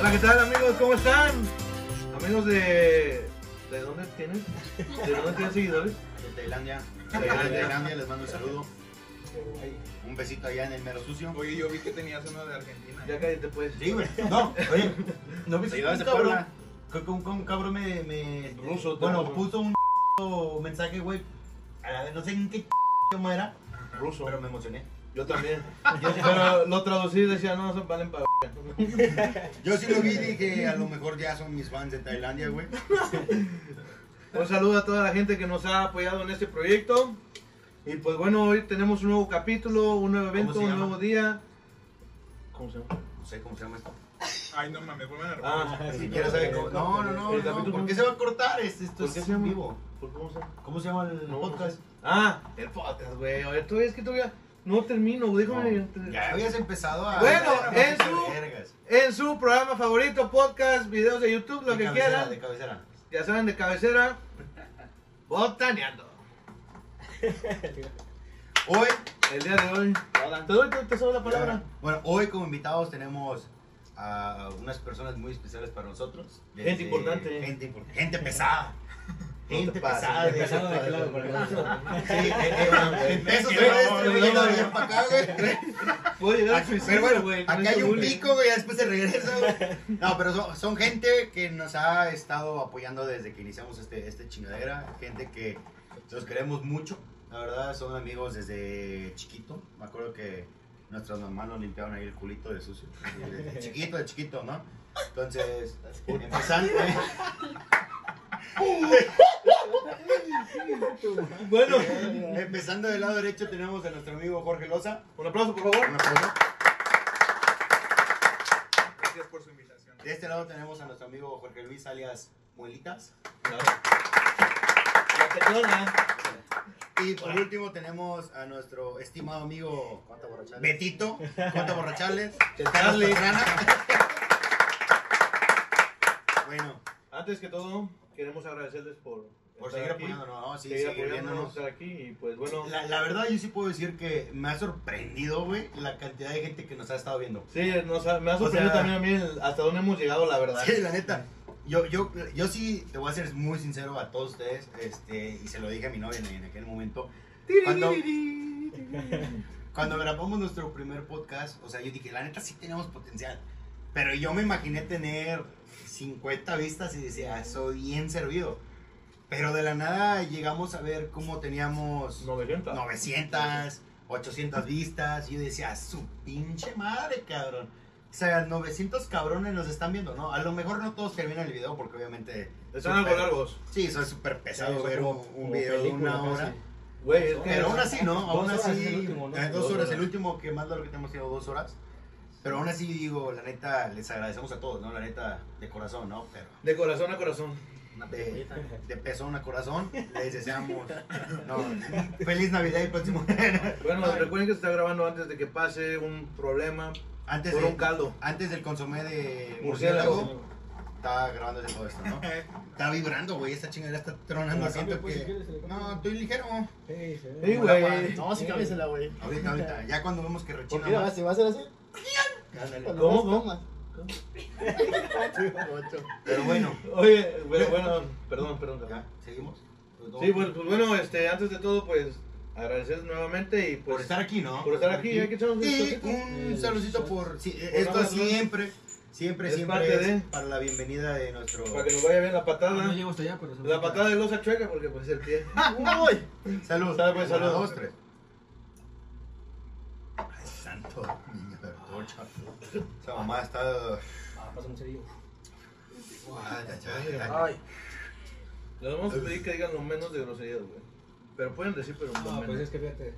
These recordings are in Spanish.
Hola, ¿qué tal amigos? ¿Cómo están? Amigos de... ¿De dónde tienen? ¿De dónde tienen seguidores? De Tailandia. De De Tailandia. Tailandia les mando un saludo. Un besito allá en el mero sucio. Oye, yo vi que tenías uno de Argentina. Ya cállate pues. Sí, güey. No, oye, ¿no viste que un cabrón? Que un, un cabrón me, me Ruso, bueno, puso un mensaje, güey. a la vez, No sé en qué idioma era, Ruso. pero me emocioné. Yo también. Pero lo traducí y decía, no, son valen para... Yo sí lo vi y dije, a lo mejor ya son mis fans de Tailandia, güey. Un saludo a toda la gente que nos ha apoyado en este proyecto. Y pues bueno, hoy tenemos un nuevo capítulo, un nuevo evento, un nuevo día. ¿Cómo se llama? No sé cómo se llama esto. Ay, no mames, vuelven a Ah, Ni sí, siquiera no, sabe cómo. No, no, no. El no, ¿Por qué se va a cortar? Esto, esto ¿Por es qué se llama? vivo. ¿Por cómo se llama? ¿Cómo se llama el No, podcast? no sé. Ah, el podcast, güey. A ver, todavía es que todavía no termino, déjame. Ya habías empezado a. Bueno, en su-. En su programa favorito, podcast, videos de YouTube, lo De que cabecera, quieran. De cabecera. Ya saben, de cabecera. Botaneando. Hoy El día de hoy. Te doy, te, te la palabra. Bueno, hoy como invitados tenemos a unas personas muy especiales para nosotros. Gente importante. Gente, gente pesada. No Gente pesada. de de- pesado de clavo, por Sí, eh, eh, en pesos se ve este güey yendo bien para acá, güey. Pero bueno, acá hay un pico, güey, después se regresa, güey. No, pero son, son gente que nos ha estado apoyando desde que iniciamos este, este chingadera. Gente que los queremos mucho. La verdad, son amigos desde chiquito. Me acuerdo que nuestras mamás nos limpiaban ahí el culito de sucio. De chiquito, de chiquito, ¿no? Entonces, empezando. Bueno, Empezando del lado derecho tenemos a nuestro amigo Jorge Loza. un aplauso, por favor. Un aplauso. Gracias por su invitación. De este lado tenemos a nuestro amigo Jorge Luis alias Muelitas. La teclona. Y por último tenemos a nuestro estimado amigo Betito, Cuánto Borrachales, Charlie. Pastrana. Bueno, Antes que todo, queremos agradecerles por, seguir aquí, apoyándonos, ¿no? Sí, seguir apoyándonos, viéndonos. estar aquí y pues bueno. La, la verdad yo sí puedo decir que me ha sorprendido, güey, la cantidad de gente que nos ha estado viendo. Sí, nos ha- me ha sorprendido O sea- también a mí el- hasta dónde hemos llegado, la verdad. Sí, la neta. Yo, yo, yo sí te voy a ser muy sincero a todos ustedes, este, y se lo dije a mi novia en aquel momento. Cuando, cuando grabamos nuestro primer podcast, o sea, yo dije, la neta sí tenemos potencial. Pero yo me imaginé tener 50 vistas y decía, soy bien servido. Pero de la nada llegamos a ver cómo teníamos 900. 900, 800 vistas. Y yo decía, su pinche madre, cabrón. O sea, 900 cabrones nos están viendo, ¿no? A lo mejor no todos terminan el video porque obviamente... Están algo largos. Sí, eso es súper pesado Sí, ver como- un, un video de una hora. casi. Güey. Pero aún así, ¿no? Aún así, es el último, ¿no? eh, dos, Dos horas, horas. el último que más largo que hemos sido dos horas. Pero aún así digo, la neta, les agradecemos a todos, ¿no? La neta, de corazón, ¿no? Pero De corazón a corazón. de, de pezón a corazón, les deseamos no, feliz Navidad y próximo. Bueno, recuerden que se está grabando antes de que pase un problema antes, por de- un caldo. antes del consomé de Murciélago. estaba grabando todo esto, ¿no? Está vibrando, güey, esta chingadera está tronando, La siento cambio, pues, si que... quieres, se la cambio. No, estoy ligero. Sí, güey. No, sí, cámbiasela, güey. Ahorita, ahorita, ya cuando vemos que rechina más, va a ser así, ándale. ¿Cómo, más cómo? Pero bueno, Oye, bueno, bueno, perdón, perdón. ya, seguimos. Sí, bueno, pues bueno, este, antes de todo, pues agradecer nuevamente y pues por estar aquí, ¿no? por estar aquí, hay que echarnos un Y toquito. un saludito por. sí, Por esto nada, ¿no? siempre, siempre, Es siempre parte es de- para la bienvenida de nuestro. Para que nos vaya bien la No patada. llego hasta allá, pero La patada de losa chueca, porque pues es el pie. Uy. Salud. Salud, pues, salud. dos, tres. Ay, santo niño de tocha. Esa mamá está. Ah, pasa un cerillo. Ay, ay, ay, ay. Ay. Les vamos a pedir que digan lo menos de groserías, güey. Pero pueden decir, pero lo Ah, menos. pues es que fíjate.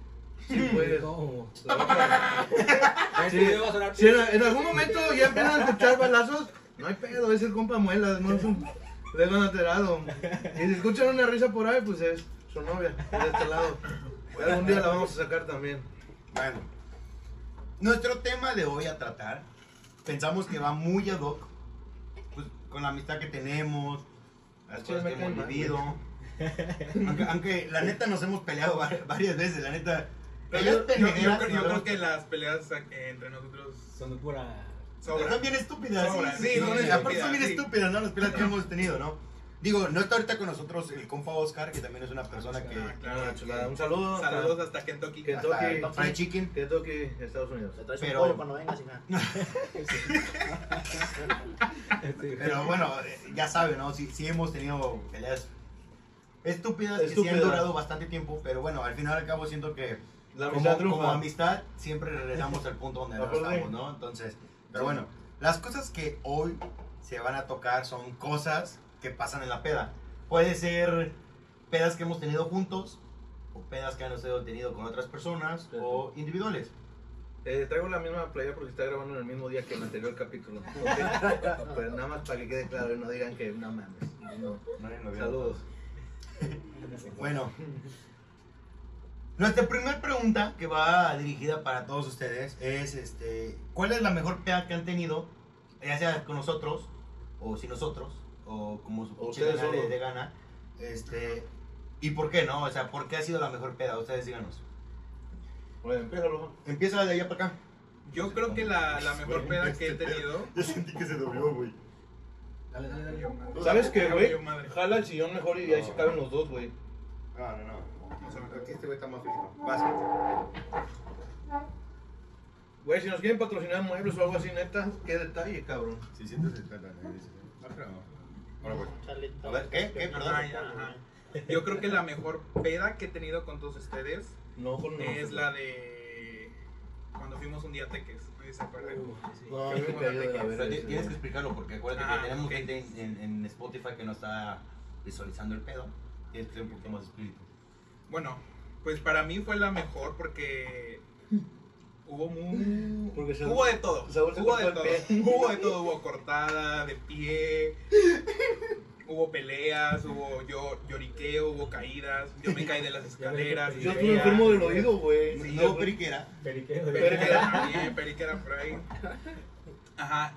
Sí, pues. ¿Cómo? Este Sí. video va a sonar. Si en, en algún momento ya empiezan a escuchar balazos, no hay pedo, es el compa muelas, no es un dedo alterado. Y si escuchan una risa por ahí, pues es su novia, de este lado. Algún día la vamos a sacar también. Bueno, nuestro tema de hoy a tratar, pensamos que va muy ad hoc, pues, con la amistad que tenemos, las cosas que hemos vivido. Aunque, aunque la neta nos hemos peleado var- varias veces, la neta. Pero yo, yo- yo pendejeras, creo, yo ¿no? creo que las peleas entre nosotros Son de pura. Sobran. Son bien estúpidas. Sobran, sí, sí, sí, son sí. Bien sí. estúpidas, ¿no? Las peleas que hemos tenido, ¿no? Digo, no está ahorita con nosotros el compa Oscar, que también es una persona que... Ah, claro. Chulada. Un saludo. hasta Saludos hasta Kentucky. Kentucky. Hasta Fried Chicken. Kentucky, Estados Unidos. Te traes Pero- un pollo cuando vengas y nada. Pero bueno, ya saben, ¿no? Sí, sí hemos tenido peleas estúpidas que sí han durado bastante tiempo, pero bueno, al final y al cabo siento que La como, amistad como amistad siempre regresamos al punto donde no estamos, ¿no? Entonces, pero bueno, las cosas que hoy se van a tocar son cosas que pasan en la peda. Puede ser pedas que hemos tenido juntos, o pedas que han tenido con otras personas, Sí. o individuales. Eh, traigo la misma playa porque está grabando en el mismo día que el anterior capítulo. Pero nada más para que quede claro y no digan que no mames. No. Saludos. Bueno, nuestra primera pregunta que va dirigida para todos ustedes es, este, ¿cuál es la mejor peda que han tenido, ya sea con nosotros o sin nosotros o como su O pinche ustedes gana solos. dé gana, este, y por qué no, o sea, ¿por qué ha sido la mejor peda? Ustedes díganos. Bueno, empézalo. Empieza de allá para acá. Yo creo que la, la mejor peda que he tenido. Yo sentí que se dobló, güey. Dale, dale, dale. ¿Sabes qué, güey? Jala el sillón mejor y ahí se caben los dos, güey. No, no, no. No se me Aquí este güey está más físico. Vas. Güey, si nos quieren patrocinar muebles o algo así, neta, qué detalle, cabrón. Si sientes el No, pero no. Ahora, güey. Charlito. A ver, ¿qué? ¿Qué? Perdón. Ajá, ya, ajá. Yo creo que la mejor peda que he tenido con todos ustedes No, con es la de cuando fuimos un día a Teques. Se. No, me de la tienes que explicarlo porque acuérdate Ah, que tenemos ok. gente en, en- en Spotify que no está visualizando el pedo. Tienes que ser un poquito más explícito. Bueno, pues para mí fue la mejor porque hubo muy... Porque se- Hubo de todo, se hubo de todo, hubo de todo, hubo cortada, de pie, hubo peleas, hubo yo, lloriqueo, hubo caídas, yo me caí de las escaleras. Yo estuve enfermo del oído, güey. Sí, No, periquera. Periquera también, periquera por ahí. Ajá.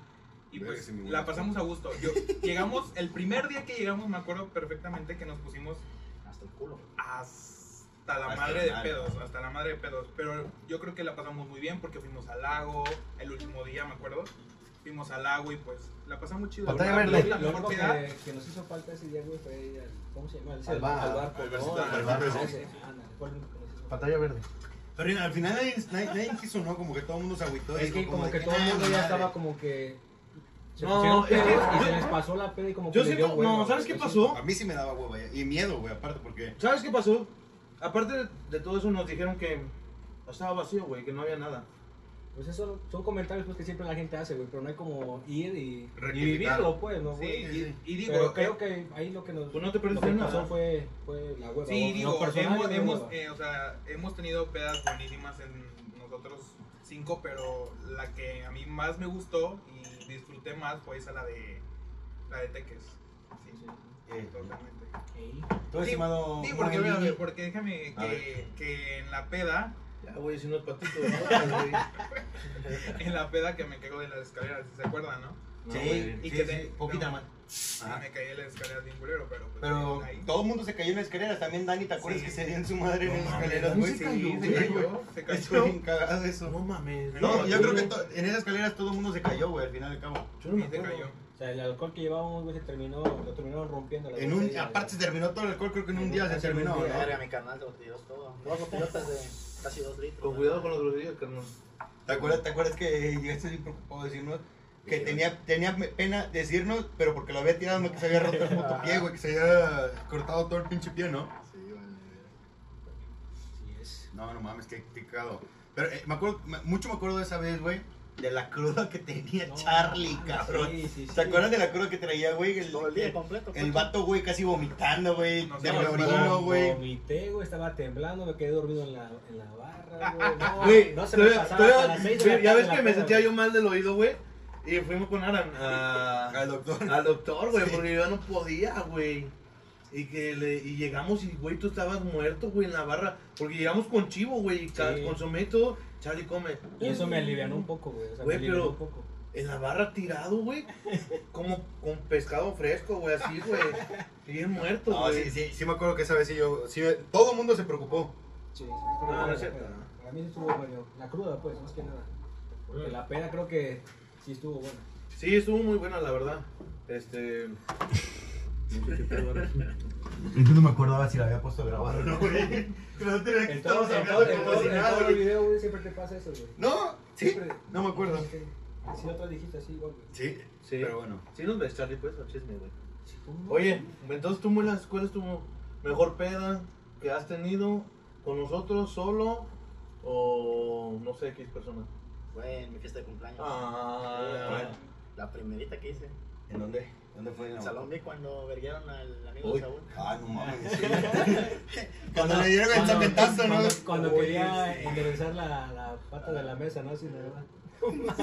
Y pues la pasamos a gusto. Yo, llegamos, el primer día que llegamos, me acuerdo perfectamente que nos pusimos Hasta el culo. hasta la Hasta madre la de madre. pedos, hasta la madre de pedos. Pero yo creo que la pasamos muy bien porque fuimos al lago, el último día, me acuerdo. Fuimos al lago y pues la pasamos chido. Pantalla La- verde. La Lo que, que nos hizo falta ese día, güey, fue al, ¿cómo se llama? Ese- Al bar. Al barco, Al. Pantalla verde. Pero al final nadie, nadie, nadie quiso, ¿no? Como que todo el mundo se agüitó. y Es que como que de, todo el "Ah, mundo ya madre". estaba como que... Se No, pusieron es que pedos y yo- se les pasó la peda y como que Yo siento, dio hueva, no. ¿sabes qué pasó? A mí sí me daba hueva. Y miedo, güey, aparte porque... ¿Sabes qué pasó? Aparte de, todo eso, nos dijeron que estaba vacío, güey, que no había nada. Pues eso son comentarios pues, que siempre la gente hace, güey, pero no hay como ir y, y vivirlo, pues, ¿no, Sí, y, y digo, pero eh, creo que ahí lo que nos Pues no te perdiste nada. fue, fue la hueva. Sí, digo, hemos, hemos, eh, o sea, hemos tenido pedas buenísimas en nosotros cinco, pero la que a mí más me gustó y disfruté más fue esa la de la de Teques. Sí, sí, Eh, totalmente. Tú, Sí, estimado... Sí, porque, mira, porque déjame que, que en la peda, Ya, güey, si unos patitos, ¿no? güey. en la peda que me caigo de las escaleras, ¿se acuerdan, no? No, Sí, güey. Y sí, que sí, te- poquita no. más. Sí, Ajá. me caí de las escaleras bien culero, pero pues Pero ahí. todo el mundo se cayó en las escaleras. También Dani, ¿te acuerdas Sí. que se dio en su madre en No las mames, escaleras, güey? se Sí, cayó, se cayó, se cayó. bien cagado eso. No mames. No, yo creo que en esas escaleras todo el mundo se cayó, güey, al final y al cabo. Yo no me Sí, cayó. O sea, el alcohol que llevábamos, güey, se terminó, lo terminaron rompiendo. las En un, aparte se terminó todo el alcohol, creo que en un día se terminó, día. ¿no? Verga, mi carnal te tiró todo. Dos botellotas de casi dos litros. Con cuidado con los groserías, carnal. ¿Te acuerdas, ¿Te acuerdas que llegaste bien preocupado de decirnos que tenía, tenía pena decirnos, pero porque lo había tirado, no que se había roto el puto pie, güey, que se había cortado todo el pinche pie, ¿no? Sí, vale. Sí es. No, no mames, qué, cagado. Pero eh, me acuerdo, me- mucho me acuerdo de esa vez, güey, de la cruda que tenía No, Charlie, cabrón. sí, sí, sí. ¿Te acuerdas de la cruda que traía, güey? El, Todo el día el- completo. el vato, güey, casi vomitando, güey, No, de no, güey. Vomité, güey, estaba temblando, me quedé dormido en la, en la barra, güey. No, Güey, no se me pasaba todavía- hasta las seis de güey, la ya ves que me sentía yo mal del oído, güey. Y fuimos con Aran a- Al doctor. al doctor, güey, Sí. porque yo no podía, güey. Y que le, y llegamos y, güey, tú estabas muerto, güey, en la barra. Porque llegamos con chivo, güey, y consomé y todo. Charlie come. Y eso me alivianó un poco, güey. O sea, Güey, me alivianó pero- un poco. En la barra tirado, güey. Como con pescado fresco, güey, así, güey. Bien muerto, No, güey. sí, sí, sí me acuerdo que esa vez sí yo, sí, todo el mundo se preocupó. Sí, sí. No, no es cierto. Para mí sí estuvo medio. La cruda, pues, más que nada. Porque la pena creo que Sí estuvo buena. Sí, estuvo muy buena, la verdad. Este. Ahora. no me acordaba si la había puesto a grabar o no, güey. Pero no tenía que estamos en hablando como si en nada, güey. video, güey, siempre te pasa eso, güey. No, sí, Siempre- no me acuerdo. Sí, Si otra dijiste así, igual, güey. Sí, Sí. pero bueno. Sí, nos ves, Charlie, pues, al chisme, güey. Sí, ¿cómo no? Oye, entonces tú, Muelas, ¿cuál es tu mejor peda que has tenido con nosotros solo o no sé qué persona? Fue en mi fiesta de cumpleaños. Ah, La primerita que hice. ¿En dónde? ¿Dónde fue? En el salón cuando verguieron al amigo Uy. de Saúl. Ah, no mames, sí. Cuando le dieron el zapetazo, ¿no? Cuando, Uy, quería enderezar la, la pata de la mesa, ¿no? Sin.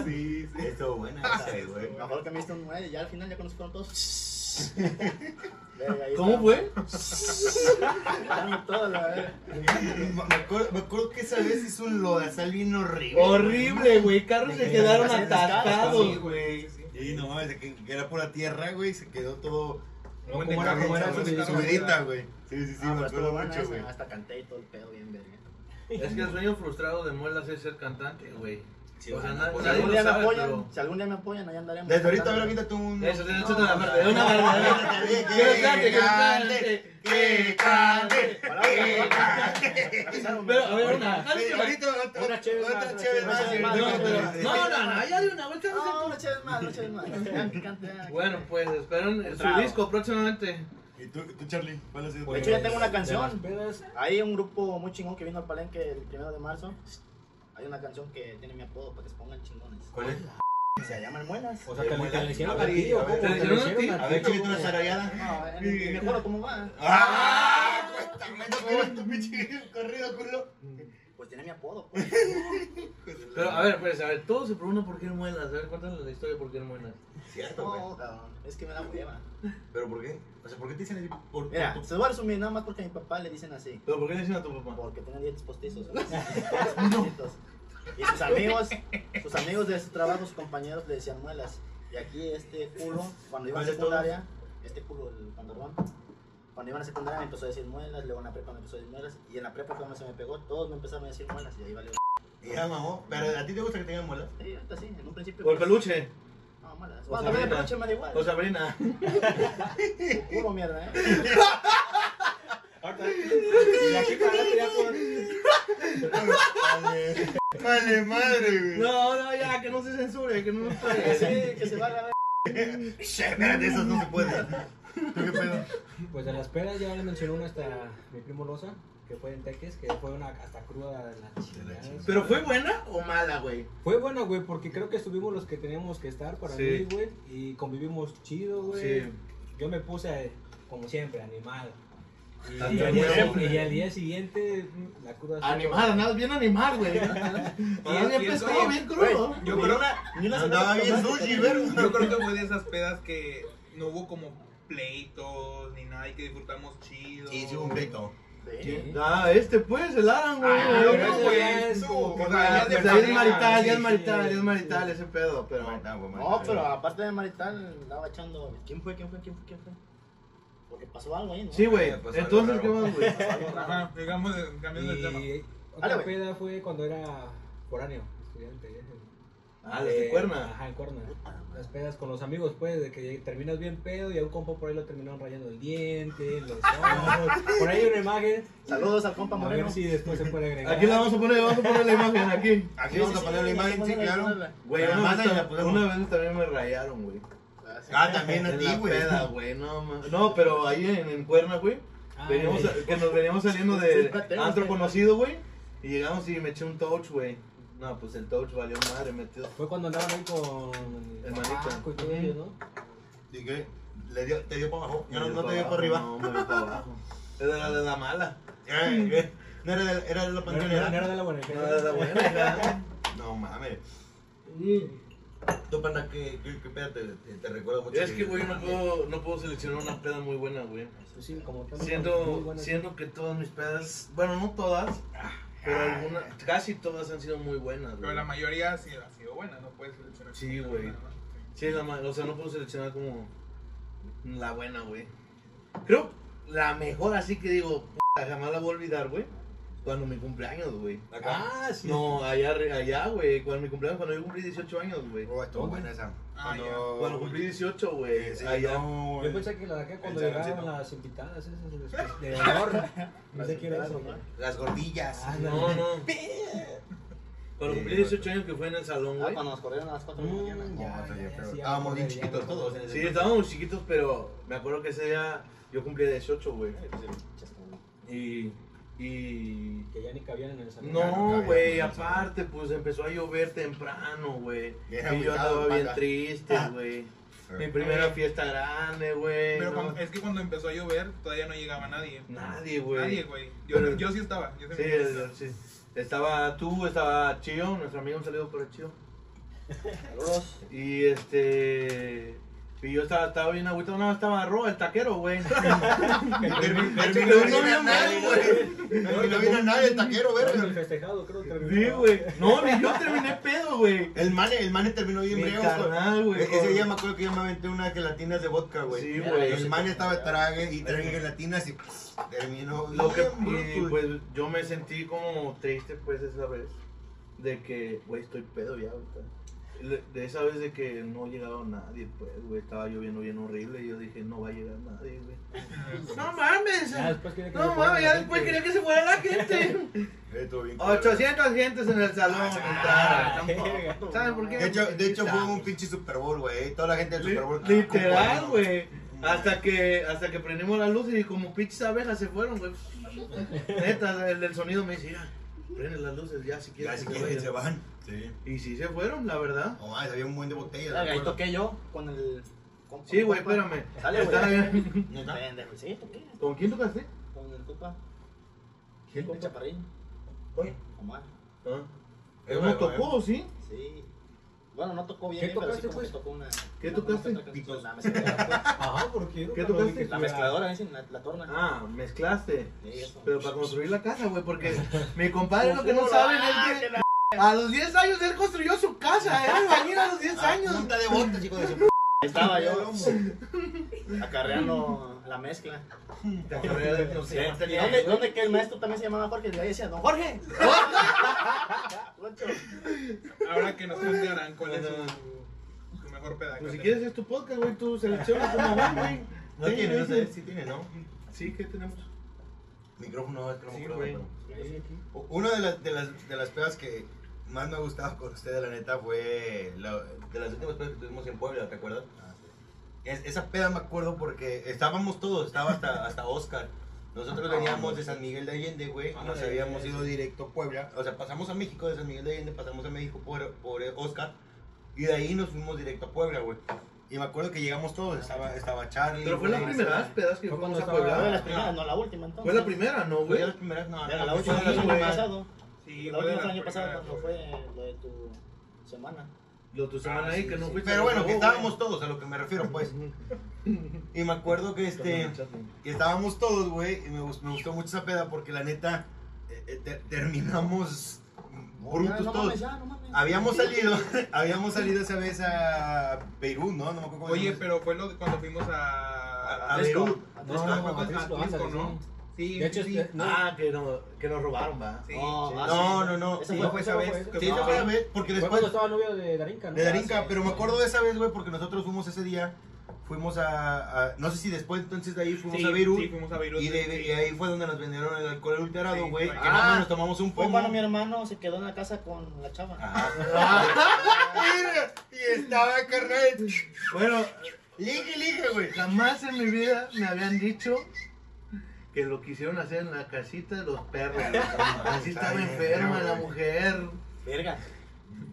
Sí, sí. Estuvo buena esa, güey. Me acuerdo que me diste un 9 y ya al final ya se fueron todos. ¿Cómo fue? La verga. Me acuerdo, me acuerdo que esa vez hizo un lodazal bien horrible. Horrible, güey. Carros se quedaron que- atascados, Sí, güey. Y no mames, de que, que era pura tierra, güey, se quedó todo ¿Cómo de era- cómo era subidita, güey. Sí, sí, sí, Ah, me acuerdo mucho, güey. Hasta canté y todo el pedo bien verga. Es que el sueño frustrado de Muelas es ser cantante, güey. Sí, o sea, bueno, na- pues, Si nadie algún día me apoyan, pero... si algún día me apoyan, allá andaremos. Desde ahorita, a cantando. ver, quítate un... Eso, eso, No, una sea, una barbaridad. Que cante, que cante. que cante, Pero, a ver, ¿no? una. Otra, Una chévere otra más, chévere una más. chévere No, otra. no, no, no, ya de una vuelta. No, no eches más, no eches más. Bueno, pues esperen su disco próximamente. ¿Y tú, tú, Charlie? ¿Cuál ha sido tu De hecho, ya tengo una De canción. Hay un grupo muy chingón que vino al palenque el primero de marzo. Hay una canción que tiene mi apodo para que se pongan chingones. ¿Cuál es? Se llaman Muelas. o sea, que le- hicieron A ti, a ver, ¿cómo? una. No, ni me acuerdo cómo va. ¡Ah! Cuéntame, no quiero tu pinche corrido, culo. Pues tiene mi apodo. Pues. Pero a ver, pues, a ver, todos se preguntan por qué Muelas. A ver, cuéntanos la historia de por qué Muelas. Cierto. No, cabrón, es que me da hueva. ¿Pero por qué? O sea, ¿por qué te dicen así? Por, Mira, por- se lo voy a resumir nada más porque a mi papá le dicen así. ¿Pero por qué le dicen a tu papá? Porque tiene dientes postizos. Postizitos. Y sus amigos, sus amigos de su trabajo, sus compañeros le decían muelas. Y aquí este culo, cuando iba a ¿Cuál de secundaria, este culo, el pantalón, cuando iba a la secundaria me empezó a decir muelas, luego en la prepa me empezó a decir muelas, y en la prepa cuando se me pegó, todos me empezaron a decir muelas, y ahí valió. Y ya, mamó. ¿Pero a ti te gusta que tengan muelas? Sí, ahorita sí, en un principio. ¿O el pues, peluche? No, muelas. O Bueno, también el Sabrina. peluche me da igual. ¿O Sabrina? Culo, mierda, eh. Ahorita, y aquí para adelante ya con- Vale, madre, güey. No, no, ya, que no se censure, que no nos. Sí, que se valga, a ver. Che, espérate, esas no se pueden. ¿Tú qué pedo? Pues de las pedas ya le mencionó una hasta mi primo Loza, que fue en Teques, que fue una hasta cruda de la chingada. ¿Pero fue buena o mala, güey? Fue buena, güey, porque creo que estuvimos los que teníamos que estar para Sí. mí, güey, y convivimos chido, güey. Sí. Yo me puse, como siempre, animado. Y, al día, siempre. y al día siguiente, la cruda... estuvo- Animada, nada, bien animal, güey. Más bien pescado, bien crudo. Yo creo una Andaba bien sushi. Yo creo que fue de esas pedas que no hubo como pleitos ni nada y que disfrutamos chido. Sí, sí, un pleito. Sí. Ah, este pues, el Aran, güey. Ah, no, güey. es que O sea, ya marital, ya es marital, ya es marital ese pedo, pero. No, pero aparte de marital, andaba echando. ¿Quién fue? ¿Quién fue? ¿Quién fue? ¿Quién fue? Porque pasó algo ahí, ¿no? Sí, güey. Entonces, ¿qué más, güey? Ajá, digamos, cambiando de tema. Dale, otra peda fue cuando era foráneo, estudiante. ¿eh? Ah, las de Eh, cuerna. Ajá, en cuerna. Las pedas con los amigos, pues, de que terminas bien pedo y a un compa por ahí lo terminaron rayando el diente, los ojos. Por ahí hay una imagen. Saludos al compa A Moreno. ver si después se puede agregar. Aquí la vamos a poner, vamos a poner la imagen, aquí. Aquí vamos a poner la imagen, sí, claro. Güey, una vez también me rayaron, güey. Ah, también a ti, güey. no mames. No, pero ahí en, en Cuerna, güey. Ah, Veníamos, que nos veníamos saliendo de sí, antro sí. conocido, güey. Y llegamos y me eché un touch, güey. No, pues el touch valió madre, metió. Fue cuando andaban ahí con El manito. Y todo Ujú. ello, ¿no? ¿Y qué? ¿Le dio, ¿Te dio para abajo? Ya no, no te dio para arriba. No, me dio para abajo. Era la de la mala. Eh, ¿qué? No era de, era de la No, no, panteonera. no era de la buena. No era de la buena. No mames. Tú, panda, ¿qué, qué, qué peda te, te, te recuerda mucho? Es que, güey, no puedo, no puedo seleccionar una peda muy buena, güey. Pues sí, como Siendo, siendo que todas mis pedas, bueno, no todas, pero algunas, casi todas han sido muy buenas, Pero güey. la mayoría sí ha sido buena, no puedes seleccionar. Sí, güey. Sí, la, o sea, no puedo seleccionar como la buena, güey. Creo la mejor, así que digo, jamás la voy a olvidar, güey. Cuando mi cumpleaños, güey. Acá. Ah, sí. No, allá, re- allá, güey. Cuando mi cumpleaños, cuando yo cumplí 18 años, güey. Oh, estuvo buena esa. Ah, Cuando, Cuando cumplí 18, güey. Sí, allá. no, Yo pensé que la de acá cuando llegaban las invitadas esas de, de honor. No sé qué era eso. ¿no? Las gordillas. Ah, No, no. Cuando cumplí 18 años que fue en el salón, Ah, güey. cuando nos corrieron a las 4 de la mañana. Mm, No, ya, ya, ya, pero sí, ya estábamos bien chiquitos todos en acordé. ese Sí, momento. estábamos chiquitos, pero me acuerdo que ese día yo cumplí 18, güey. Y. Y. Que ya ni cabían en el salón. No, güey, aparte, pues empezó a llover temprano, güey. Y yo andaba bien triste, güey. Mi primera fiesta grande, güey. Pero ¿no? cuando- es que cuando empezó a llover todavía no llegaba nadie. Nadie, güey. Nadie, güey. Yo, Pero- yo sí estaba. Yo sí Sí. Estaba tú, estaba Chío, nuestro amigo, un saludo para Chío. Saludos. Y este. Y yo estaba, estaba bien agüitado, no, estaba Ro, el taquero, güey. Terminó bien a nadie, güey. No viene a nadie, el taquero, Pero el verga. festejado, creo que terminó. Sí, güey. No, ni yo terminé pedo, güey. El mane, el mane terminó bien brego. güey. Ese día me acuerdo que yo me aventé unas gelatinas de vodka, güey. Sí, güey. El mane estaba trague y trague gelatinas y terminó Lo que, bien y pues yo me sentí como triste pues esa vez de que, güey, estoy pedo ya ahorita. De esa vez de que no llegaba nadie, pues, güey, estaba lloviendo bien horrible y yo dije, no va a llegar nadie, güey. No mames, Ya después quería que no mames, la ya después quería que se fuera la gente. Eh, estuvo bien culero. 800 gentes en el salón. Ah. ¿Saben por qué? De hecho, de hecho fue un pinche Super Bowl, güey. Toda la gente del Super Bowl. Literal, güey. Hasta que, hasta que prendimos las luces y como pinches abejas se fueron, güey. Neta, el del sonido me decía, prende las luces ya si Ya quieres. si que se quieren se vayan". van. Sí. Y sí se fueron, la verdad. No, más, había un buen de botellas. Ahí toqué yo con el. con- Sí, con güey, espérame. Dale, güey. Está bien. ¿Neta? Pendejo, sí, toqué. ¿Con quién tocaste? Con el Tupa. ¿Quién El chaparrín. Oye. Omar. Ah. Eh, ¿No bueno, tocó, sí? Sí. Bueno, no tocó bien, ¿Qué bien, pero sí tocaste, pues? tocó una. ¿Qué una- tocaste? una canción, La mezcladora. Ajá, ¿por qué? ¿Qué tocaste? La mezcladora, dicen, la, la torna. Ah, mezclaste. Sí, eso. Pero para construir la casa, güey, porque mi compadre lo que no saben Ah, es que a los 10 años él construyó su casa, era albañil a los 10 Ah, años. Punta de botas, hijo de su p. Estaba yo acarreando la mezcla. Te acabé de- no sé, ¿Y dónde, dónde que el maestro también se llamaba Jorge? Y ahí decía, don Jorge. Ahora que nos contarán cuál es su, su mejor peda. Pues si quieres es tu podcast, güey, tú seleccionas como va, güey. No Sí, tiene, no sé, sí tiene, ¿no? Sí, ¿qué tenemos? Micrófono, es que no me Sí, acuerdo, güey. pero- Una de las, de, las, de las pedas que más me ha gustado con ustedes, la neta, fue la- de las últimas pedas que tuvimos en Puebla, ¿te acuerdas? Es- esa peda me acuerdo porque estábamos todos, estaba hasta, hasta Oscar. Nosotros veníamos de San Miguel de Allende, güey, nos Ah, habíamos sí. ido directo a Puebla. O sea, pasamos a México de San Miguel de Allende, pasamos a México por, por Oscar. Y de ahí nos fuimos directo a Puebla, güey. Y me acuerdo que llegamos todos, estaba, estaba Charlie. Pero fue la primera vez pedas que Fue fuimos a cuando estaba- Fue Puebla. las primeras, no la última entonces. Fue la primera, ¿no, Fue güey? de las primeras, no, Era no, la fue última las año pasado. Sí, La última año pasado cuando fue lo de tu semana. Lo tu semana Ah, ahí sí, que no sí. fuiste. Pero bueno, que no, estábamos todos, a lo que me refiero, pues. Y me acuerdo que este. que estábamos todos, güey, y me, me gustó mucho esa peda porque la neta eh, eh, ter- terminamos brutos no todos. mames, ya, no mames. Habíamos salido, habíamos salido esa vez a Beirut, ¿no? No me acuerdo Oye, pero fue lo de cuando fuimos a. A-. Beirut. No, a a ¿no? Sí, De hecho, sí. este- no. Ah, que, no, que nos robaron, va. Sí, No, sí. ah, No, no, no. Esa Sí, fue- fue esa vez. fue- Sí, esa fue la vez, porque Fue después cuando estaba novio de Darinka, ¿no? de Darinka, sí. pero me acuerdo de esa vez, güey, porque nosotros fuimos ese día, fuimos a, a- no sé si después entonces de ahí fuimos Sí, a Beirut. Sí, fuimos a Beirut. Y, de- y ahí fue donde nos vendieron el alcohol adulterado, güey. que Ah, nos tomamos un Fue pomo. cuando mi hermano se quedó en la casa con la chava. Ajá. y estaba carnal. Bueno, Lige, lige, güey. jamás en mi vida me habían dicho que lo quisieron hacer en la casita de los perros. Así estaba enferma la mujer. Verga.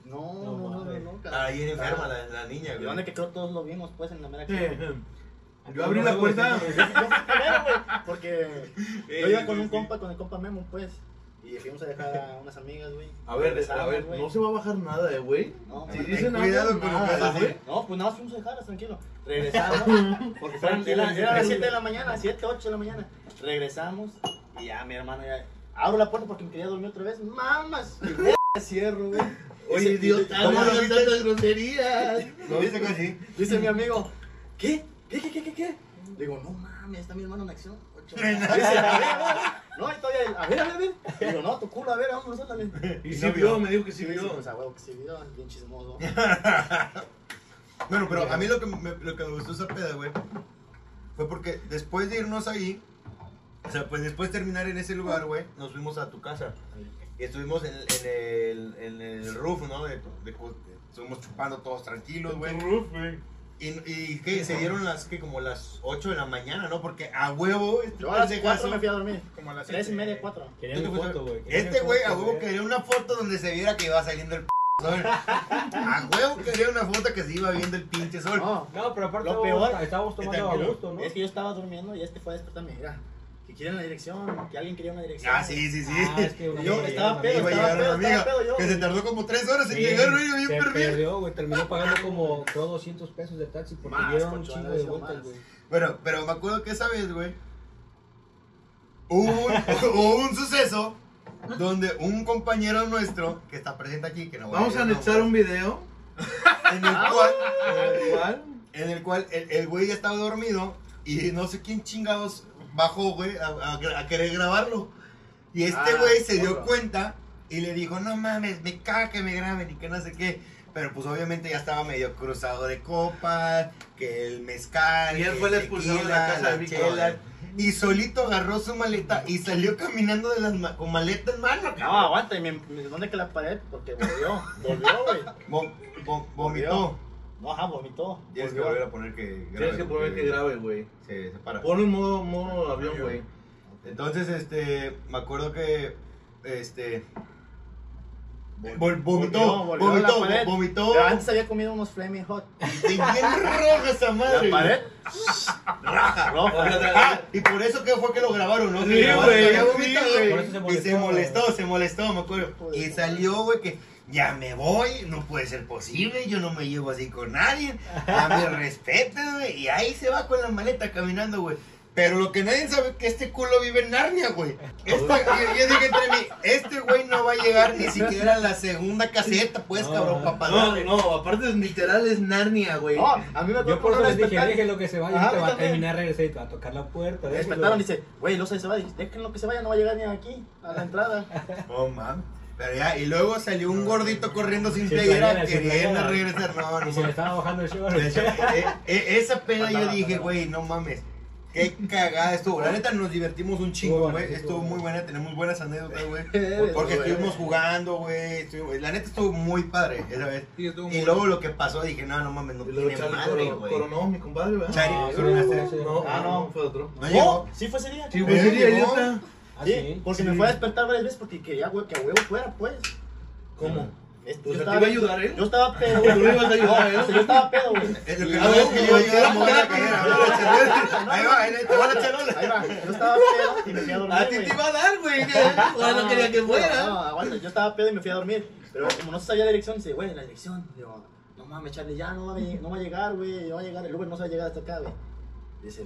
No, no, no, no, no. Estaba bien enferma la, la niña, ¿Y güey. dónde que creo todos lo vimos, pues, en la mera? Yo abrí la puerta. Porque yo iba con un compa, con el compa Memo, pues. Y fuimos a dejar a unas amigas, güey. A ver, a ver, güey. no se va a bajar nada, eh, güey. No, Si dicen cuidado con lo que. No, pues nada más fuimos a dejarlas, tranquilo. Regresamos, porque fueron, era, las 7 de la mañana, 7, 8 de la mañana. Regresamos y ya mi hermano ya. Abro la puerta porque me quería dormir otra vez. ¡Mamas! Y cierro, güey. Oye, Dice- idiota, ¿cómo no lo viste? tantas groserías. ¿Lo viste casi? Dice mi amigo, ¿qué? ¿Qué, qué, qué, qué, qué? Digo, no mames, está mi hermano en acción. Mucho. Dice, a ver, a ver, a ver. No, y todavía, a ver, a ver, a ver. Digo, no, tu culo, a ver, vámonos, ándale. Y Y sí no vio, vio. me dijo que sí Sí, vio. pues a huevo que sí vio, bien chismoso. Bueno, pero a mí lo que me, lo que me gustó esa peda, güey, fue porque después de irnos ahí, o sea, pues después de terminar en ese lugar, güey, nos fuimos a tu casa. Y estuvimos en, en el, en el roof, ¿no? De, de- estuvimos chupando todos tranquilos, güey. Y, y que se dieron las, que como las 8 de la mañana, ¿no? Porque a huevo, este Yo a las pendejazo- 4 me fui a dormir. Como a las Tres y siete. media, 4. Quería ¿Tú te mi fuiste? foto, güey. Este güey a huevo quería una foto donde se viera que iba saliendo el p sol. A huevo quería una foto que se iba viendo el pinche sol. No, No, pero aparte Lo peor- estábamos tomando a gusto, ¿no? es que yo estaba durmiendo y este fue a despertarme. Mira, que quieren la dirección, que alguien quería una dirección. Ah, sí, sí, sí. Ah, es que una Yo estaba pedo, estaba llegar una pedo, amiga estaba pedo yo, que se tardó como 3 horas en Sí, llegar, güey, bien se perdido. perdió, güey. Terminó pagando como creo 200 pesos de taxi porque dieron un chingo de vueltas, güey. Bueno, pero me acuerdo que esa vez, güey, hubo un, hubo un suceso donde un compañero nuestro, que está presente aquí, que no voy Vamos a anexar un video. en el cual, en el cual el güey ya estaba dormido y no sé quién chingados bajó, güey, a, a- a querer grabarlo. Y este Ah, güey se dio cuenta y le dijo, no mames, me caga que me graben y que no sé qué. Pero pues obviamente ya estaba medio cruzado de copas, que el mezcal, Y él fue el expulsado de la casa de chela. Y solito agarró su maleta y salió caminando de las ma- con maleta en mano, No, aguanta, y me, me- ¿dónde que la pared? Porque volvió, volvió, güey. Vom- vom- vomitó. No, ajá, vomitó. Tienes que volver a poner que Tienes que poner que grabe, güey. Se separa. Pon un modo, modo avión, Avión. güey. Entonces, este, me acuerdo que, este, Vol- vomitó, la vomitó, pared. vomitó. Pero antes había comido unos Flaming Hot. Y bien roja esa madre. La pared, Raja. roja. Ah, y por eso que fue que lo grabaron, ¿no? Sí, güey, sí, se Y se molestó, se molestó, me acuerdo. Y salió, güey, que ya me voy, no puede ser posible, yo no me llevo así con nadie. A mi respeto, güey. Y ahí se va con la maleta caminando, güey. Pero lo que nadie sabe es que este culo vive en Narnia, güey. Este, yo, yo dije entre mí, este güey no va a llegar ni siquiera a la segunda caseta, pues, No, cabrón, papá. No, no, aparte es literal es Narnia, güey. No, a mí me Yo por eso les dije, dejen lo que se vaya, Ajá, te va a terminar regresar y te va a tocar la puerta. Despertaron y dice, güey, no sé, se va. Déjenlo que se vaya, no va a llegar ni aquí, a la entrada. No, mames. Pero ya, y luego salió un gordito corriendo sin playera, queriendo regresar. No, no, Y se le estaba bajando el. Esa, eh, eh, esa peda yo dije, güey, no mames. Qué cagada estuvo. La neta nos divertimos un chingo, güey. Estuvo muy buena. tenemos buenas anécdotas, güey. Porque estuvimos jugando, güey. La neta estuvo muy padre esa vez. Y luego lo que pasó, dije, no, no mames, no tiene madre, güey. coronó mi compadre, ¿verdad? Chari, No, coronaste. No, Ah, ah, no. fue otro. No sí fue ese día. Sí, güey, ese día. Ah, Sí, porque Sí. me fue a despertar varias veces porque quería, güey, que a huevo fuera, pues. ¿Cómo? Este, O yo estaba- ¿te iba a ayudar él? Yo estaba pedo, ¿Tú güey. le ibas a ayudar sea, yo estaba pedo, güey. Lo Y- que Ah, que yo iba a no, cadera. no, Ahí va, ahí te va la charola. Ahí va, yo estaba pedo y me fui a dormir, A ti te iba a dar, güey. Ya no quería que fuera. no, aguanta, yo estaba pedo y me fui a dormir. Pero como no sabía la dirección, dice, güey, la dirección. Digo, no mames, Charlie, ya no va, a lle- no va a llegar, güey, no va a llegar, el Uber no se va a llegar hasta acá, güey. Dice,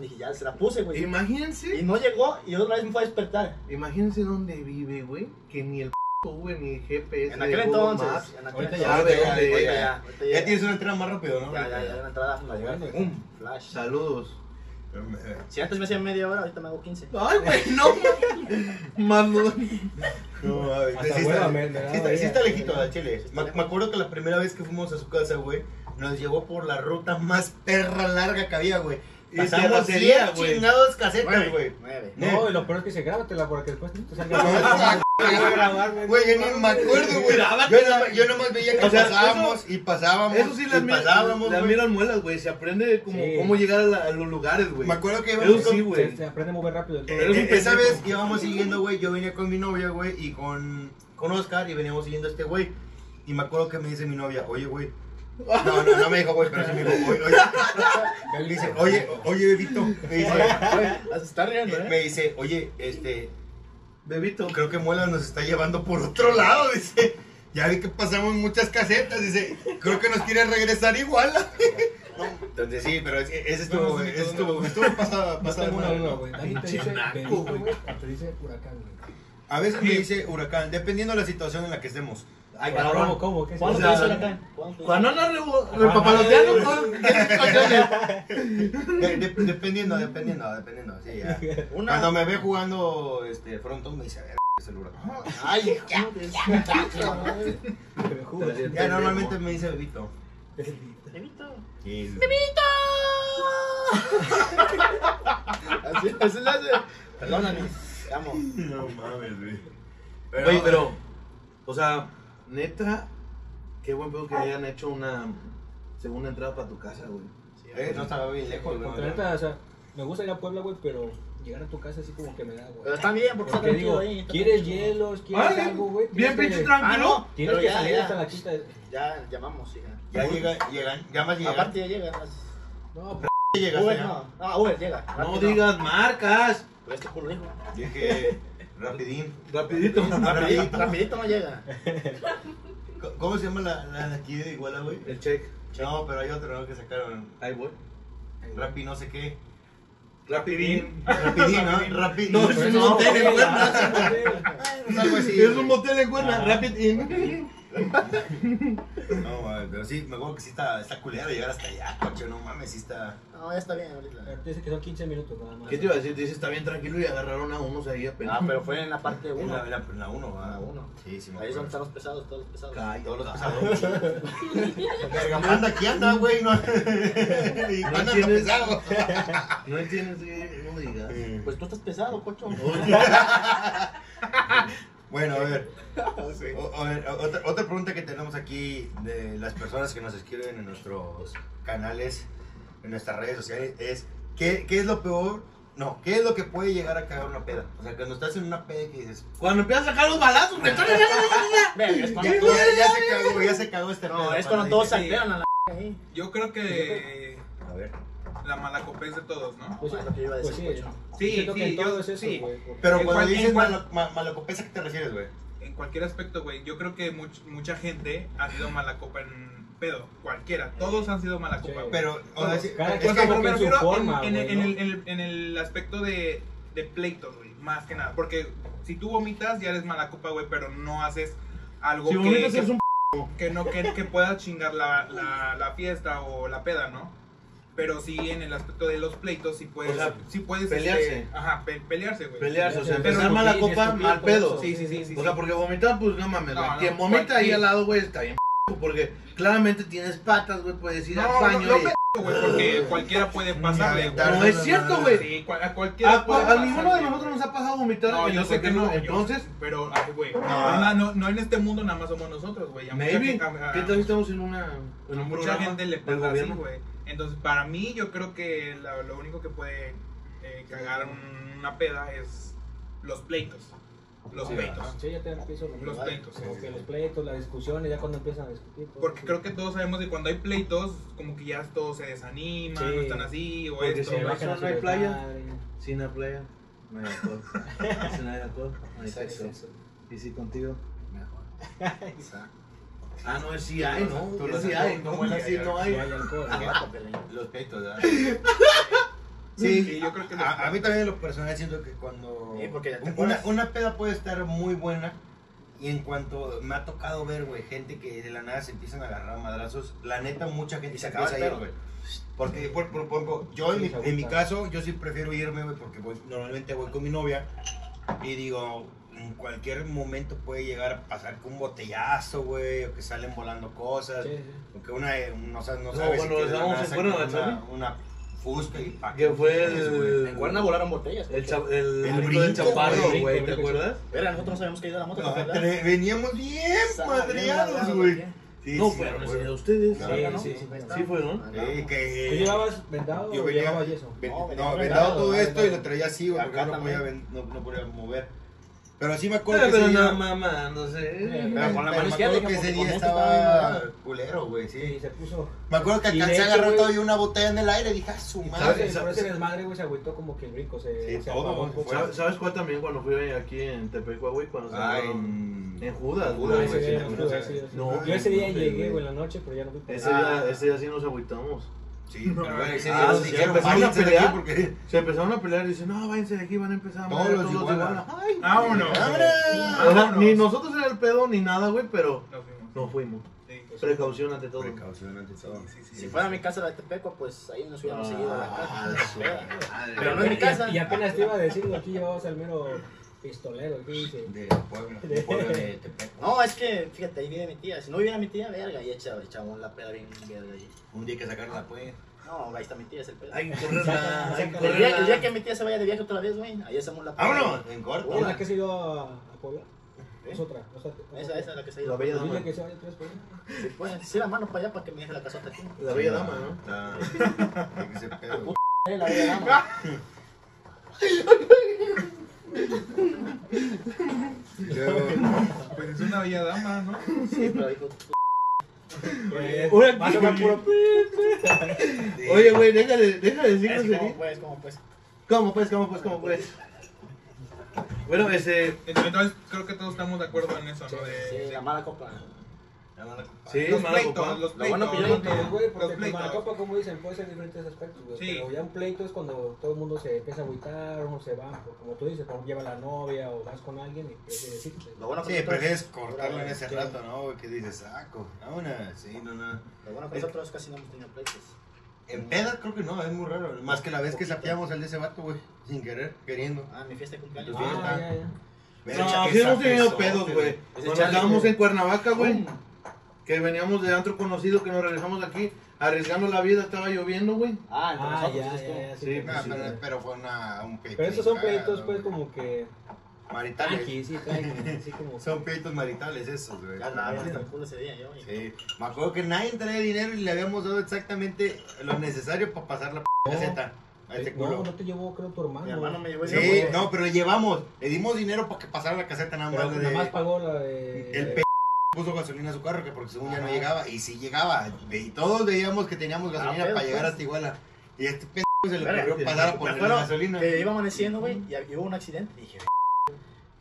dije, ya se la puse, güey. Y Imagínense. no llegó y otra vez me fue a despertar. Imagínense dónde vive, güey. Que ni el p Uber ni GPS. En aquel Google entonces. Maps. En aquel Ahorita ya, ya, dónde ya, llega. ya, ahorita Ya tienes una entrada más rápido, ¿no? Ya, ya, ya, una entrada. ¡Pum! Flash. Saludos. Si antes me hacían media hora, ahorita me hago 15. Ay, güey, no. Más no. Hasta sí, está, sí está, sí ella. está lejito al chile. Me, me acuerdo que la primera vez que fuimos a su casa, güey, nos llevó por la ruta más perra larga que había, güey. Pasamos terracería, 10 güey. chingados casetas, güey. No, y lo peor es que se grábatela porque después te salga. Güey, yo ni me acuerdo, güey. Yo nomás, yo nomás veía que O sea, pasábamos y pasábamos Eso sí, y las miras, pasábamos, las güey. miras muelas, güey. Se aprende como Sí. cómo llegar a, la- a los lugares, güey. Me acuerdo que Eso íbamos sí, güey. Se, se aprende a mover rápido. Eres un eh, esa pendejo. vez íbamos siguiendo, güey, yo venía con mi novia, güey, y con, con Oscar, y veníamos siguiendo a este güey. Y me acuerdo que me dice mi novia, oye, güey. No, no, no me dijo, güey, pero sí me dijo, oye, oye. Me dice, oye, oye, bebito. Me dice, Se está riendo, me ¿eh? dice, oye, este, Bebito. creo que Muela nos está llevando por otro lado, dice. Ya vi que pasamos muchas casetas, dice, creo que nos quiere regresar igual. Entonces sí, pero ese estuvo, sí, ese estuvo, no. estuvo pasada, pasada. güey. Ahí te dice güey. güey. te dice huracán, güey. A veces me dice huracán, dependiendo de la situación en la que estemos. Ay, ¿Cómo, cabrón. cómo? ¿Qué es ¿Cuándo te hizo la hizo? Cuando andas re- repapaloteando, ¿qué coñones? De- de- dependiendo, dependiendo, dependiendo. Sí, ya. Una. Cuando me ve jugando este, frontón, me dice, a ver, celular. Ay, ya. Ya normalmente me dice bebito. Bebito. Y- Así, así le hace. Perdóname. Te amo. No mames, güey. Oye, pero, o sea, neta, qué buen pedo que hayan hecho una segunda entrada para tu casa, güey. Eh, no estaba bien lejos, güey. Neta, o sea, me gusta ir a Puebla, güey, pero llegar a tu casa así como que me da, güey. Pero está bien, porque está Porque tranquilo digo, ahí. está ¿quieres tranquilo. hielos? ¿Quieres Ay, algo, güey? Bien que- pinche tranquilo. Ah, no. Tienes Pero que ya, salir ya. hasta la quinta. Ya llamamos, hija. Ya llega, llegan, ya más llegan. Aparte ya llega. No, pero Ya llegaste Uber ya. no. No, Uber llega. No digas marcas. Pero es que por lo dijo. Dije, rapidín. Rapidito. Rapidito, rapidito no llega. ¿Cómo se llama la, la de aquí de Iguala, güey? El check. No, pero hay otro, ¿no? Que sacaron. Ahí voy. Rapi no sé qué. Rapidín. Rapidín, ¿no? Rapi. No, es un motel en Cuernas. Es algo así. Es un motel en Cuernas. Rapid in. No, mames, pero sí, me acuerdo que sí está, está culero llegar hasta allá, coche, no mames, sí está. No, ya está bien ahorita. Dice que son 15 minutos nada más. ¿Qué te iba a decir? Te dice, está bien tranquilo y agarraron a unos ahí apenas. Ah, pero fue en la parte En 1. la, en la, en la uno, En ¿va? la uno. Sí, sí, me Ahí están los pesados, todos los pesados. Cállate. Todos los pesados. Anda, aquí anda, güey. No, anda entiendes? pesado. No entiendes no digas. Pues tú estás pesado, cocho. Bueno, a ver. O- a ver, otra, otra pregunta que tenemos aquí de las personas que nos escriben en nuestros canales, en nuestras redes sociales, es ¿qué, qué es lo peor? No, ¿qué es lo que puede llegar a cagar una peda? O sea, cuando estás en una peda que dices, Cuando empiezas a sacar los balazos, güey. Ven, es ya, cuando ya, ya se cagó, ya se cagó este no, pedo, es cuando todos alteran a la ahí. Yo creo que A ver. La malacopés de todos, ¿no? Pues sí, Es lo que iba a pues decir, sí. cocho. Sí, Siento que sí, todo yo- es eso, sí. porque- Pero En cuando cual- dices cual- ma- ¿a qué te refieres, güey? En cualquier aspecto, güey. Yo creo que much- mucha gente ha sido mala copa en pedo. Cualquiera. Todos han sido mala copa, Sí. güey. Pero, o sea, sí, que- me que refiero en, el, aspecto de, de pleitos, güey, más que nada. Porque si tú vomitas, ya eres mala copa, güey, pero no haces algo Si que, vomitas que, un que no que, que pueda chingar la, la, la fiesta o la peda, ¿no? Pero sí en el aspecto de los pleitos, sí puedes, O sea, sí puedes pelearse. este, ajá, pe- pelearse, güey. pelearse. O sea, Pero empezar mala copa, mal pedo. Sí, sí, sí, sí. O sea, porque vomitar, pues no mames, No, güey. no, Quien vomita cual- ahí sí. al lado, güey, está bien porque claramente tienes patas, güey, puedes ir No, al no, baño no, y... me güey, porque cualquiera puede pasarle. No es cierto, güey. Sí, a cualquiera A, puede a ninguno de nosotros nos ha pasado vomitar No, yo sé que no. contexto, yo- Entonces, pero, güey. No. No, no, no en este mundo nada más somos nosotros, güey. A maybe, a- a- ¿qué tal estamos en una... En a un mucha programa gente le pasa así, güey. Entonces, para mí, yo creo que la- lo único que puede eh, cagar una peda es los pleitos. Los Sí, pleitos. ajá. Sí, ya te empiezo lo Los pleitos. Como que los pleitos, las discusiones, ya cuando empiezan a discutir. todo Porque creo que todos sabemos que cuando hay pleitos, como que ya todos se desaniman, Sí. no están así, o Porque esto. si no hay playa. Sin la playa, no hay alcohol. Si no hay alcohol, no hay sexo. Y si contigo, mejor. Ah, no, es sí hay, ¿no? Tú sí hay, no, hueles sí allá. no hay. Los peitos, ¿verdad? Sí, Sí, yo creo que a, a mí también en lo personal siento que cuando Sí, porque te una, peda puede estar muy buena y en cuanto me ha tocado ver, güey, gente que de la nada se empiezan a agarrar a madrazos, la neta mucha gente Y se se acaba el ir, güey. Porque, por, por, por yo en mi, en caso, yo sí prefiero irme, güey, porque voy- normalmente voy con mi novia y digo, en cualquier momento puede llegar a pasar que un botellazo, güey, o que salen volando cosas, Sí, sí. o que una, no, sabes, no No, sabes en sacan Cuerna, una, ¿sabes? una fusca y pa' Que fue güey. el... En Cuerna volaron botellas. El, cha- el, El brinco del chaparro, güey. El ¿te acuerdas? Verga, nosotros no sabíamos que iba la moto, No, veníamos bien Sa- madreados, güey. Sí, No, sí, pero me no acuerdo. a ustedes. Sí, ¿no? sí, sí. Sí fue, ¿no? Ah, Eh, ¿Tú que... llevabas vendado Yo o venía- llevabas yeso? Ven- No, No, vendado vendado, todo esto y lo traía así, güey, porque Acá no podía, no, no podía mover. Pero sí me Pero, acuerdo que pero ese nada día... mamándose. Pero Pero con la me mano izquierda, acuerdo que ese día estaba culero, güey, Sí, sí. se puso. Me acuerdo que alcancé a agarrar todavía una botella en el aire y dije, ah, su madre. por ese- ¿sabes? por ese desmadre, güey, se agüitó como que el se, Sí, se todo, ¿Sabes, ¿Sabes cuál también cuando fui aquí en Tepecua, güey? Cuando se Ah, en... Judas, en güey. Ah, no. No, Yo ese día no, llegué, güey. en la noche, pero ya no fui Ese Ah. día, ese día sí nos agüitamos. Sí, pero Ah, sí, dijeron, empezaron a pelear. porque Se empezaron a pelear y dicen, no, váyanse de aquí, van a empezar a Todos los todos. Iguala. Ay, Vámonos. Sea, Vámonos. ni nosotros era el pedo ni nada, güey, pero Nos fuimos. no fuimos. Sí. Precaución ante todo. Precaución ante todo. Sí, sí, sí. Si fuera mi casa la de Tepeco, pues ahí nos hubiéramos seguido a la Ah, casa. Pero no es mi casa. Y apenas te iba a decir, aquí llevabas al mero pistolero, ¿qué dice? De Puebla, de Puebla de Tepec. No, es que, fíjate, ahí vive mi tía. Si no viviera mi tía, verga, y echa- echamos la peda bien verga allí. Un día hay que sacarla, pues. No, ahí está mi tía, es el pedo. Que correrla, que El día, el día que mi tía se vaya de viaje otra vez, güey, ahí hacemos la peda. Vámonos, en corto. ¿Es la que se ha ido a, a Puebla? ¿Eh? Es otra. O sea, Esa, esa es la que se ha La ido. bella Dile dama. que se vaya tres por ahí. Sí, pues, sí, la mano para allá para que me deje la casota aquí. La bella dama, ¿no? La bella dama. Luego, Pues es una bella dama, ¿no? Sí, pero dijo, Una- Vas a ver puro. Oye, güey, déjale, déjale es decirnos que, ¿cómo de pues, cómo pues? ¿Cómo pues, cómo pues, cómo pues? Bueno, este. Entonces creo que todos estamos de acuerdo en eso, ¿no? Sí, De, la mala copa. Ya no Sí, los mala pleitos, los Lo bueno que yo pleitos, güey, porque los la pleitos. copa, como dicen, puede ser diferentes aspectos, güey. Sí. Pero ya un pleito es cuando todo el mundo se empieza a agüitar, o se va, o como tú dices, cuando lleva la novia o vas con alguien y prefieres decirte. Lo bueno que Sí, prefieres cortarlo en ese rato, ¿no? güey? Que dices, saco, vámonos. Sí, no, no. Lo bueno que nosotros casi no hemos tenido pleitos. En pedas creo que no, es muy raro. Más que la vez que sapeamos al de ese vato, güey. Sin querer, queriendo. Ah, mi fiesta de cumpleaños. Ah, ya, ya. No, sí hemos tenido pedos, güey. Cuando estábamos en Cuernavaca, güey. Que veníamos de antro conocido, que nos regresamos aquí, arriesgando la vida, estaba lloviendo, güey. Ah, entre Ah, nosotros. ya, ya, ya. Sí, Sí, pues, pero, sí. pero fue una, un pleito. Pero esos son pleitos, pues, como que. Maritales. Tranqui, sí. Así como. Son pleitos maritales esos, güey. Hasta el culo ese día yo. Sí, me acuerdo que nadie traía dinero y le habíamos dado exactamente lo necesario para pasar la p No. caseta a este No, culo. no te llevó, creo, tu hermano. Mi hermano me llevó ese Sí, no, pero le llevamos, le dimos dinero para que pasara la caseta nada Pero más. nada de- más pagó la de. el p puso gasolina a su carro, que porque según ya no llegaba, y sí llegaba, y todos veíamos que teníamos gasolina Ah, pero, para llegar pues. hasta Iguala. Y este p se le ocurrió pasar a poner gasolina. que iba amaneciendo, güey, y y hubo un accidente. Dije,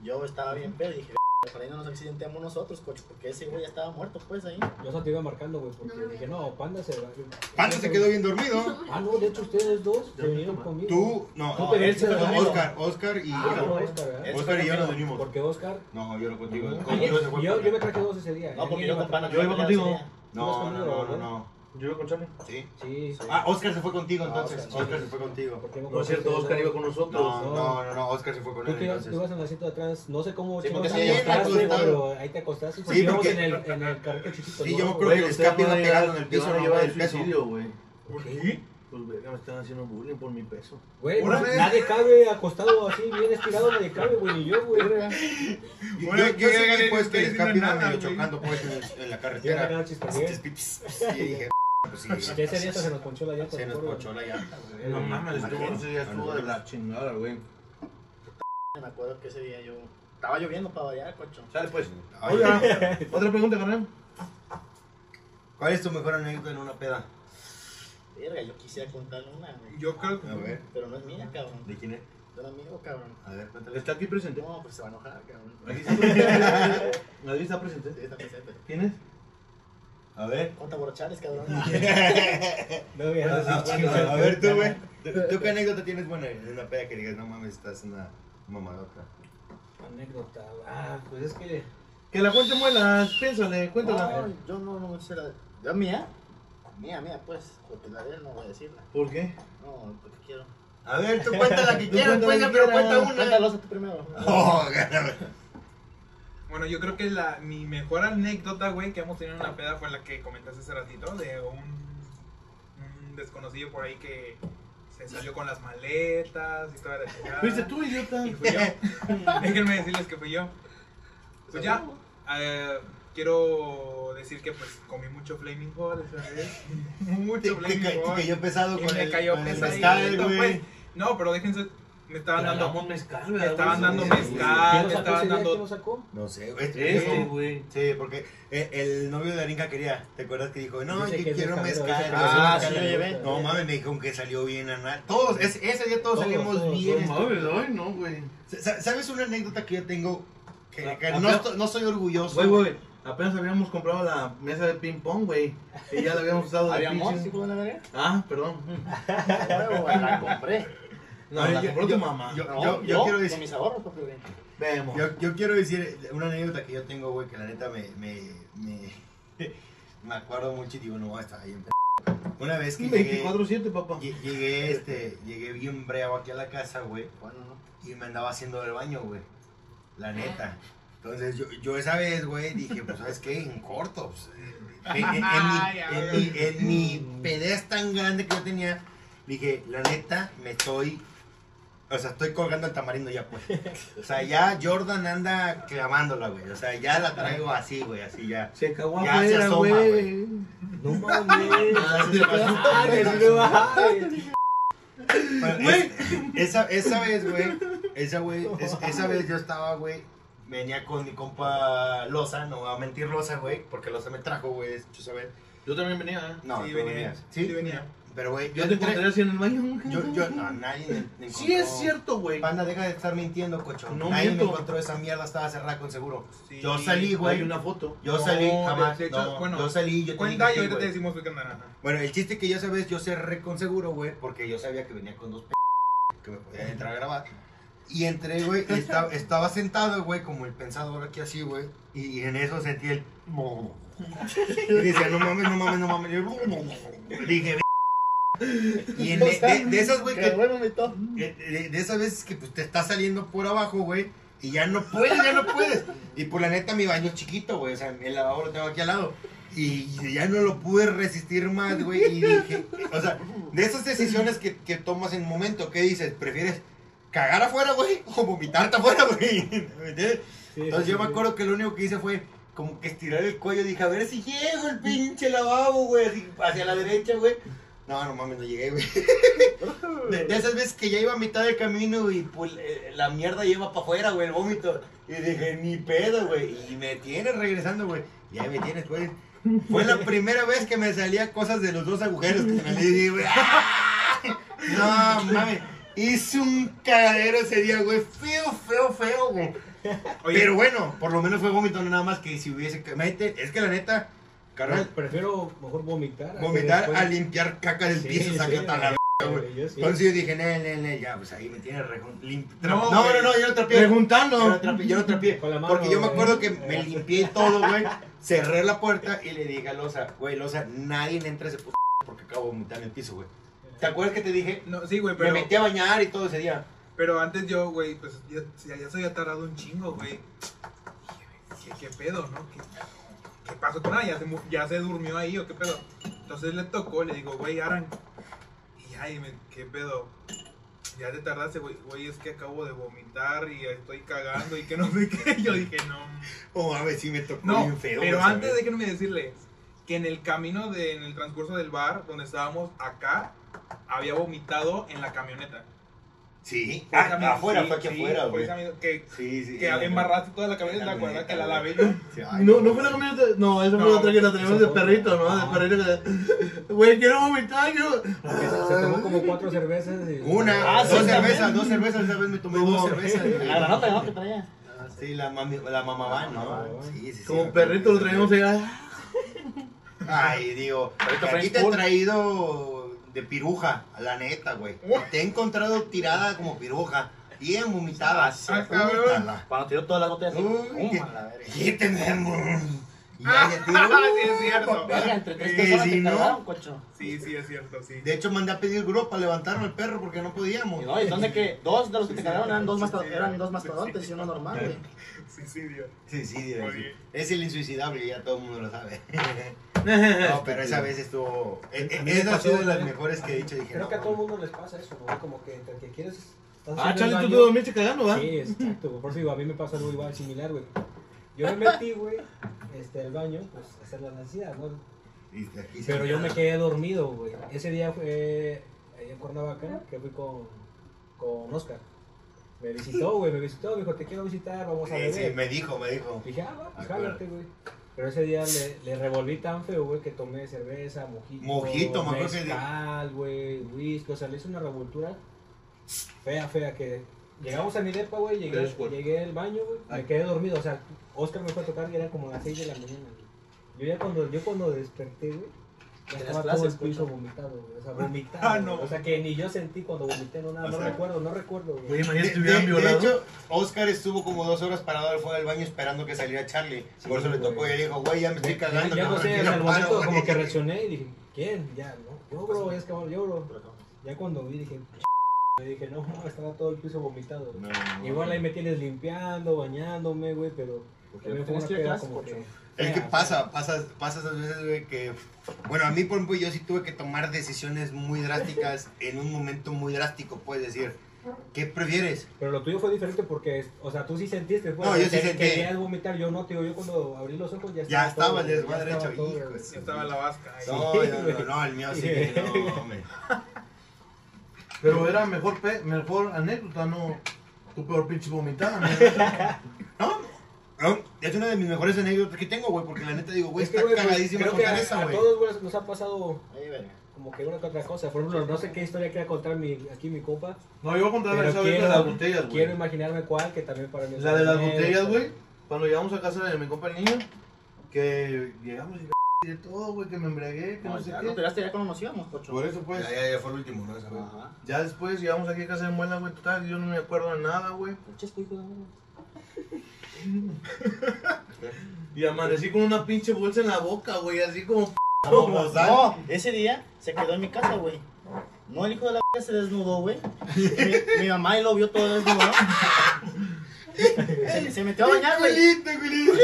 yo estaba bien pedo. Dije, para ahí no nos accidentemos nosotros, coche, porque ese güey ya estaba muerto, pues ahí. Yo solo te iba marcando, güey, porque dije, no, Panda se va. Panda se quedó bien dormido. Ah, no, de hecho, ustedes dos se vinieron conmigo. Tú, no, no, no, conmigo. Oscar, Oscar y Ah, yo. no, Oscar. Eso Oscar y yo nos venimos. Porque Oscar. No, yo no contigo. Contigo se yo, Panda. yo me traje dos ese día. No, porque yo con pana. Yo iba contigo. No, no, no, no, no. Yo iba con Charlie. Sí. Sí, sí. Ah, Oscar se fue contigo Ah, entonces. Oscar, Oscar sí. se fue contigo. No es cierto, Oscar iba con nosotros. No, no, no, no, Oscar se fue con Tú él te ibas, entonces. tú ibas en el asiento de atrás, no sé cómo Sí, porque sí, acostaste, pero ahí te acostaste. Sí, porque- en el, en el carrito chiquito. Sí, ¿no? yo me acuerdo que el escape iba pegado en el piso, no, llevar el peso. güey. ¿Por qué? Pues verga, me están haciendo bullying por mi peso. Güey, nadie cabe acostado así, bien estirado, nadie cabe, güey, ni yo, güey. Yo, Bueno, yo, yo pues pues Yo carretera. era chispería. Y dije, pues sí. Ese día se nos ponchó la llanta. Se nos ponchó la llanta, güey. No mames, estuvo ese día estuvo de la chingada, güey. Me acuerdo que ese día yo. Estaba lloviendo para variar, cocho. Sale pues. Oiga, otra pregunta, carnal. ¿Cuál es tu mejor anécdota en una peda? Verga, yo quisiera contar una, güey. Yo creo que. A ver, Pero no es mía, cabrón. ¿de quién es? De un amigo, cabrón. A ver, cuéntale. Está aquí presente. No, pues se va a enojar, cabrón. Aquí está presente. Está Sí, presente. está presente. ¿Quién es? A ver. Conta borrachales, cabrón. No, mira, a- sí, chingo. a- ver, tú, güey. ¿Tú qué anécdota tienes buena en una peda que digas, no mames, estás una mamadota? Anécdota, ah, pues es que. Que la cuente muelas, piénsale, cuéntala. No, yo no, no sé la. ¿Yo mía? Mía, mía, pues. Porque la de él no voy a decirla. ¿Por qué? No, porque quiero. A ver, tú cuenta la que Tú quieras, cuenta pues, la pero cuenta una. Cuéntalos a tú primero. Oh, gana. Bueno, yo creo que la, mi mejor anécdota, güey, que hemos tenido en una peda fue la que comentaste hace ratito, de un, un desconocido por ahí que se salió con las maletas y toda la chingada. ¿Fuiste tú, idiota? Y fui yo. Déjenme decirles que fui yo. Pues ya, eh, quiero decir que pues comí mucho Flaming Hot esa vez. Mucho Flaming Hot. te cayó pesado Y con me el, cayó con el pesadito, mezcal, pues. No, pero déjense, me estaban dando... Tragamos mezcal, Me ¿verdad, estaban dando Sí, mezcal. ¿Quién lo te sacó estaban dando- ¿Quién lo sacó? No sé, güey. Güey. Sí, porque eh, el novio de Arinka quería, ¿te acuerdas que dijo, no, yo quiero mezcal? Ah, sí, mezcalero. lo llevé. No mames, me dijeron que salió bien anal. Todos, ese, ese día todos, Todos, salimos todos, bien. No mames, ay, no, güey. Sa- ¿Sabes una anécdota que yo tengo? Que, que Acá- no, soy orgulloso. Güey, güey, Apenas habíamos comprado la mesa de ping pong, güey. Y ya la habíamos usado de ¿Había amor, pinche- hijo de la verga? Ah, perdón. La compré. No, la yo- compró yo- tu mamá. yo- No, yo quiero decir- mis ahorros, papi, güey. Vemos. Yo, quiero decir una anécdota que yo tengo, güey, que la neta me, me, me, me acuerdo mucho y digo, no, está ahí en p- Una vez que llegué, 24-7, papá. lle- llegué, este, llegué bien bravo aquí a la casa, güey, Bueno, no. y me andaba haciendo el baño, güey, la neta. Entonces yo, yo esa vez, güey, dije, pues, ¿sabes qué? En corto, pues, en, en- en mi, en, mi, en mi pedez tan grande que yo tenía, dije, la neta, me estoy, o sea, estoy colgando el tamarindo ya, pues. O sea, ya Jordan anda clavándola, güey. O sea, ya la traigo así, güey, así ya. Se cagó Ya se afuera, asoma, güey. No mames. Se. Bueno, es- esa, esa vez, güey, esa, güey, es- esa vez yo estaba, güey, venía con mi compa Loza, no voy a mentir Loza, güey, porque Loza me trajo, güey, tú sabes. Yo también venía, ¿eh? No, sí, tú venía. venías. Sí, venía. Pero, güey, Yo yo te entré- encontré así en el baño. Yo, yo, no, nadie me, me encontró. Sí, es cierto, güey. Panda, deja de estar mintiendo, cocho. No nadie miento. me encontró esa mierda, estaba cerrada con seguro. Sí. Yo salí, güey. Hay una foto. Yo No, salí, de- jamás. de hecho, no, bueno, yo salí, yo te Cuenta y ahorita te decimos qué ajá. Bueno, el chiste que yo esa vez yo cerré con seguro, güey, porque yo sabía que venía con dos p que me podían entrar a grabar. Y entré, güey, y estaba, estaba sentado, güey, como el pensador aquí así, güey. Y en eso sentí el. Y decía, no mames, no mames, no mames. Y dije, y en de, de- de esas, güey, Que que bueno, de, de- esas veces que pues te está saliendo por abajo, güey, y ya no puedes, ya no puedes. Y por la neta mi baño es chiquito, güey, o sea, el lavabo lo tengo aquí al lado. Y ya no lo pude resistir más, güey, y dije, o sea, de esas decisiones que, que tomas en un momento, ¿qué dices? ¿Prefieres cagar afuera, güey, o vomitarte afuera, güey? Entonces sí, yo me acuerdo que lo único que hice fue como que estirar el cuello, dije, a ver si llego el pinche lavabo, güey, hacia la derecha, güey. No, no mames, no llegué, güey. De, de esas veces que ya iba a mitad del camino y pues eh, la mierda lleva para afuera, güey, el vómito. Y dije, ni pedo, güey. Y me tienes regresando, güey. Y ahí me tienes, güey. Fue la primera vez que me salía cosas de los dos agujeros que me di, güey. No, mames. Hice un cagadero ese día, güey. Feo, feo, feo, güey. Oye, Pero bueno, por lo menos fue vómito, no nada más que si hubiese... Es que la neta, carnal, Prefiero mejor vomitar. vomitar después- a limpiar caca del Sí, piso, la yo sí. Entonces yo dije, ne, ne, ne, ya, pues ahí me tra- No, No, no, no, yo no trapié. Yo Preguntando. trapié, yo no trapié. Mano, Porque yo me acuerdo que me limpié todo, güey. Cerré la puerta y le dije a Loza, güey, Loza, nadie entra a ese puto porque acabo de vomitar en el piso, güey. ¿Te acuerdas que te dije? no, sí, güey, Me pero, metí a bañar y todo ese día. pero antes yo, güey, pues ya, ya, se había tardado un chingo, güey. Dije, ¿Qué, qué pedo, no? ¿Qué, qué pasó con ella? ¿Ya se, ¿Ya se durmió ahí o qué pedo? Entonces le tocó, le digo, güey, Aran. Y ay, me, ¿qué pedo? Ya te tardaste, güey. Güey, es que acabo de vomitar y estoy cagando y que no sé qué. Yo dije, no. Oh, a ver si me tocó No, bien feo. pero antes déjenme decirles que en el camino, de, en el transcurso del bar donde estábamos acá, había vomitado en la camioneta. Sí, Fue ah, afuera, sí, fue aquí sí, afuera, fue güey. Que, Sí, sí. que embarraste toda la camioneta, ¿te acuerdas? Que la lavé yo. Sí, ay, No, no fue la camioneta. No, esa fue No, otra que la teníamos de perrito, ¿no? De perrito que. Güey, quiero vomitar, quiero. Se tomó como cuatro cervezas. Y... Una, Ah, dos sí, cervezas, dos cervezas, esa vez me tomé No, dos cervezas. La granota, ¿no? Que traía. Sí, la, mami, la mamá van, ¿no? Sí, sí, sí. Como perrito lo traíamos allá. Ay, digo, aquí te he traído de piruja, la neta, güey. Te he encontrado tirada como piruja, bien vomitada. Ah, sí. Cuando tiró todas las botellas así. Uy, ¡pum! que- a la verga. ¿Qué tenemos? Y ya, ya, tío. sí, es cierto. Verga, entre tres personas si te no- cocho. Sí, sí, es cierto, sí. De hecho, mandé a pedir grúa para levantarme el perro porque no podíamos. No, y donde que dos de los que te cargaron eran dos, Sí, masta- sí, eran sí, dos sí, mastodontes y uno normal, güey. Sí, sí. Sí, sí, sí. bien. Es el insuicidable, ya todo el mundo lo sabe. No, pero esa vez estuvo. eh, eh, Esa ha sido de las mejores que he dicho. Dije, Creo no, que a todo el mundo les pasa eso, ¿no? Como que entre que quieres. estás Ah, haciendo chale, el tú baño. te dormiste cagando, ¿va? Sí, exacto, güey. Por eso digo, a mí me pasa algo igual, similar, güey. Yo me metí, güey, este, al baño, pues, a hacer la necesidad, ¿no? Y aquí se Pero yo me quedé dormido, güey. Ese día fue ahí en Cuernavaca, que fui con, con Oscar. Me visitó, güey, me visitó, me dijo, te quiero visitar, vamos a Sí, beber. sí, me dijo, me dijo. Dije, ah, va, pues Acuérdate. jálate, güey. Pero ese día le, le revolví tan feo, güey, que tomé cerveza, mojito. Mojito, me mezcal, güey, whisky. O sea, le hice una revoltura fea, fea, que llegamos a mi depa, güey, llegué, llegué al baño, güey, me quedé dormido. O sea, Oscar me fue a tocar y era como las 6 de la mañana, güey. Yo ya cuando, yo cuando desperté, güey, Tenías estaba clases, todo el piso pucho. vomitado. O sea, vomitado. Ah, no. O sea, que ni yo sentí cuando vomité, no nada, O no recuerdo, no recuerdo, güey. De, si hubieran de- violado. hecho, Oscar estuvo como dos horas parado al fuera del baño esperando que saliera Charlie. Sí, Por eso le tocó y güey. dijo, güey, ya me estoy cagando. Ya, no sé, no paro, momento güey". como que reaccioné y dije, ¿quién? Ya, no. Yo, bro, es que yo, bro. Ya cuando vi dije, yo dije, no, estaba todo el piso vomitado. No, no, Igual ahí me tienes limpiando, bañándome, güey, pero también fue una peda como que... Es que pasa, pasa, pasa esas veces, güey, que... Bueno, a mí, por ejemplo, yo sí tuve que tomar decisiones muy drásticas en un momento muy drástico, puedes decir. ¿Qué prefieres? Pero lo tuyo fue diferente porque, o sea, tú sí sentiste, pues, No, yo sí sentí. Querías vomitar, yo no, tío, yo cuando abrí los ojos ya Ya estaba estaba todo, ya estaba todo, hijo, güey. sí. Estaba la vasca. ahí. No, no, no, no, el mío sí que no, hombre. Pero era mejor, pe mejor anécdota, no tu peor pinche vomitada. no, es una de mis mejores anécdotas que tengo, güey, porque la neta digo, güey, Es que, está pues, cagadísima creo que contar a, esa, a güey. todos, güey, nos ha pasado como que una que otra cosa. Por ejemplo, no sé qué historia quiera contar mi, aquí mi compa, No, yo voy a contar esa vez de las botellas, güey. quiero imaginarme cuál, que también para mí es La de las botellas, güey. Cuando llegamos a casa de mi compa el niño, que llegamos y de todo, güey, que me embriagué, que no, No, sé ya qué. no te ya cuando nos íbamos, pocho. Por eso, pues. Ya, ya, ya fue el último, ¿no? Esa. Ya después llegamos aquí a casa de Muela, güey, total, yo no me acuerdo de nada, güey. Pinches hijo de. Y amanecí con una pinche bolsa en la boca, güey, así como... No, ese día se quedó en mi casa, güey. No, el hijo de la verga se desnudó, güey. Mi, mi mamá y lo vio todo desnudo. Se, se metió a bañar, güey. Culito, culito.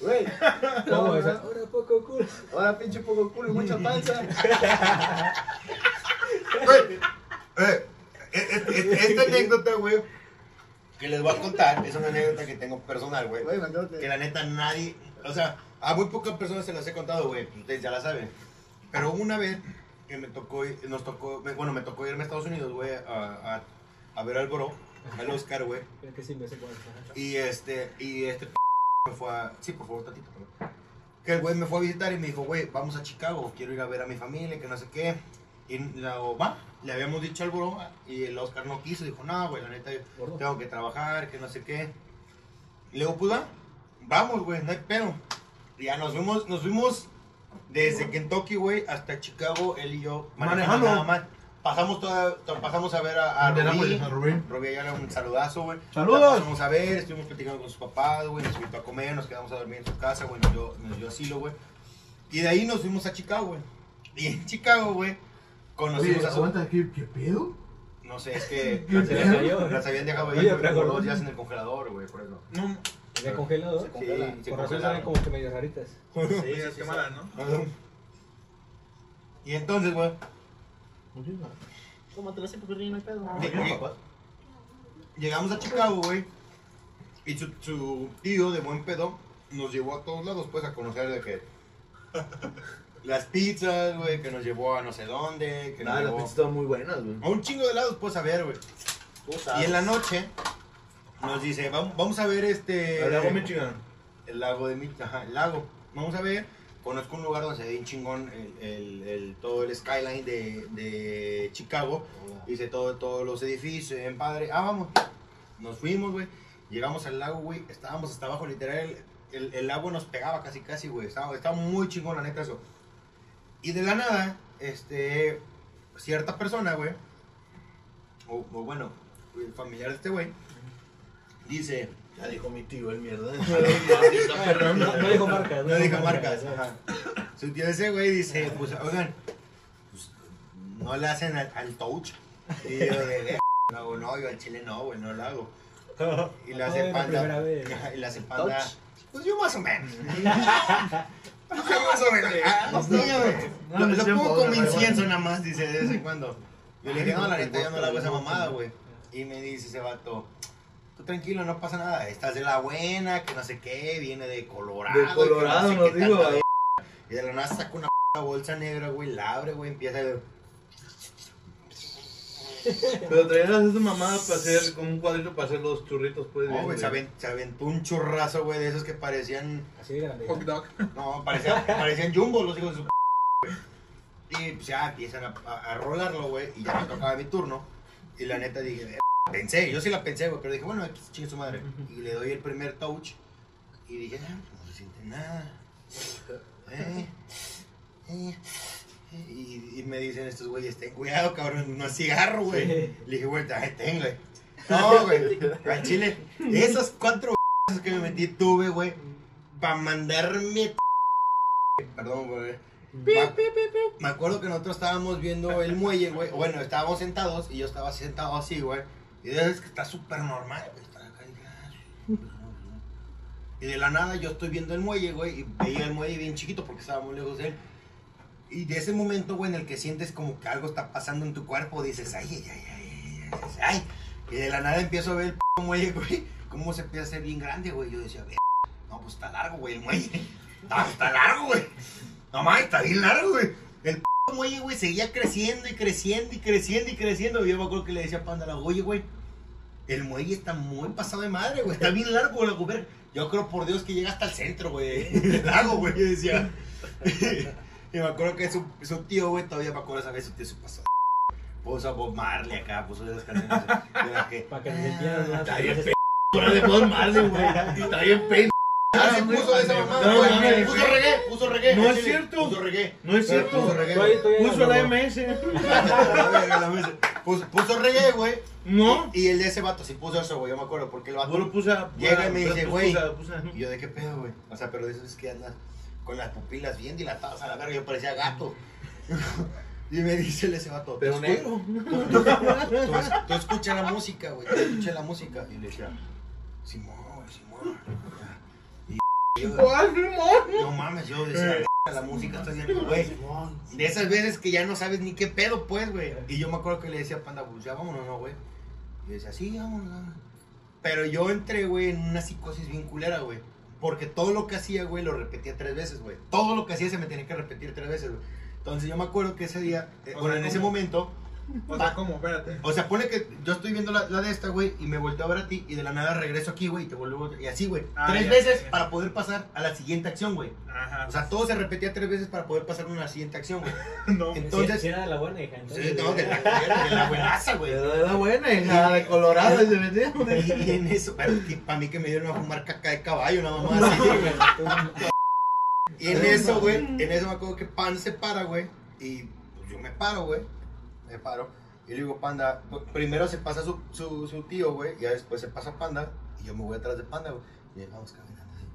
Güey. ¿Cómo es? Ahora poco culo. Ahora pinche poco culo y mucha panza. Güey, eh, Esta anécdota, güey, que les voy a contar, es una anécdota que tengo personal, güey. Que la neta nadie, o sea, a muy pocas personas se las he contado, güey, ustedes ya la saben. Pero una vez que me tocó, nos tocó, bueno, me tocó irme a Estados Unidos, güey, a, a, a ver al bro, al Oscar, güey. Que sí me. Y este, y este me fue a, sí, por favor, tantito, perdón. Que el güey me fue a visitar y me dijo, güey, vamos a Chicago, quiero ir a ver a mi familia, que no sé qué. Y la, va, le habíamos dicho al bro y el Oscar no quiso, dijo, no, güey, la neta, yo tengo que trabajar, que no sé qué. Y le digo, pues va, vamos, güey, no hay pedo. Y ya nos fuimos, nos fuimos desde Kentucky, güey, hasta Chicago, él y yo, manejando Manejando. nada más. Pasamos, toda, to- pasamos a ver a, a Rubí. a Rubí. Rubí ya era un saludazo, güey. ¡Saludos! La pasamos a ver, estuvimos platicando con sus papás, güey, nos invitó a comer, nos quedamos a dormir en su casa, güey, nos dio, nos dio asilo, güey. Y de ahí nos fuimos a Chicago, güey. Y en Chicago, güey, conocimos Oye, a su... aguanta, ¿qué, qué pedo? No sé, es que ¿Qué las, habían- cayó? las habían dejado ahí Oye, por dos días en el congelador, güey, por eso. No, ¿De congelado? Se congela. Sí, se Por razón salen como que medio raritas. Sí, sí, es sí, quemada, ¿no? Y entonces, güey, así porque no hay pedo. Lleg- lleg- llegamos a Chicago, güey. Y su, su tío de buen pedo nos llevó a todos lados, pues, a conocer de que... Las pizzas, güey, que nos llevó a no sé dónde, que nos Nada, las llevó... pizzas estaban muy buenas, güey. A un chingo de lados, pues, a ver, güey. Y en la noche nos dice, vamos, vamos a ver este... El lago Michigan. El lago de Michigan, ajá, el lago. Vamos a ver, conozco un lugar donde se ve bien chingón el, el- el- todo el skyline de, de Chicago. Dice todo, todos los edificios, bien padre. Ah, vamos. Nos fuimos, güey. Llegamos al lago, güey. Estábamos hasta abajo, literal. El, el, el agua nos pegaba casi, casi, güey. Estaba, estaba muy chingón, la neta, eso. Y de la nada, este, cierta persona, güey, o, o bueno, el familiar de este güey, dice, Ya dijo mi tío, el mierda. No, no dijo marcas. no dijo marcas, ajá. Su tío ese güey dice, pues, oigan, pues, no le hacen al, al touch. Y yo de, "Ve, no, no, yo al chile no, güey, no lo hago. Y hace la primera panda, y le hace panda, pues yo más o menos. Menos. Ah, No, no, Lo, lo pongo como incienso nada más, dice de vez en cuando. Yo le dije, no, la neta, yo no le hago esa mamada, güey. Y me dice ese vato, tú tranquilo, no pasa nada, estás de la buena, que no sé qué, viene de Colorado. De Colorado, no sé digo, güey. Y de la nada saca una bolsa negra, güey, la abre, güey, empieza a... Pero traías esa mamada para hacer, con un cuadrito para hacer los churritos, pues. No, güey, se, aven- se aventó un churrazo, güey, de esos que parecían... Así de grande. Hot dog. No, parecían, parecían jumbo los hijos de su p- güey. Y pues ya empiezan a, a, a rolarlo, güey, y ya me tocaba mi turno. Y la neta dije, "Eh, pensé, yo sí la pensé, güey, pero dije, bueno, aquí chingue su madre. Y le doy el primer touch y dije, ah, no se siente nada. Eh, eh. Y, y me dicen estos güeyes, ten cuidado, cabrón, no es cigarro, güey. Le dije, güey, ten, güey. No, güey, al chile, esos cuatro que me metí tuve, güey, para mandarme. Perdón, güey. Me, acuerdo que nosotros estábamos viendo el muelle, güey. Bueno, estábamos sentados y yo estaba sentado así, güey. Y es que está súper normal, güey. Y de la nada yo estoy viendo el muelle, güey. Y veía el muelle bien chiquito porque estaba muy lejos de él. Y de ese momento, güey, en el que sientes como que algo está pasando en tu cuerpo, dices, ay, ay, ay, ay, ay, ay. ay". Y de la nada empiezo a ver el p muelle, güey. Cómo se empieza a hacer bien grande, güey. Yo decía, "Ve, no, pues está largo, güey, el muelle. Está, está largo, güey. No mames, está bien largo, güey. El p muelle, güey, seguía creciendo y creciendo y creciendo y creciendo. Yo me acuerdo que le decía a Panda, oye, güey, el muelle está muy pasado de madre, güey. Está bien largo, güey, güey. Yo creo por Dios que llega hasta el centro, güey. Del lago, güey. Yo decía. y me acuerdo que su, su tío, güey, todavía me acuerdo esa vez su tío se pasó. Puso a Bob Marley acá, puso esas canciones. de las que- Para que te sintieras más. Está bien p. de Bob Marley, güey. Está bien p. Ah, sí, puso esa mamá, No, güey. Puso reggae, puso reggae. No es cierto. Puso reggae. No es Puso cierto. reggae. Tú ahí Puso la MS. Puso, puso reggae, güey. No. Y el de ese vato sí puso eso, güey. Yo me acuerdo porque el Yo vato. lo puse a. Llega y me dice, güey. yo, ¿de qué pedo, güey? O sea, pero de eso es que andas con las pupilas bien dilatadas a la verga. Yo parecía gato. y me dice el ese vato. Pero "Tú negro. Tú, tú escucha la música, güey. Tú escucha la música. Y le decía, Simón, güey, Simón. Y yo, no mames, yo decía, la música está bien, güey. De esas veces que ya no sabes ni qué pedo, pues, güey. Y yo me acuerdo que le decía a Panda, pues ya vámonos, ¿no, güey? Y decía, sí, vámonos, vámonos. Pero yo entré, güey, en una psicosis bien culera, güey. Porque todo lo que hacía, güey, lo repetía tres veces, güey. Todo lo que hacía se me tenía que repetir tres veces, güey. Entonces yo me acuerdo que ese día, eh, bueno, sea, en ese momento, O sea, ¿cómo? Espérate. o sea, pone que yo estoy viendo la, la de esta, güey, y me volteo a ver a ti, y de la nada regreso aquí, güey, y te vuelvo Y así, güey. Ah, tres ya, veces ya. para poder pasar a la siguiente acción, güey. Ajá. O sea, todo se repetía tres veces para poder pasar a una siguiente acción, güey. no. Entonces, Si era de la buena hija. sí, no, de la, de la buenaza, güey. Pero era buena, hija, de Colorado y se metía. Y, y en eso, para mí que me dieron a fumar caca de caballo, una mamá así, güey. Y en eso, güey, en eso me acuerdo que Pan se para, güey. Y pues, yo me paro, güey. Me paro. Y le digo, Panda, pues, primero se pasa su, su, tío, güey. Y después se pasa Panda. Y yo me voy atrás de Panda, güey. Y vamos caminando así.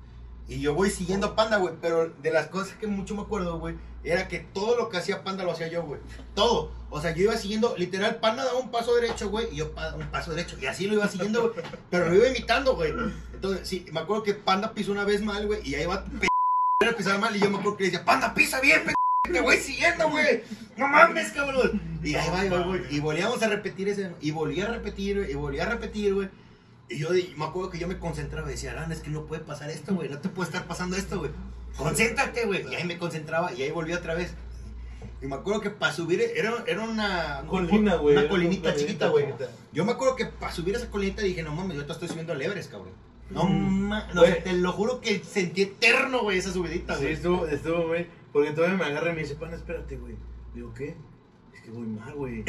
Y yo voy siguiendo Panda, güey. Pero de las cosas que mucho me acuerdo, güey, era que todo lo que hacía Panda lo hacía yo, güey. Todo. O sea, yo iba siguiendo, literal, Panda daba un paso derecho, güey. Y yo un paso derecho. Y así lo iba siguiendo, güey. Pero lo iba imitando, güey. Entonces, sí, me acuerdo que Panda pisó una vez mal, güey. Y ahí va a pisar mal. Y yo me acuerdo que le decía, Panda, pisa bien, pe te voy siguiendo, güey. No mames, cabrón. Y ahí va, güey. Y volvíamos a repetir ese. Y volví a repetir, y volví a repetir, güey. Y yo y me acuerdo que yo me concentraba y decía, Aran, es que no puede pasar esto, güey. No te puede estar pasando esto, güey. Concéntrate, güey. Y ahí me concentraba y ahí volví otra vez. Y me acuerdo que para subir, era, era una Colina, güey. Una colinita chiquita, güey. Yo me acuerdo que para subir esa colinita dije, no mames, yo te estoy subiendo al Everest, cabrón. No Mm. mames, no, te lo juro que sentí eterno, güey, esa subidita, Sí, güey. estuvo, estuvo, güey. Porque todavía me agarra y me dice, pana, espérate, güey. Digo, ¿qué? Es que voy mal, güey.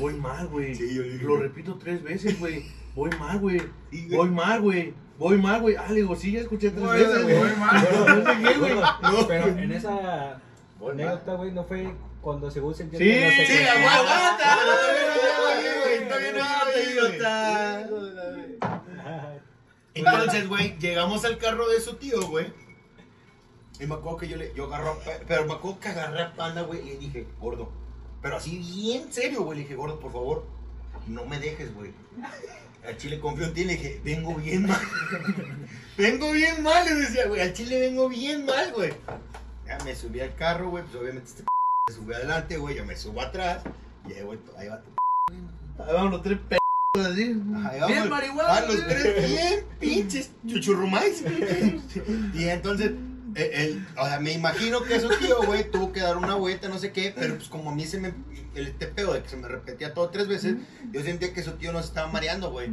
Voy mal, güey. Sí, yo dije, Lo repito tres veces, güey. Voy mal, güey. Sí. Voy mal, güey. Voy mal, güey. Ah, le digo, sí, ya escuché tres Voy, veces, güey, voy mal. Pero no. Pero, en esa anécdota, güey, no fue cuando según se Sí, entiende. no sé sí, aguanta. Todavía no idiota. Entonces, güey, llegamos al carro de su tío, güey. Y me acuerdo que yo le, yo agarro, pero me acuerdo que agarré a Panda, güey, y le dije, gordo. Pero así bien serio, güey, le dije, gordo, por favor, no me dejes, güey. Al chile confío en ti, le dije, vengo bien mal. vengo bien mal, le decía, güey, al chile vengo bien mal, güey. Ya me subí al carro, güey, pues obviamente este se sube adelante, güey, yo me subo atrás. Y ahí, güey, ahí va tu Ahí vamos los tres p así. Ahí vamos. Bien marihuana. Los tres bien pinches chuchurrumais. y entonces, eh, el, o sea, me imagino que su tío, güey, tuvo que dar una vuelta, no sé qué, pero pues como a mí se me, el este pedo de que se me repetía todo tres veces, yo sentía que su tío nos estaba mareando, güey.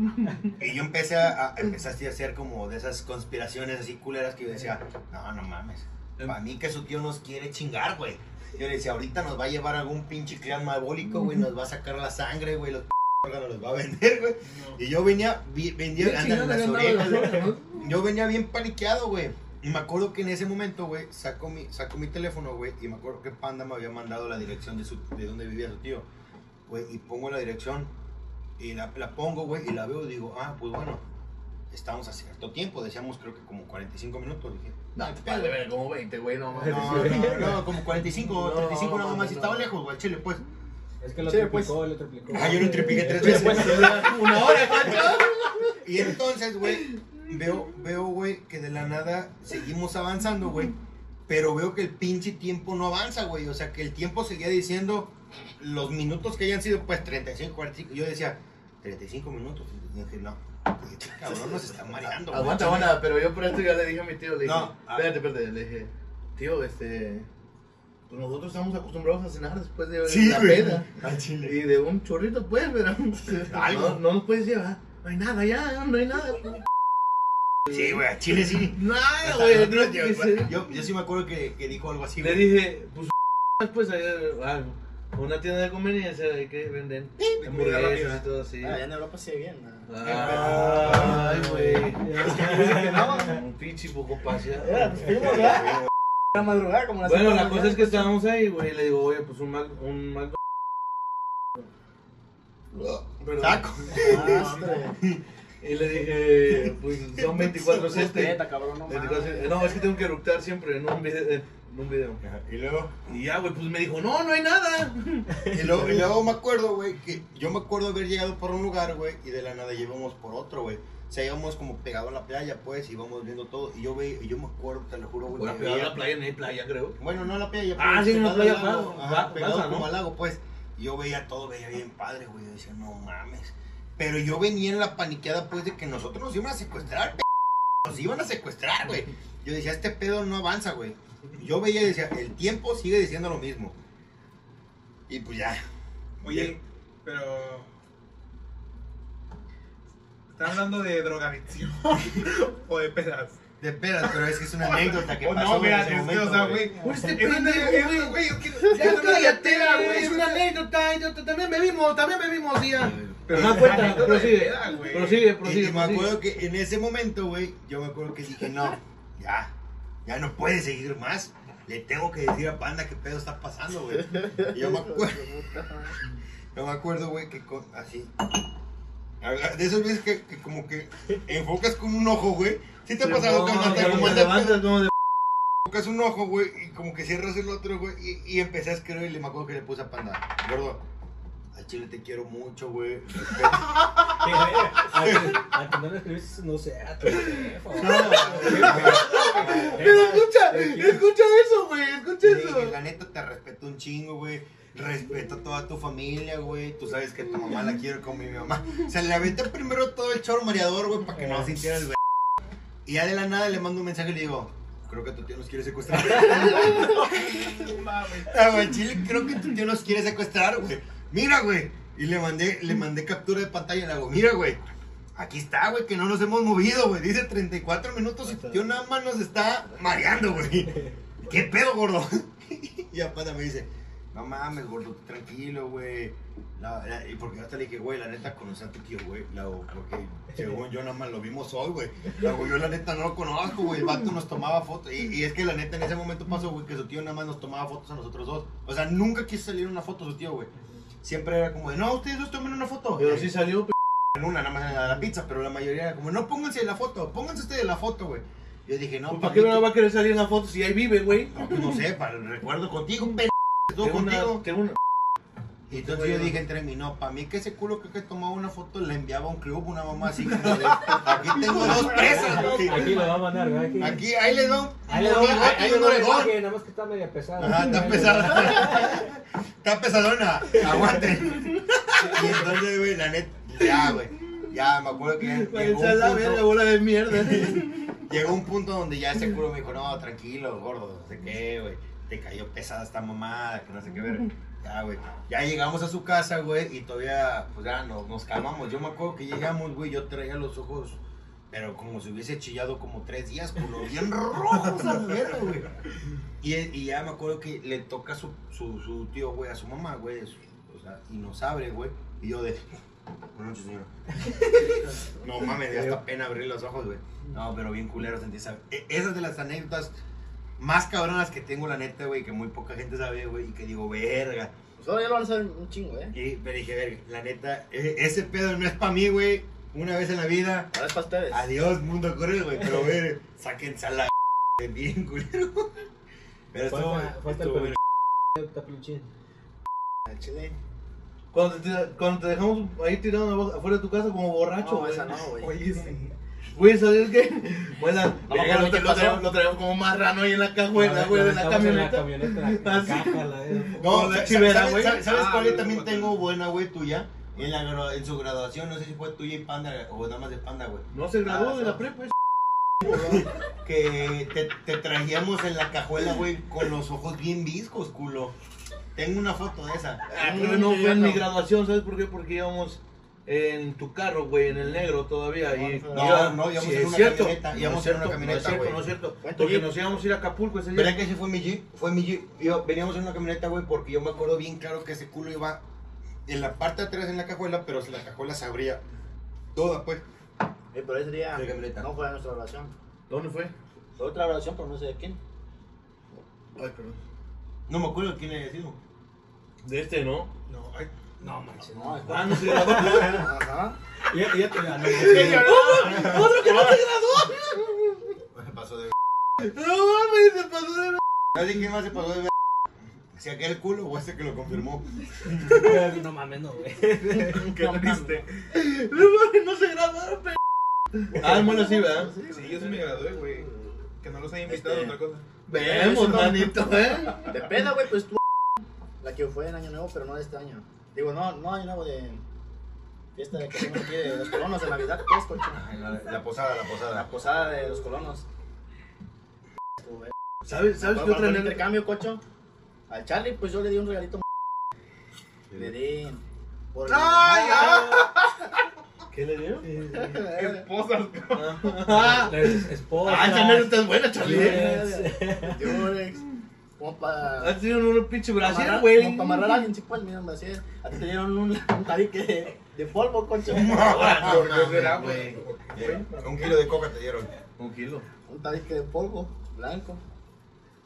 Y yo empecé a, a- empecé así a hacer como de esas conspiraciones así culeras que yo decía, no, no mames. Para mí que su tío nos quiere chingar, güey. Yo le decía, ahorita nos va a llevar algún pinche clan diabólico, güey, nos va a sacar la sangre, güey, los órgano los va a vender, güey. Y yo venía, vi- Bien andan las andaba la orejas, zona, güey. ¿no? Yo venía bien paniqueado, güey. Y me acuerdo que en ese momento, güey, saco mi, saco mi teléfono, güey, y me acuerdo que Panda me había mandado la dirección de, su, de donde vivía su tío, güey, y pongo la dirección, y la, la pongo, güey, y la veo y digo, ah, pues bueno, estamos a cierto tiempo, decíamos creo que como 45 minutos, dije. No, de ver como 20, güey, no mames. No, no, no, como 45 o No, 35 nada más, estaba lejos, güey, chile, pues. Es que lo Sí, triplicó, pues. lo triplicó. Ah, yo lo tripliqué tres veces. pues, Una hora, ¿cuánto? Y entonces, güey, veo, veo, güey, que de la nada seguimos avanzando, güey. Pero veo que el pinche tiempo no avanza, güey. O sea, que el tiempo seguía diciendo los minutos que hayan sido, pues 35, 45. Yo decía, 35 minutos. Y dije, no, este cabrón nos está mareando. güey. Aguanta, aguanta, pero yo por esto ya le dije a mi tío, le dije, No, ah. espérate, espérate, le dije, tío, este, pues nosotros estamos acostumbrados a cenar después de Sí, la peda. Al chile. Y de un chorrito, pues, pero Algo. No, no nos puedes llevar, no hay nada ya, no hay nada. Sí, güey, al chile sí. Güey, no, güey, se- yo, yo sí me acuerdo que, que dijo algo así, Le güey. dije, pues, pues, ahí, ah, una tienda de conveniencia ahí que venden hamburguesas y todo así. Ah, ya en Europa se ve bien. ¿no? Ay, güey. que no. Un pinche poco paseado. Era, pues. Era madrugada, como las Bueno, de la cosa es que estábamos ahí, güey, y le digo, oye, pues un Mac, un Mac... Perdón. Saco. Y le dije, pues son 24 7. Respeta, cabrón, no mames. No, es que tengo que eructar siempre en un video. En un video. Y luego. Y ya, güey, pues me dijo, no, no hay nada. Y luego, y luego me acuerdo, güey, que yo me acuerdo haber llegado por un lugar, güey, y de la nada llevamos por otro, güey. O sea, íbamos como pegado a la playa, pues, y íbamos viendo todo. Y yo, ve, y yo me acuerdo, te lo juro, güey. Bueno, pegado a la playa, no hay playa, creo. Bueno, no a la playa, Ah, sí, en la pegado playa, claro, pegado pasa, ¿no? como al lago, pues. Y yo veía todo, veía bien padre, güey. Yo decía, no mames. Pero yo venía en la paniqueada, pues, de que nosotros nos iban a secuestrar, p Nos iban a secuestrar, güey. Yo decía, este pedo no avanza, güey. Yo veía y decía, el tiempo sigue diciendo lo mismo. Y pues ya. Oye, pero. ¿Están hablando de drogadicción? ¿O de pedas? De pedas, pero es que es una anécdota que Oh, pasó no, en ese es o sea, güey. este es una- pendejo, güey. Ya cállate, güey. Es una anécdota. También bebimos, también bebimos, día. Pero no cuenta, prosigue. Prosigue, Y, prosigue. y me acuerdo que en ese momento, güey, yo me acuerdo que dije, no, ya, ya no puede seguir más. Le tengo que decir a Panda qué pedo está pasando, güey. Y yo me acuerdo, yo me acuerdo, güey, que con, así. De esas veces que, que como que enfocas con un ojo, güey. ¿Sí te ha pasado que andas como levantas como de... enfocas un ojo, güey, y como que cierras el otro, güey, y, y empecé a escribir y le me acuerdo que le puse a Panda, gordo, al chile te quiero mucho, güey. respeto". A que- no le escribiste, no sé, a tu. Pero escucha, escucha eso, güey, escucha eso. la neta te respeto un chingo, güey. Respeto a toda tu familia, güey. Tú sabes que tu mamá la quiero como mi mamá. O sea, le aventé primero todo el choro mareador, güey, para que no sintiera el güey. Y ya de la nada le mando un mensaje y le digo, creo que tu tío nos quiere secuestrar. Ah, güey, Chile, creo que tu tío nos quiere secuestrar, güey. Mira, güey. Y le mandé, le mandé captura de pantalla y le hago, mira, güey. Aquí está, güey, que no nos hemos movido, güey. Dice 34 minutos y tu tío nada más nos está mareando, güey. ¿Qué pedo, gordo? y aparte me dice, no mames, gordo, tranquilo, güey. Y porque yo hasta le dije, güey, la neta conocí a tu tío, güey. Porque según yo nada más lo vimos hoy, güey. Yo la neta no lo conozco, güey. El vato nos tomaba fotos. Y, y es que la neta en ese momento pasó, güey, que su tío nada más nos tomaba fotos a nosotros dos. O sea, nunca quiso salir una foto su tío, güey. Siempre era como de, no, ustedes dos tomen una foto. Pero sí salió, p- En una, nada más en la, pizza, pero la mayoría era como, no, pónganse la foto, pónganse ustedes la foto, güey. Yo dije, no, ¿para qué no va a querer salir en la foto si ahí vive, güey? no, pues no sé, para el recuerdo contigo, un Tengo una- contigo. tengo una- Y entonces yo dije entre mí, no, para mí que ese culo que, que tomaba una foto le enviaba a un club, una mamá así como de, aquí tengo dos presas, güey. Aquí lo va a mandar, ¿verdad? Aquí, Aquí, ahí les doy un, Ahí le doy, un- ahí ahí le un nada más que está media pesada. Ajá, está pesada. Está pesadona, aguante. Y entonces, güey, la neta, ya, güey. Ya, me acuerdo que llegó un punto, bola de mierda. llegó un punto donde ya ese culo me dijo, no, tranquilo, gordo, no sé qué, güey. Te cayó pesada esta mamada, que no sé qué ver. Ya, güey. Ya llegamos a su casa, güey, y todavía, pues ya nos, nos calmamos. Yo me acuerdo que llegamos, güey, yo traía los ojos, pero como si hubiese chillado como tres días, culo, bien rojos a la verga, güey. Y, y ya me acuerdo que le toca su, su, su tío, güey, a su mamá, güey, o sea, y nos abre, güey. Y yo de, Buenas noches, señor. No mames, ya hasta pena abrir los ojos, güey. No, pero bien culero sentí esa. e- Esa es de las anécdotas más cabronas que tengo, la neta, güey, que muy poca gente sabe, güey, y que digo, verga. Pues ahora ya lo van a hacer un chingo, ¿eh? Y me dije, verga, la neta, e- ese pedo no es para mí, güey. Una vez en la vida. Ahora es para ustedes. Adiós, mundo cruel, güey. Pero, güey, sáquense a la bien culero. Pero Falta, falta el chile. Cuando te, cuando te dejamos ahí tirado afuera de tu casa como borracho, No, esa no, güey. Oye, sí. Güey, ¿sabes qué? Bueno, verga, lo, lo lo traemos como marrano ahí en la cajuela, güey, de la camioneta. La camioneta, la, Ah, sí. No, la ¿sabes- chivera, ¿sabes, güey. ¿sabes, sabes Ah, cuál yo güey, también tengo buena, güey, tuya? En, la, gra- en su graduación, no sé si fue tuya y Panda o nada más de Panda, güey. No se graduó Ah, de la prepa, ese Que te, te traíamos en la cajuela, güey, con los ojos bien viscos, culo. Tengo una foto de esa. Ah, pero no fue en mi graduación, ¿sabes por qué? Porque íbamos en tu carro, güey, en el negro todavía. Y No, iba- no, íbamos sí, en es una cierto. camioneta, No íbamos es en una cierto, camioneta, No es cierto, güey. no es cierto. ¿Cuánto Porque jeep? nos íbamos a ir a Acapulco ese ¿Verdad día. que ese fue mi Jeep? Fue mi Jeep. Yo- veníamos en una camioneta, güey, porque yo me acuerdo bien claro que ese culo iba en la parte de atrás en la cajuela, pero la cajuela se abría toda, pues. Eh, pero ese día De camioneta. no fue a nuestra oración. ¿Dónde fue? Fue otra oración, pero no sé de quién. Ay, perdón. No me acuerdo quién le sido. De este, ¿no? No, ay, No, manches, No, Ah, no se graduó. Ajá. Ya, ya te ya, no, ¡Otro que no se graduó! Me pasó de No mames, se pasó de ¿Sabes quién más se pasó de ver? Si aquel culo o este que lo confirmó. no mames, no, güey. qué No, triste. No mames, no se graduaron, pe. Ah, mono sí, ¿verdad? Sí, yo sí me gradué, güey. Que no los haya invitado Este- a otra cosa. Vemos, manito, ¿eh? De peda, güey, pues tú. La que fue en Año Nuevo, pero no de este año. Digo, no, no Año Nuevo de. Fiesta de que aquí de los colonos de Navidad, pues, coche. La, la posada, la La posada. posada de los colonos. Eh. ¿Sabes, ¿sabes qué otra anécdota? intercambio, cocho? Al Charlie, pues yo le di un regalito. Le di. Por el- ¡Ay, ¿Qué le dio? Esposas, Ah, Es- Esposa. ah, esa anécdota es buena, Charlie. Yes. Durex. Como para. Ha sido un pinche amarrar- güey. Como para amarrar a alguien, sí, pues, mira, un brasier. A ti te dieron un, un tabique de, de polvo. Ah, ¿Por no qué será, mames, güey? Eh, Un kilo de coca te dieron. Un kilo. Un tabique de polvo, blanco.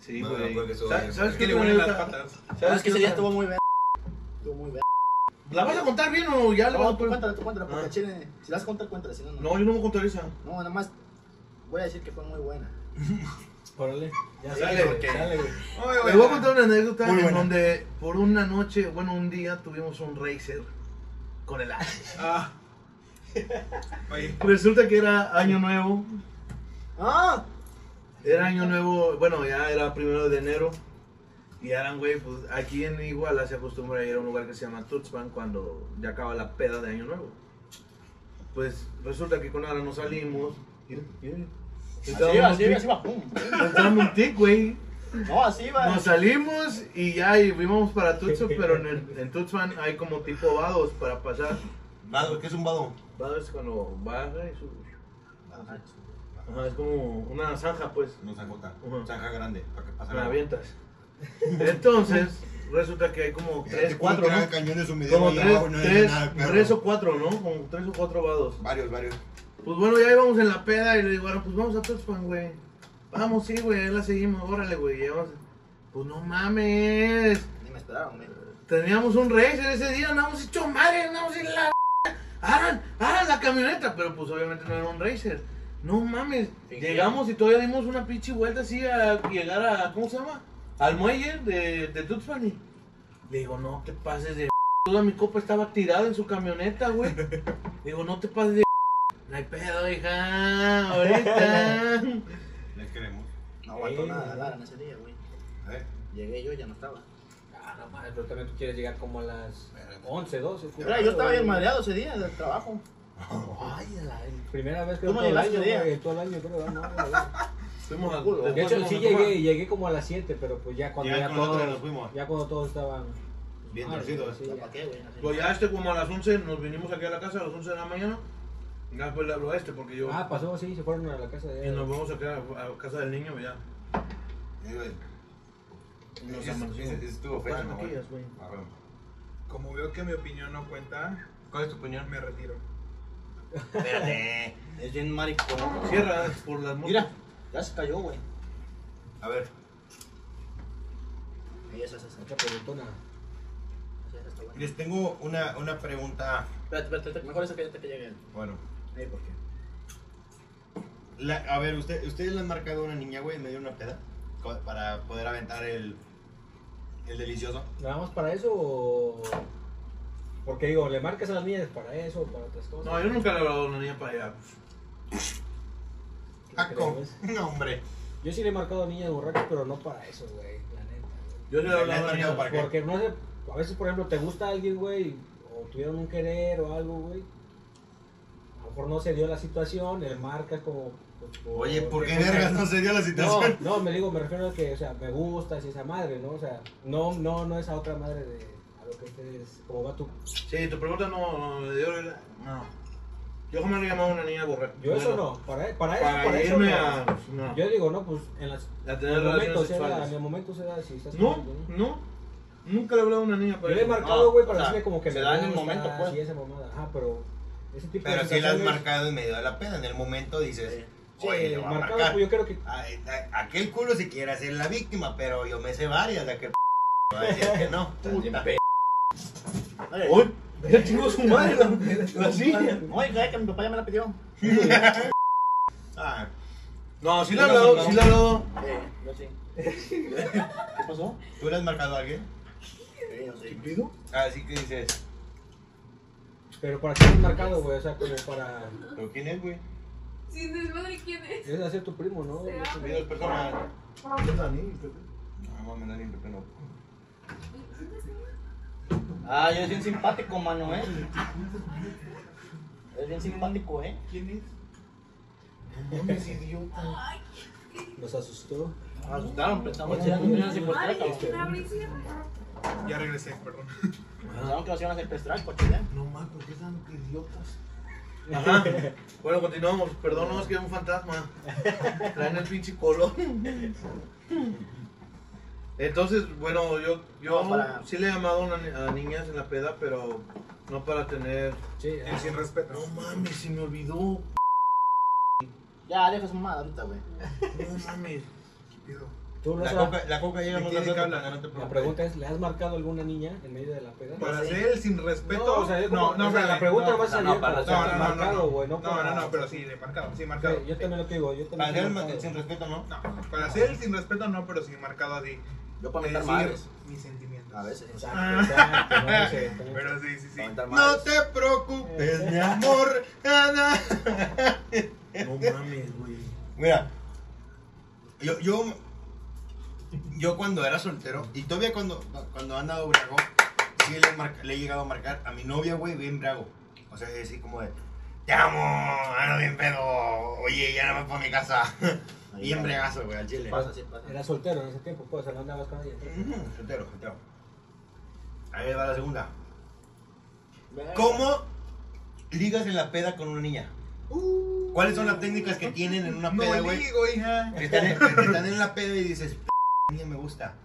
Sí, No, güey. no, ¿Sabes, ¿sabes Es qué que le ponen las patas. ¿Sabes ¿Sabes que ese qué día estuvo muy bien? Estuvo muy bien. ¿La vas a contar bien o ya la vas No, a tú poner? cuéntala, tú cuéntala, porque Ah. chile, si la vas a contar, cuéntala, si no, no. No, yo no me contaré esa. No, nada más voy a decir que fue muy buena. Órale. Ya sale, güey. Sale, güey. Oye, Les voy a contar una anécdota Muy en buena. donde por una noche, bueno, un día tuvimos un racer con el Axe. Ah. Oye, Resulta que era año nuevo. ¡Ah! Era año nuevo, bueno, ya era primero de enero. Y eran, güey, pues aquí en Iguala se acostumbra a ir a un lugar que se llama Tuxpan cuando ya acaba la peda de año nuevo. Pues resulta que con Ara nos salimos. Mira, mira. Así así iba, tic- así iba, pum. entramos un tic, güey. No, así iba. Nos salimos y ya y fuimos para Tuxpan, pero en, el- en Tuxpan hay como tipo vados para pasar. Vado, ¿qué es un vado? Vado es cuando baja y sube. Ajá, es como una zanja, pues. No zanjota. Zanja grande, para que pase Me agua. avientas. Entonces, resulta que hay como tres, cuatro, tres, abajo, no hay tres, nada, tres o cuatro, ¿no? Como tres o cuatro vados. Varios, varios. Pues bueno, ya íbamos en la peda y le digo, bueno, pues vamos a Tuxpan, güey. Vamos, sí, güey, ahí la seguimos, órale, güey. Pues no mames. Ni me esperaron, güey. Teníamos un racer ese día, andamos hecho madre, andamos en la. Aran, Aran la camioneta, pero pues obviamente no era un racer. No mames, llegamos y todavía dimos una pinche vuelta así a llegar a, ¿cómo se llama? Al muelle de, de Tuxpan y le digo, no te pases de toda mi copa estaba tirada en su camioneta, güey. Le digo, no te pases de no hay pedo, hija, ahorita. Les queremos. No aguantó Sí. nada Lara en ese día, güey. A ver. Llegué yo y ya no estaba. Ah, no mames, pero también tú quieres llegar como a las 11, 12. Mira, yo estaba bien madreado ese día del trabajo. Ay, la primera vez que ¿Cómo todo el año, güey, todo el año, creo, no, no, no. Fuimos a, Culo. De hecho, sí llegué, llegué como a las 7, pero pues ya cuando Ya ya, todos, otra nos fuimos. ya cuando todos estaban Bien mal, torcidos. sí. Así. Pues ya este como a las 11 nos vinimos aquí a la casa a las 11 de la mañana. Y después le hablo a este porque yo... Ah, pasó, sí, se fueron a la casa de y nos vamos a quedar a, a casa del niño ya. Nos amanecimos. estuvo feo, Pasan ¿no, güey? aquellas, güey. Ah, bueno. como veo que mi opinión no cuenta, ¿Cuál es tu opinión? Me retiro. Espérate. Es bien maricón. Cierra por las motos. Mira, ya se cayó, güey. A ver. Esa, esa. Otra preguntona. Les tengo una, una pregunta. Espérate, espérate, espérate, mejor esa que que llegue. Bueno. Ahí, ¿por qué? La- a ver, usted, ¿ustedes le han marcado a una niña, güey, en medio de una peda? Para poder aventar el, el delicioso. ¿Nada más para eso o.? Porque digo, le marcas a las niñas para eso o para otras cosas. No, yo nunca le he hablado a una niña para allá. ¿Qué Paco. crees? No, hombre. Yo sí le he marcado a niñas borrachas, pero no para eso, güey. La neta, güey. Yo sí le he hablado a una ¿Le has niña marcado para qué? Porque no sé, a veces, por ejemplo, te gusta alguien, güey, o tuvieron un querer o algo, güey. Lo mejor no se dio la situación, le marcas como. pues, por- Oye, ¿por qué porque- vergas no se dio la situación? no, me digo, me refiero a que, o sea, me gusta, esa madre, ¿no? O sea, no, no, no esa otra madre de a lo que ustedes, como va tu. Sí, tu pregunta no, no, yo, no. Yo jamás le he llamado a una niña borracha. Yo eso no, para, para eso, Para, eso irme no. a. No. Yo digo, no, pues en las. a En tener el momento relaciones en sexuales. el momento se da, si estás No, no. Nunca le he hablado a una niña Yo para le he eso. marcado, güey, para sea, decirle como que se me da en el momento, pues. Sí, esa mamada. Ajá, pero ese tipo Pero de si la has marcado en medio de la peda. En el momento dices, Sí, oye, le voy a marcado, marcar. pues yo creo que. A- Aquel culo si quiere ser la víctima, pero yo me sé varias de aquel va a decir que no. Puta. Uy, ya chingó su madre la, la silla. Oye, que que mi papá ya me la pidió. Ah, No, sí he hablado, sí he hablado. Eh, yo sí. ¿Qué pasó? ¿Tú le has marcado a alguien? Yo sí. ¿Pido? Así que dices, Pero para qué es marcado, güey, o sea, como para. ¿pero quién es, güey? Sin desmadre, ¿quién es? Es hacer tu primo, ¿no? Se abre. Vi dos personas. ¿Qué tal, niño? No, mames, nadie me no. Ah, yo es bien simpático, mano, eh. Es bien simpático, eh. ¿Quién es? No mames, idiota. Nos asustó. Ah, asustaron, pensaban que nos iban a secuestrar, Ya regresé, perdón. Pensaban que nos iban a secuestrar. No mames, ¿por qué tan idiotas? Ajá. Bueno, continuamos. Perdón, no, es que es un fantasma. Traen el pinche color. Entonces, bueno, yo, yo No, para- sí le he llamado a, una ni- a niñas en la peda, pero no para tener. Sí, El sin respeto. No mames, se me olvidó. Ya, deja su mamada ahorita, güey. No mames. Tú no La coca, la coca llega ¿De más qué- de qué rápido hablan? cuando no te La pregunta es, ¿le has marcado alguna niña en medio de la peda? Para hacer el sin respeto. No, o sea, como- no, no, o sea, la pregunta no, va a salir no, para para hacer No, ser no, no, marcado, no. güey, no No, para- no, no, pero sí, de marcado, sí, marcado. Sí, yo también lo que digo, yo Para también. hacer lo he el sin respeto, ¿no? No, para hacer el sin respeto no, pero sí marcado así. Yo para mentar madres. mis sentimientos. A veces. Exacto, exacto, no. Pero sí, sí, sí. Para No te preocupes, mi amor. No mames, güey. Mira, yo, yo, cuando era soltero, y todavía cuando, cuando he andado briago, sí le, he marca- le he llegado a marcar a mi novia, güey, bien briago. O sea, así como de, te amo, ando bien pedo, oye, ya no me para mi casa. Bien bregazo, güey, al chile. Pasa, sí, pasa. Era soltero en ese tiempo, pues, o sea, no andabas con ella. Ujú, Soltero, soltero. Ahí va la segunda. ¿Cómo ligas en la peda con una niña? ¿Cuáles son las técnicas que tienen en una No peda, güey? ligo, hija. Que están, en, que están en la peda y dices, "P- niña me gusta.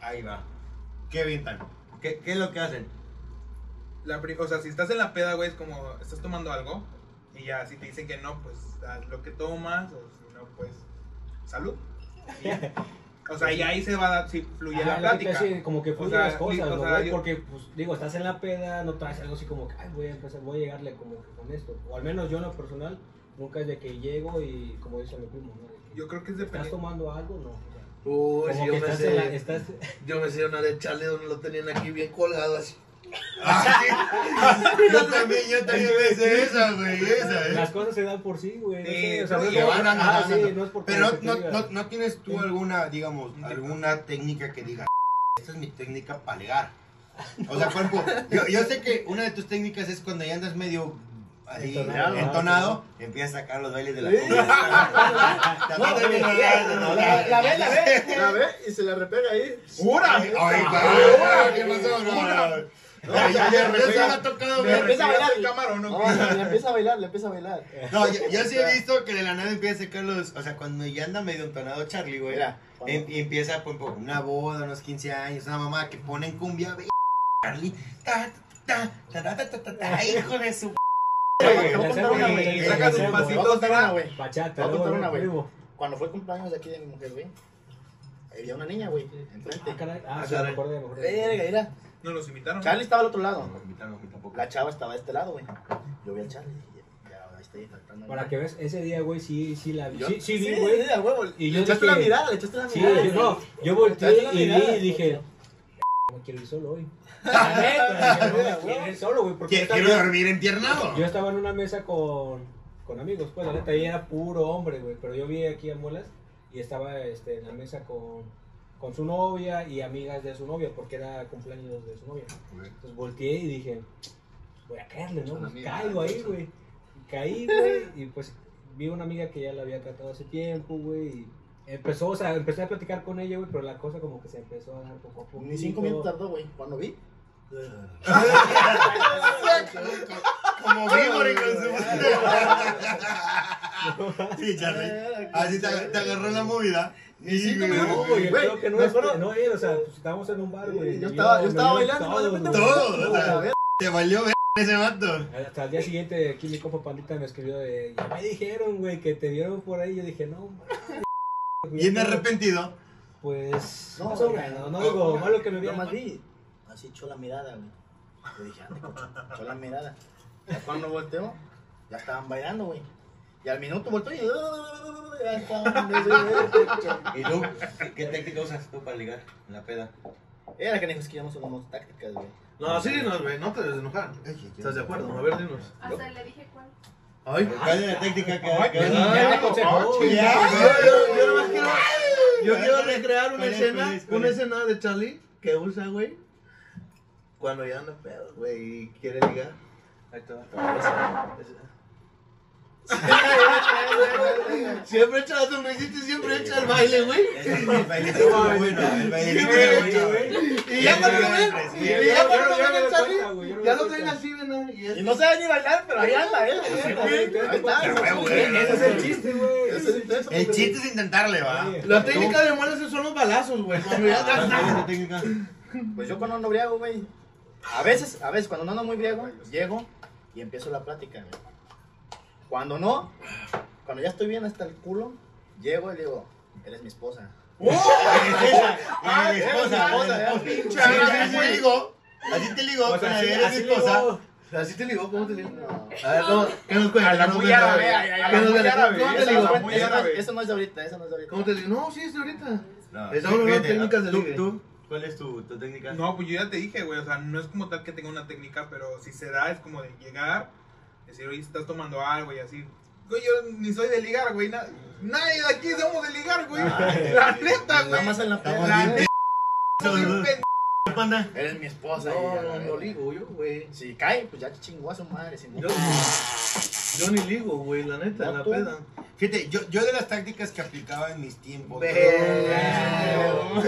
Ahí va. ¿Qué avientan? ¿Qué, ¿Qué es lo que hacen? La pri- o sea, si estás en la peda, güey, es como, estás tomando algo y ya, si te dicen que no, pues haz lo que tomas, o si no, pues, salud. Y. O sea, y ahí se va a dar, si fluye Ah, la que plática. decía, como que O fluyen sea, las cosas, li- o ¿no, sea, güey? yo- Porque, pues, digo, estás en la peda, no traes algo así como que, ay, voy a empezar, voy a llegarle como que con esto. O al menos yo en lo personal, nunca es de que llego y, como dice mi primo, ¿no? Yo creo que es ¿Estás dependiente. tomando algo? No. Uy, si yo me la- sé. estás, Yo me sé una de Chale donde lo tenían aquí bien colgado así. Yo también, yo también me sé esa, güey, esa, Las ¿eh? cosas se dan por sí, güey. Ah, Pero no, no, no tienes tú alguna, digamos, alguna técnica que diga, esta es mi técnica para ligar. O sea, cuerpo, yo, yo sé que una de tus técnicas es cuando ya andas medio ahí Entonado. entonado, empiezas a sacar los bailes de la la, ve, la ve, la ve y se la repega ahí. ¡Jura! Ay, ¿qué pasó? No, ya, ya, ha tocado ¿Le empieza a bailar. el camarón o No, qué? le empieza a bailar, le empieza a bailar. No, yo, yo sí he visto que de la nada empieza a sacar los. O sea, cuando ya anda medio entonado Charlie, güey. Mira, em- y empieza por una boda, unos 15 años, una mamá que pone en cumbia, Charlie. ta, Ta, ta, ta, ta, ta, ta, ta, hijo de su. Güey. sacas un pasito, güey. Bachata, voy a contar una, güey. Cuando fue cumpleaños de aquí de mi mujer, güey, había una niña, güey, enfrente. Ah, caray. Ah, Ah, sí, me acordé, me. Verga, mira. No los invitaron. Charlie estaba al otro lado. No, invitaron a mí tampoco. La chava estaba de este lado, güey. Yo vi al Charlie. y Ya, ahí está ahí. Para que veas, ese día, güey, sí, sí la vi. Yo- Sí, sí vi, güey. sí, a huevo. Y le yo echaste dije- la mirada, le echaste la Sí, mirada. yo, no, yo volteé y vi y dije, no quiero ir solo hoy. La neta, dije, no me quiero ir solo, güey, porque yo Quiero estaba, dormir empiernado. yo estaba en una mesa con, con amigos, pues, la neta, y era puro hombre, güey, pero yo vi aquí a Muelas y estaba este, en la mesa con, con su novia y amigas de su novia, porque era cumpleaños de su novia. Entonces volteé y dije, voy a caerle, ¿no? Son Pues amigas, caigo ahí, son- güey. Caí, güey, y pues vi una amiga que ya la había tratado hace tiempo, güey, y empezó, o sea, empecé a platicar con ella, güey, pero la cosa como que se empezó a dar poco a poco. Ni cinco minutos tardó, güey. Cuando vi. Como víbora con su. Sí, Charlie. Así te, te agarró la movida. Cinco güey. No, güey, Güey, creo que no es, no él, o sea, pues estábamos en un bar, güey. Yo me estaba- yo estaba bailando, todo. Todo, o sea, A ver, Te valió ver ese vato. Hasta el día siguiente, aquí mi compa Pandita me escribió de, ya me dijeron, güey, que te vieron por ahí. Yo dije, no, mames. Bien arrepentido. Pues, No, más o güey, menos, no digo malo que me Yo vieran. más vi. Así echó la mirada, güey. Yo dije, ande, cocho, echó la mirada. Ya cuando volteó, ya estaban bailando, güey. Y al minuto volteó y. Ya estaban. ¿Y tú? ¿Qué técnica usas tú para ligar en la peda? Era que dijo, es que ya no usamos tácticas, güey. No, sí, no, güey, no te desenojar. ¿Estás de acuerdo? A ver, dinos. Hasta le dije cuál. Ay, ¿Cuál es la técnica que Ay, que- ya Ya te aconsejó, güey. Ya. Yo, quiero, recrear una escena, ¿Cuál es? ¿Cuál una es? escena de Charlie que usa, güey, cuando ya anda pedo, güey, y quiere ligar. Ahí te va. Siempre echa la sonrisita y siempre echa el baile, güey. El baile bueno, el baile bueno. Y ya cuando ven, y ya cuando yo ven güey, me ya lo traen así, ¿verdad? Y no sabe ni bailar, pero ahí anda, ¿eh? Ahí está. Ah, güey, Ese es el chiste, güey. El güey. chiste es intentarle, va. La técnica de muelas son los balazos, güey. Cuando ya- ¿Cuál técnica? Pues yo cuando ando briago, güey. A veces, a veces, cuando no ando muy briago, llego y empiezo la plática, güey. Cuando no, cuando ya estoy bien hasta el culo, llego y digo, eres mi esposa. Ah, mi esposa, esposa, mi esposa. pinche así te ligo. Así te ligo. O sea, así, eres así mi le esposa. digo, ¿Así te ligó? ¿Cómo te ligó? No. A ver, ¿cómo? ¿qué nos cuenta? A la ¿Qué nos muy árabe, ¿Qué a la nos muy cuenta? árabe, ¿Cómo te esa ligó? Eso no, es de ahorita, eso no es de ahorita. ¿Cómo te ligó? No, sí, es de ahorita. No, Estamos hablando de técnicas de ¿tú- ligue. ¿Tú? ¿Cuál es tu, tu técnica? No, pues yo ya te dije, güey, o sea, no es como tal que tenga una técnica, pero si se da es como de llegar, decir, oye, estás tomando algo y así. Güey, yo ni soy de ligar, güey, na- nadie de aquí somos de ligar, güey. La neta, güey. Nada más en la peda. bien Soy un pendejos. pendejo. Panda. Eres mi esposa. y No, ya, no, la no ligo yo, güey. Si cae, pues ya chingó a su madre. Si no, Yo, yo ni ligo, güey, la neta, en la tú. peda. Fíjate, yo, yo de las tácticas que aplicaba en mis tiempos. Verga.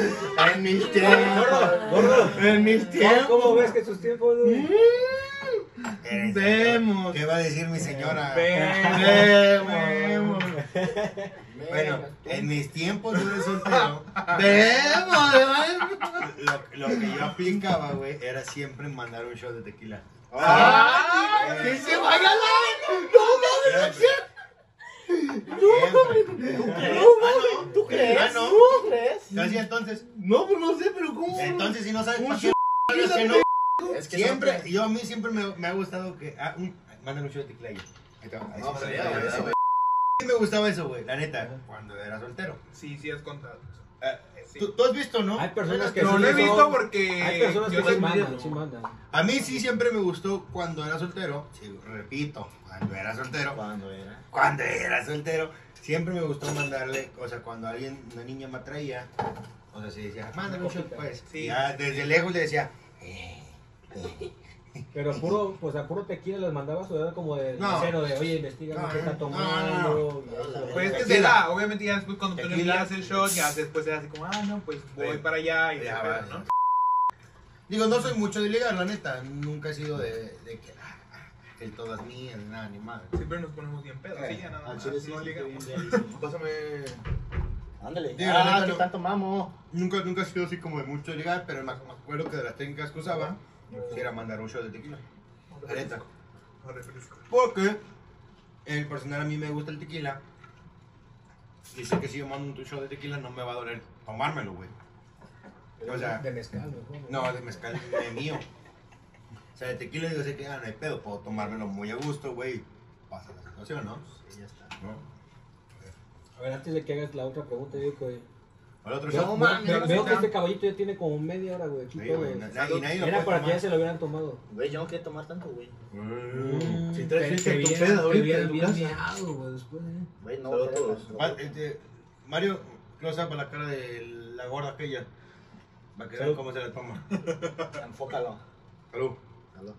En mis tiempos. gordo. En mis ¿Cómo, tiempos. cómo ves que sus tiempos, güey? Eres- Vemos. ¿Qué va a decir mi señora? Vemos. Bueno, en mis tiempos yo de soltero, Vemos, vemos. lo, lo que yo aplicaba, güey, era siempre mandar un shot de tequila. ¡Ah! ¡Que se vaya la! ¡No mames! Siempre. ¿Tú crees? Ah, no. ¿Tú crees? Casi entonces, No, pues no sé, pero ¿cómo? entonces si no sabes Un para qué es que no, Es que siempre, no- yo a mí siempre me, me ha gustado que, ah, un, mandan un shot de tequila ahí. Ahí te va, ahí No, sí, pero ahí ya, te va, güey, ahí eso, te va. Sí me gustaba eso, güey, la neta, cuando era soltero. Sí, sí, has contado. Sí. ¿tú, tú has visto, ¿no? Hay personas que No, sí lo he son- visto porque. Hay personas que sí mandan, sí mandan. A mí sí siempre me gustó cuando era soltero, sí, repito, cuando era soltero, ¿Cuándo era? cuando era soltero, siempre me gustó mandarle, o sea, cuando alguien, una niña me atraía, o sea, si decía, mándame un shot, pues, Sí. ya desde lejos le decía, eh, eh. Pero puro, pues a puro tequila les mandabas o era como de No. cero de, oye, investiga No, qué está tomando. no. Pues es que se da, obviamente ya después cuando tú le envías el shot, ya después era así como, ah, no, pues voy Sí. para allá y Ya se va, ¿no? Digo, no soy mucho de ligar, la neta, nunca he sido de, de que, ah, ah, que todas mías, ni nada, ni madre. Siempre nos ponemos bien pedos, sí, ya nada Al más, chile sí, no ligamos. Pásame. Ándale. Digo, Ah, neta, ¿qué no. tanto mamo? Nunca, nunca he sido así como de mucho de ligar, pero me, me acuerdo que de las técnicas que usaba quisiera mandar un shot de tequila. La neta. Porque el personal a mí me gusta el tequila. Y sé que si yo mando un shot de tequila no me va a doler tomármelo, güey. O sea, de mezcal, mejor. no, de mezcal es mío. O sea, de tequila yo sé que ah, no hay pedo, puedo tomármelo muy a gusto, güey. Pasa la situación, ¿no? Sí, ya está. ¿No? A ver, antes de que hagas la otra pregunta, digo que. ¿El otro mames, no veo que este caballito ya tiene como media hora, güey. aquí Sí, güey, nadie lo Era para que ya se lo hubieran tomado. Güey, yo no quiero tomar tanto, güey. Mm. Si traes Te- fiesta te en tu peda te ahorita en tu bien casa. güey, después, eh. Güey, no, a. Va, este, Mario, close up a la cara de la gorda aquella. Para que vean Salud. cómo se la toma. Enfócalo. Salud. Salud.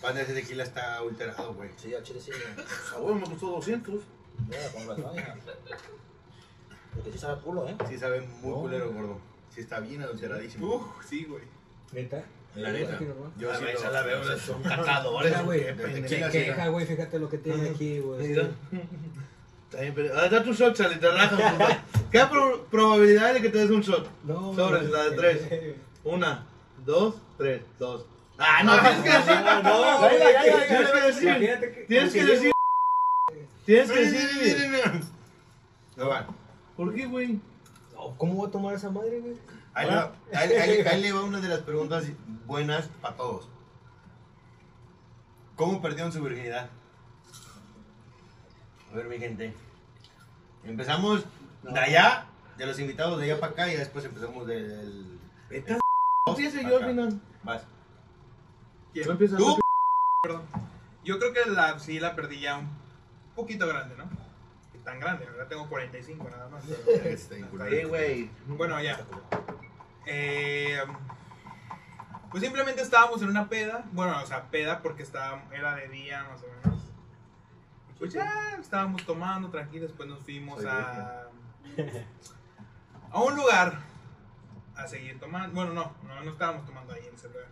Pan de ese tequila está alterado, güey. Sí, al chile sí. güey. A huevo me costó 200. Ya, con razón, hija. Porque sí sabe culo, ¿eh? Sí sabe muy No. culero, gordo. Sí está bien adulteradísimo. Uf, sí, güey. ¿Neta? La neta. Yo A sí lo- son catadores. Güey, qué queja, güey, fíjate lo que tiene aquí, güey. Mira. Está bien, pero- Ah, da tu shot, Charlie, te rajas. ¿Qué pro- probabilidad de que te des un shot? No, Sobres, la de tres. Una, dos, tres, dos. Ah, no, tienes que decir. no, No. Tienes que decir. Tienes que decir. No va. ¿Por qué, güey? No, ¿Cómo voy a tomar esa madre, güey? Ahí, le va- ahí- ahí- ahí le va una de las preguntas buenas para todos. ¿Cómo perdieron su virginidad? A ver, mi gente. Empezamos de allá, de los invitados de allá para acá, y después empezamos del. Vete a Empiece yo al final. Vas. ¿Quién? Tú. ¿Tú? Yo creo que la, sí la perdí ya un poquito grande, ¿no? Tan grande, ahora tengo 45 nada más. pero- Está bien güey. Bueno, ya. Eh, pues simplemente estábamos en una peda. Bueno, o sea, peda porque estaba, era de día más o menos. Pues ya estábamos tomando tranquilos, después nos fuimos Soy a, a un lugar a seguir tomando. Bueno, no, no, no estábamos tomando ahí en ese lugar.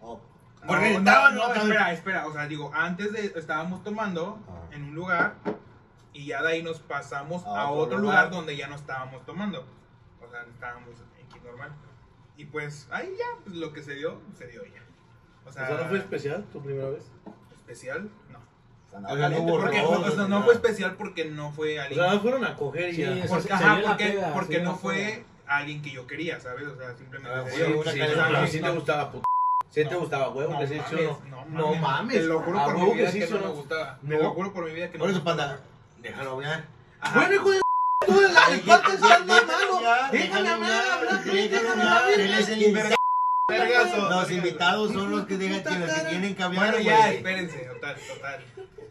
Oh, Porque no, estaban- no, no, espera, espera. O sea, digo, antes de estábamos tomando Ah. en un lugar y ya de ahí nos pasamos A a, otro otro lugar. lugar. donde ya no estábamos tomando. O sea, estábamos aquí normal. Y pues ahí ya, pues lo que se dio, se dio ya. O O sea, sea, ¿no fue especial tu primera vez? especial, no. O sea, no caliente, hubo Porque, robo, o sea, ni no fue especial porque no fue O alguien. sea, no fueron a coger y Sí, ya. o sea, porque, ajá, porque, no fue alguien que yo quería, ¿sabes? O sea, simplemente Ah, sí, Sí, te gustaba, puto. Sí te gustaba, huevo, No que sí, ¿sí o mames, no? mames. mames. Te lo juro por mi vida que ¿sí no me gustaba. Te lo juro por mi vida que no Por me eso, panda, déjalo hablar. Bueno, hijo de tú de la espalda estás mamando. Déjame hablar, hablar, déjame hablar. Él es el Vergazo. Los invitados son los que, digan, que, los que tienen que hablar, Bueno, ya, espérense, total, total.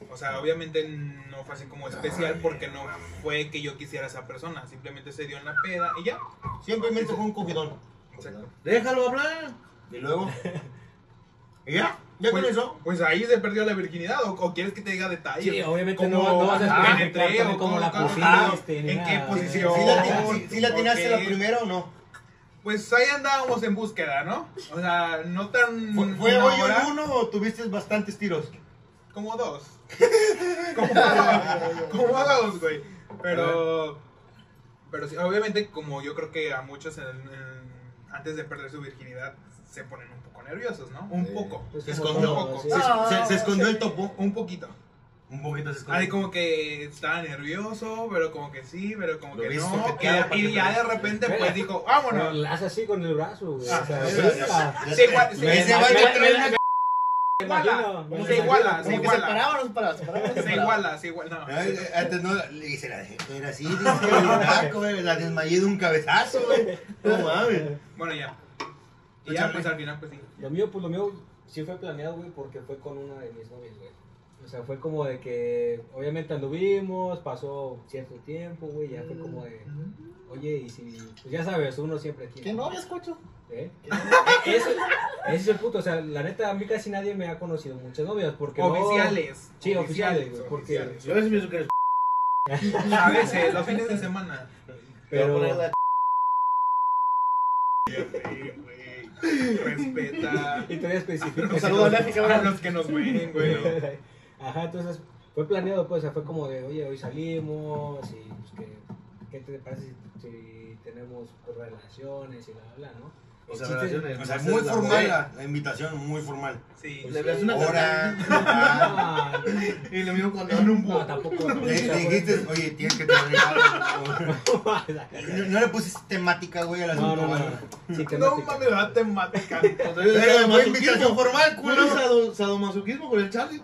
O sea, obviamente no fue así como especial porque no fue que yo quisiera a esa persona. Simplemente se dio en la peda y ya. Simplemente fue un cogidón. Exacto. Déjalo hablar. Y luego. ¿Y ya? ¿Ya con Pues, eso? pues ahí se perdió la virginidad. ¿O, o quieres que te diga detalles? Sí, obviamente ¿Cómo- no, vas a cómo la pusiste. ¿En qué posición? ¿Sí la, ti- sí- sí la atinaste la primera o no? Pues ahí andábamos en búsqueda, ¿no? O sea, no tan. ¿Fue, hoyo hora, el uno o tuviste bastantes tiros? Como dos. como, como dos, güey. Pero. Pero sí, obviamente, como yo creo que a muchos en- en- antes de perder su virginidad se ponen un poco nerviosos, ¿no? Un Sí. poco. Pues Se como escondió. todo, sí. Se, se- se escondió el topo. Un poquito. Un poquito se escondió. Ahí como que estaba nervioso, pero como que sí, pero como Lo que no. Y, ya de repente pues dijo, vámonos. la haces así con el brazo, güey. Ah, o sea, Se igual- sé. se- iguala, se iguala. se paraba, no se paraba, se paraba, no se Se paraba. iguala, se iguala. Antes no, le hice la dejé. Era así, dice, naco, güey, la desmayé de un cabezazo, güey. No mames. Bueno, ya. Y ya, pues al final, pues sí. Lo mío, pues lo mío sí fue planeado, güey, porque fue con una de mis novias, güey. O sea, fue como de que, obviamente anduvimos, pasó cierto tiempo, güey, ya fue como de, oye, y si, pues ya sabes, uno siempre quiere. ¿Qué novia escucho? ¿Eh? Ese, ese es el punto, o sea, la neta, a mí casi nadie me ha conocido muchas novias, porque no- Oficiales. Sí, oficiales, güey, porque- oficiales. Yo a veces pienso que eres A veces, los fines de semana. Pero, güey. Respeta. y todavía específico. Un saludo a los que nos ven, güey. Ajá, entonces fue planeado, pues, o sea, fue como de, oye, hoy salimos y pues que, ¿qué te parece si, si tenemos relaciones y bla, bla, bla, ¿no? O sea, chiste- relaciones. O sea, muy la formal la, la invitación, muy formal. Sí. Le ves una Hora. Ah, Y lo mismo cuando en un no, tampoco. Le, le dijiste, oye, tienes que algo. No, no le pusiste temática, güey, al asunto. no, no. no. Sí, No temática. mames, la temática. Pero fue invitación formal, ¿Cuál culo. es sado- sadomasoquismo con el Charlie?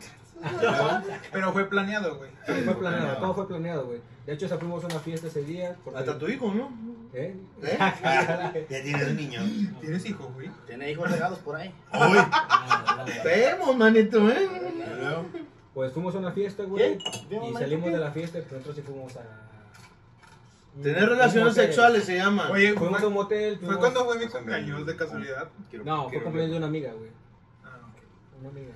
Pero fue planeado, güey. Sí, fue planeado, todo fue planeado, güey. De hecho, esa fuimos a una fiesta ese día. Porque, Hasta tu hijo, ¿no? ¿Eh? ¿Eh? Ya tienes un niño. ¿Tienes hijo, güey? Tiene hijos regados por ahí. Hoy. Ah. Vemos, manito, ¿eh? Pues fuimos a una fiesta, güey. Y salimos ¿qué? de la fiesta, pero nosotros sí fuimos a. Tener relaciones sexuales se llama. Oye, Fuimos a fue, un motel. ¿fue cuando fue mi cumpleaños de casualidad? No, fue cumpleaños de una amiga, güey. Ah, ok. Una amiga,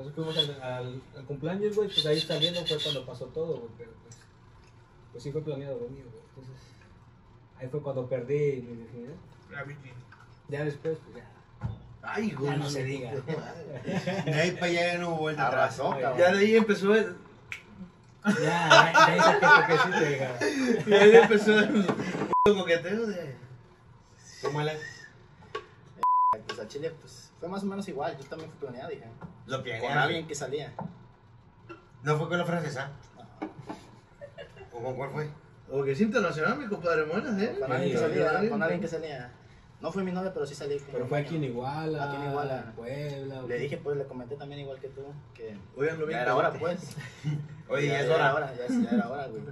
Entonces fuimos al, al, al cumpleaños, güey, pues ahí saliendo fue cuando pasó todo, güey, pero pues, pues sí fue planeado lo mío, güey. Entonces, ahí fue cuando perdí mi virginidad. La Virgin. Ya después, pues ya. Ay, güey, Ya no se diga. De ahí para allá ya no hubo vuelta atrás. Ya, Ya de ahí empezó el. Ya, ya, ya hice que porque sí te deja. Y ahí empezó el coqueteo de. ¿Cómo le? Pues a Chile, pues fue más o menos igual. Yo también fui planeado, dije. Lo Con alguien que salía. ¿No fue con la francesa? ¿O con cuál fue? O que es internacional, mi compadre Muelas, ¿eh? Con alguien que salía. Con alguien que salía. No fue mi novia, pero sí salí con Pero fue aquí en Iguala, Aquí en Iguala. en Puebla. Le dije, pues le comenté también igual que tú. Que Oiganlo bien. ya era hora, pues. Oye, ya es era hora. hora. Ya, es- ya era hora, güey.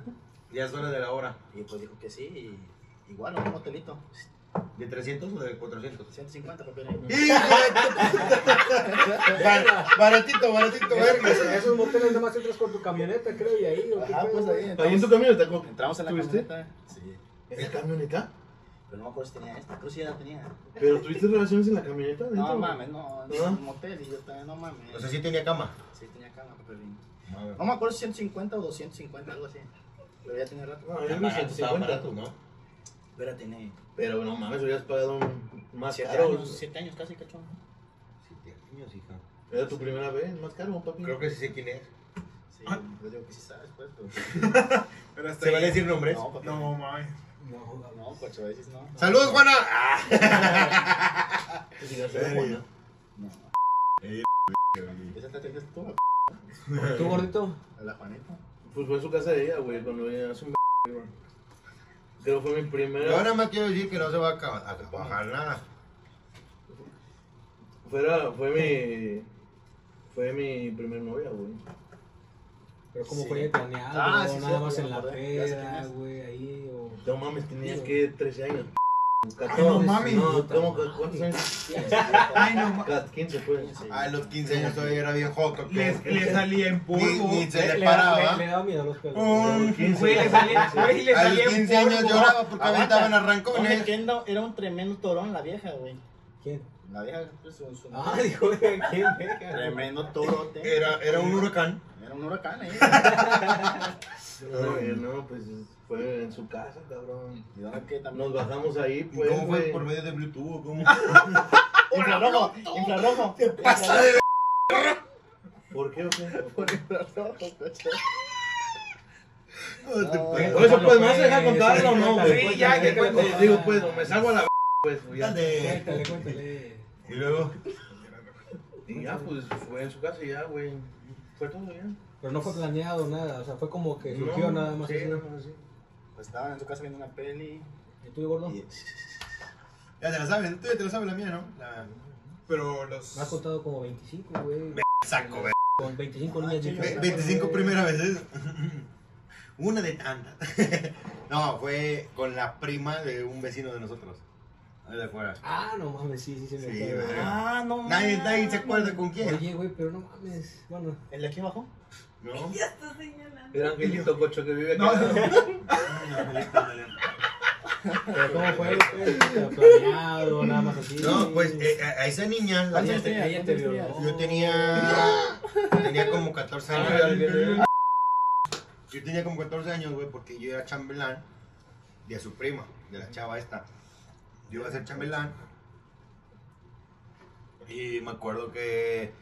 Ya es hora de la hora. Y pues dijo que sí. Y igual, un hotelito. ¿De 300 o de 400? 150 papeles. Bar- baratito, baratito, verga. Esos, esos moteles nomás entras con tu camioneta, creo, y ahí. ¿o qué Ajá, pedo, pues ahí. Ahí en Entramos, tu camioneta, entramos en la ¿Tuviste? camioneta. Sí. ¿En la camioneta? Pero no me acuerdo si tenía esta. Creo que sí ya la tenía. ¿Pero tuviste relaciones en la camioneta? No dentro? mames, no. ¿No? Es un motel y yo también, no mames. O sea, sí tenía cama. Sí, tenía cama, papelín. No me acuerdo si 150 o 250, algo así. Pero ya tiene rato. No, yo vi 150. ¿no? Pero ya tiene Pero no mames, hubieras pagado un más 7 caro. años, 7 años casi, cachón. Siete años, hija. Era tu primera vez, más caro, papi. Creo que sí sé quién es. Sí, yo digo que sí sabes, pues. Pero... Pero hasta ¿Se ahí- vale decir nombres? No, papi. No, mames. No. No, a veces no. no. ¡Saludos, Juana! Sí, ya sé, Juana. No. Eh, ¿Esa te atendiste tú? ¿Tú, gordito? ¿A la Juanita? Pues fue en su casa de ella, güey, cuando ella hace un güey. Creo que fue mi Yo primera. nada más quiero decir que no se va a acabar- a bajar nada. Fuera, fue mi. Fue mi primer novia, güey. Pero como Sí. fue planeado, Ah, sí, nada cierto, más en la peda, güey, ahí o... No mames, tenía que 13 años. Ay, no mames. No, ¿cómo que cuántos años? Ay, no mames. Cat- 15 pues. Sí. A los 15 años todavía era bien joto. Le, le salía en Ni, polvo. ni se Le, le paraba. le, le daba miedo a los pelos. Um, güey. Güey, le salía, güey, le A los salía en 15 años lloraba porque aventaban Oye, arrancones. era- un tremendo torón la vieja, güey. ¿Quién? La vieja, pues, su, su Ah, dijo, güey, ¿quién? Güey. Tremendo torote. Era, era un huracán. Era un huracán ahí. No, no, pues fue en su casa, cabrón. ¿Y dónde que también? Nos bajamos ahí, pues. ¿Cómo fue? ¿Por medio de Bluetooth o cómo? Infrarrojo, infrarrojo. ¿Qué pasa de ¿Por qué o qué? Por infrarrojo, te. Por eso, pues, ¿me vas a dejar contarlo o no, güey? Sí, ya, que cuente. Digo, pues, me salgo a la pues, ya. Dale. Cuéntale, cuéntale. Y luego, Y ya, pues, fue en su casa y ya, güey. Fue todo ya. Pero no fue planeado nada, o sea, fue como que surgió No, nada más. Sí, así. nada más así. Pues estaban en su casa viendo una peli. ¿Y tú, gordo? Y... ya te la sabes, tú ya te la sabes la mía, ¿no? La... Pero los. Me has contado como 25, güey. Saco, ve. Con 25 niñas Ve- Ve- diferentes. 25 güey. primeras veces. Una de tantas. no, fue con la prima de un vecino de nosotros. Ahí de afuera. Ah, no mames, sí, sí, se me Sí, güey. Ah, no Nadie, mames. nadie se acuerda con quién. Oye, güey, pero no mames. Bueno, ¿El de aquí abajo? ¿No? Ya está señalando. El angelito cocho que vive. No, pero ¿cómo fue? ¿Pero planeado, nada más así. No, pues eh, a a esa niña, la- ¿Cuántos Ella te, tenías? ella te ¿Cuántos tenías? yo tenía. Tenía como 14 Ah, años. Yo tenía como 14 años, güey, porque yo era chambelán de su prima, de la chava esta. Yo iba a ser chambelán. Y me acuerdo que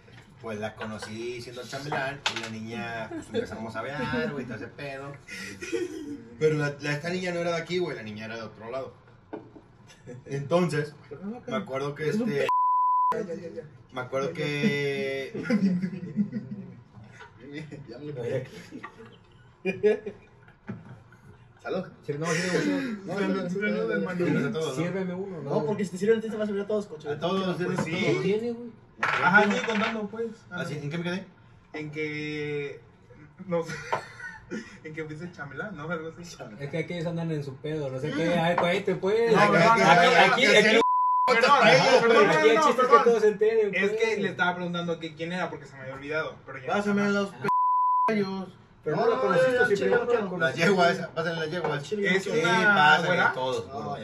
pues la conocí siendo chambelán y la niña, pues empezamos a ver, güey, todo ese pedo. Pero la, la- esta niña no era de aquí, güey, la niña era de otro lado. Entonces, me acuerdo que este. Me acuerdo que. Ya me lo Salud. Sí, no, sírveme No, no, no, no, no, no, Tienes no. a todos, ¿no? Sírveme uno, ¿no? No, porque si te sirven a ti te va a servir a todos, coche. A todos, Pues sí. ¿Qué tiene, güey? Ajá, sigue contando, pues. Ajá. Así, ¿En qué me quedé? En que. No sé. en que fuiste chambelán, ¿no? Algo así. Es que aquellos andan en su pedo, no sé qué. Ay, cuéntate, pues. No, Aquí, no, no, aquí, no, aquí, Perdón, Perdón, aquí el no, chiste es que todos se enteren. Es pues. que le estaba preguntando que quién era porque se me había olvidado. Pero ya. Pásame los p***yos. Pero No, no lo no, conociste, no, si no no quiero. Las conociste. yeguas, pásenle las yeguas. Es Sí, una pásenle güera. todos. No, favor.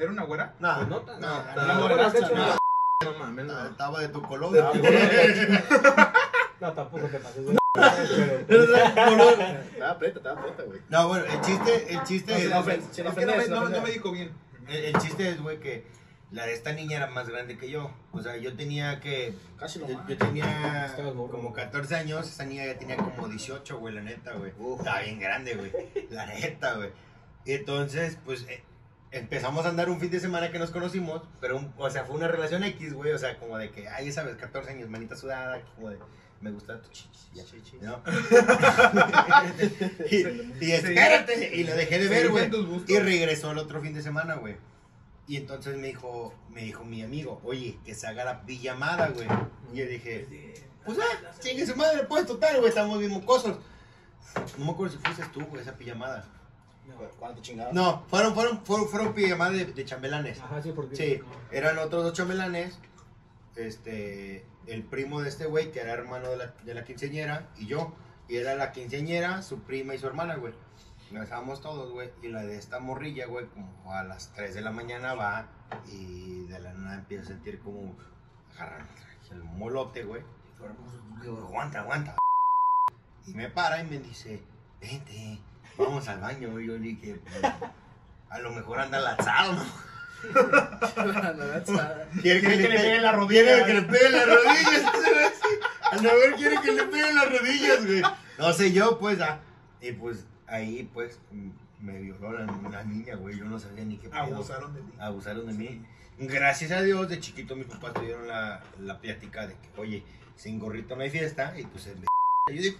¿Era una güera? No, Pues no tan- no, no, no, de mames. Estaba de tu color. No, tampoco te pases pero- Estaba aprieta, estaba aprieta, güey. No, bueno, el chiste, el chiste No, es, que no me, no, dijo bien. el, el chiste es, güey, que la de esta niña era más grande que yo. O sea, yo tenía que, Casi lo yo, tenía como 14 años, esa niña ya tenía como 18, güey, la neta, güey. Uf. Estaba bien grande, güey. La neta, güey. Y entonces, pues, eh, empezamos a andar un fin de semana que nos conocimos, pero, un- o sea, fue una relación X, güey. O sea, como de que, ay, sabes, 14 años, manita sudada, como de, me gusta tu chichis. ya, ¿no? y, y espérate, y lo dejé de ver, güey. Y regresó el otro fin de semana, güey. Y entonces me dijo, me dijo mi amigo, oye, que se haga la pijamada, güey. Y yo dije, pues ah, chingue su madre, pues total, güey, estamos bien mocosos. No me acuerdo si fuiste tú, güey, esa pijamada. ¿Cuánto chingado? No, fueron, fueron, fueron, fueron pijamadas de, de chambelanes. Ajá, sí, porque. Sí, eran otros dos chambelanes. Este, el primo de este güey, que era hermano de la, de la quinceañera, y yo. Y era la quinceañera, su prima y su hermana, güey. Nos estábamos todos, güey. Y la de esta morrilla, güey, como a las 3 de la mañana va. Y de la nada empieza a sentir como agarran el molote, güey. Aguanta, aguanta. Y me para y me dice, vente, vamos al baño. Y yo dije, "Pues, a lo mejor anda lanzado, ¿no? Quiere que, le peguen la rodilla. Quiere que le peguen las rodillas. A lo mejor quiere que le peguen las rodillas, güey. No sé yo, pues, ah. Y pues ahí, pues, me violó la, la niña, güey. Yo no sabía ni qué pedo. Abusaron de ti. Abusaron de mí. Gracias a Dios, de chiquito mis papás tuvieron la, la plática de que, oye, sin gorrito no hay fiesta. Y pues, el yo digo,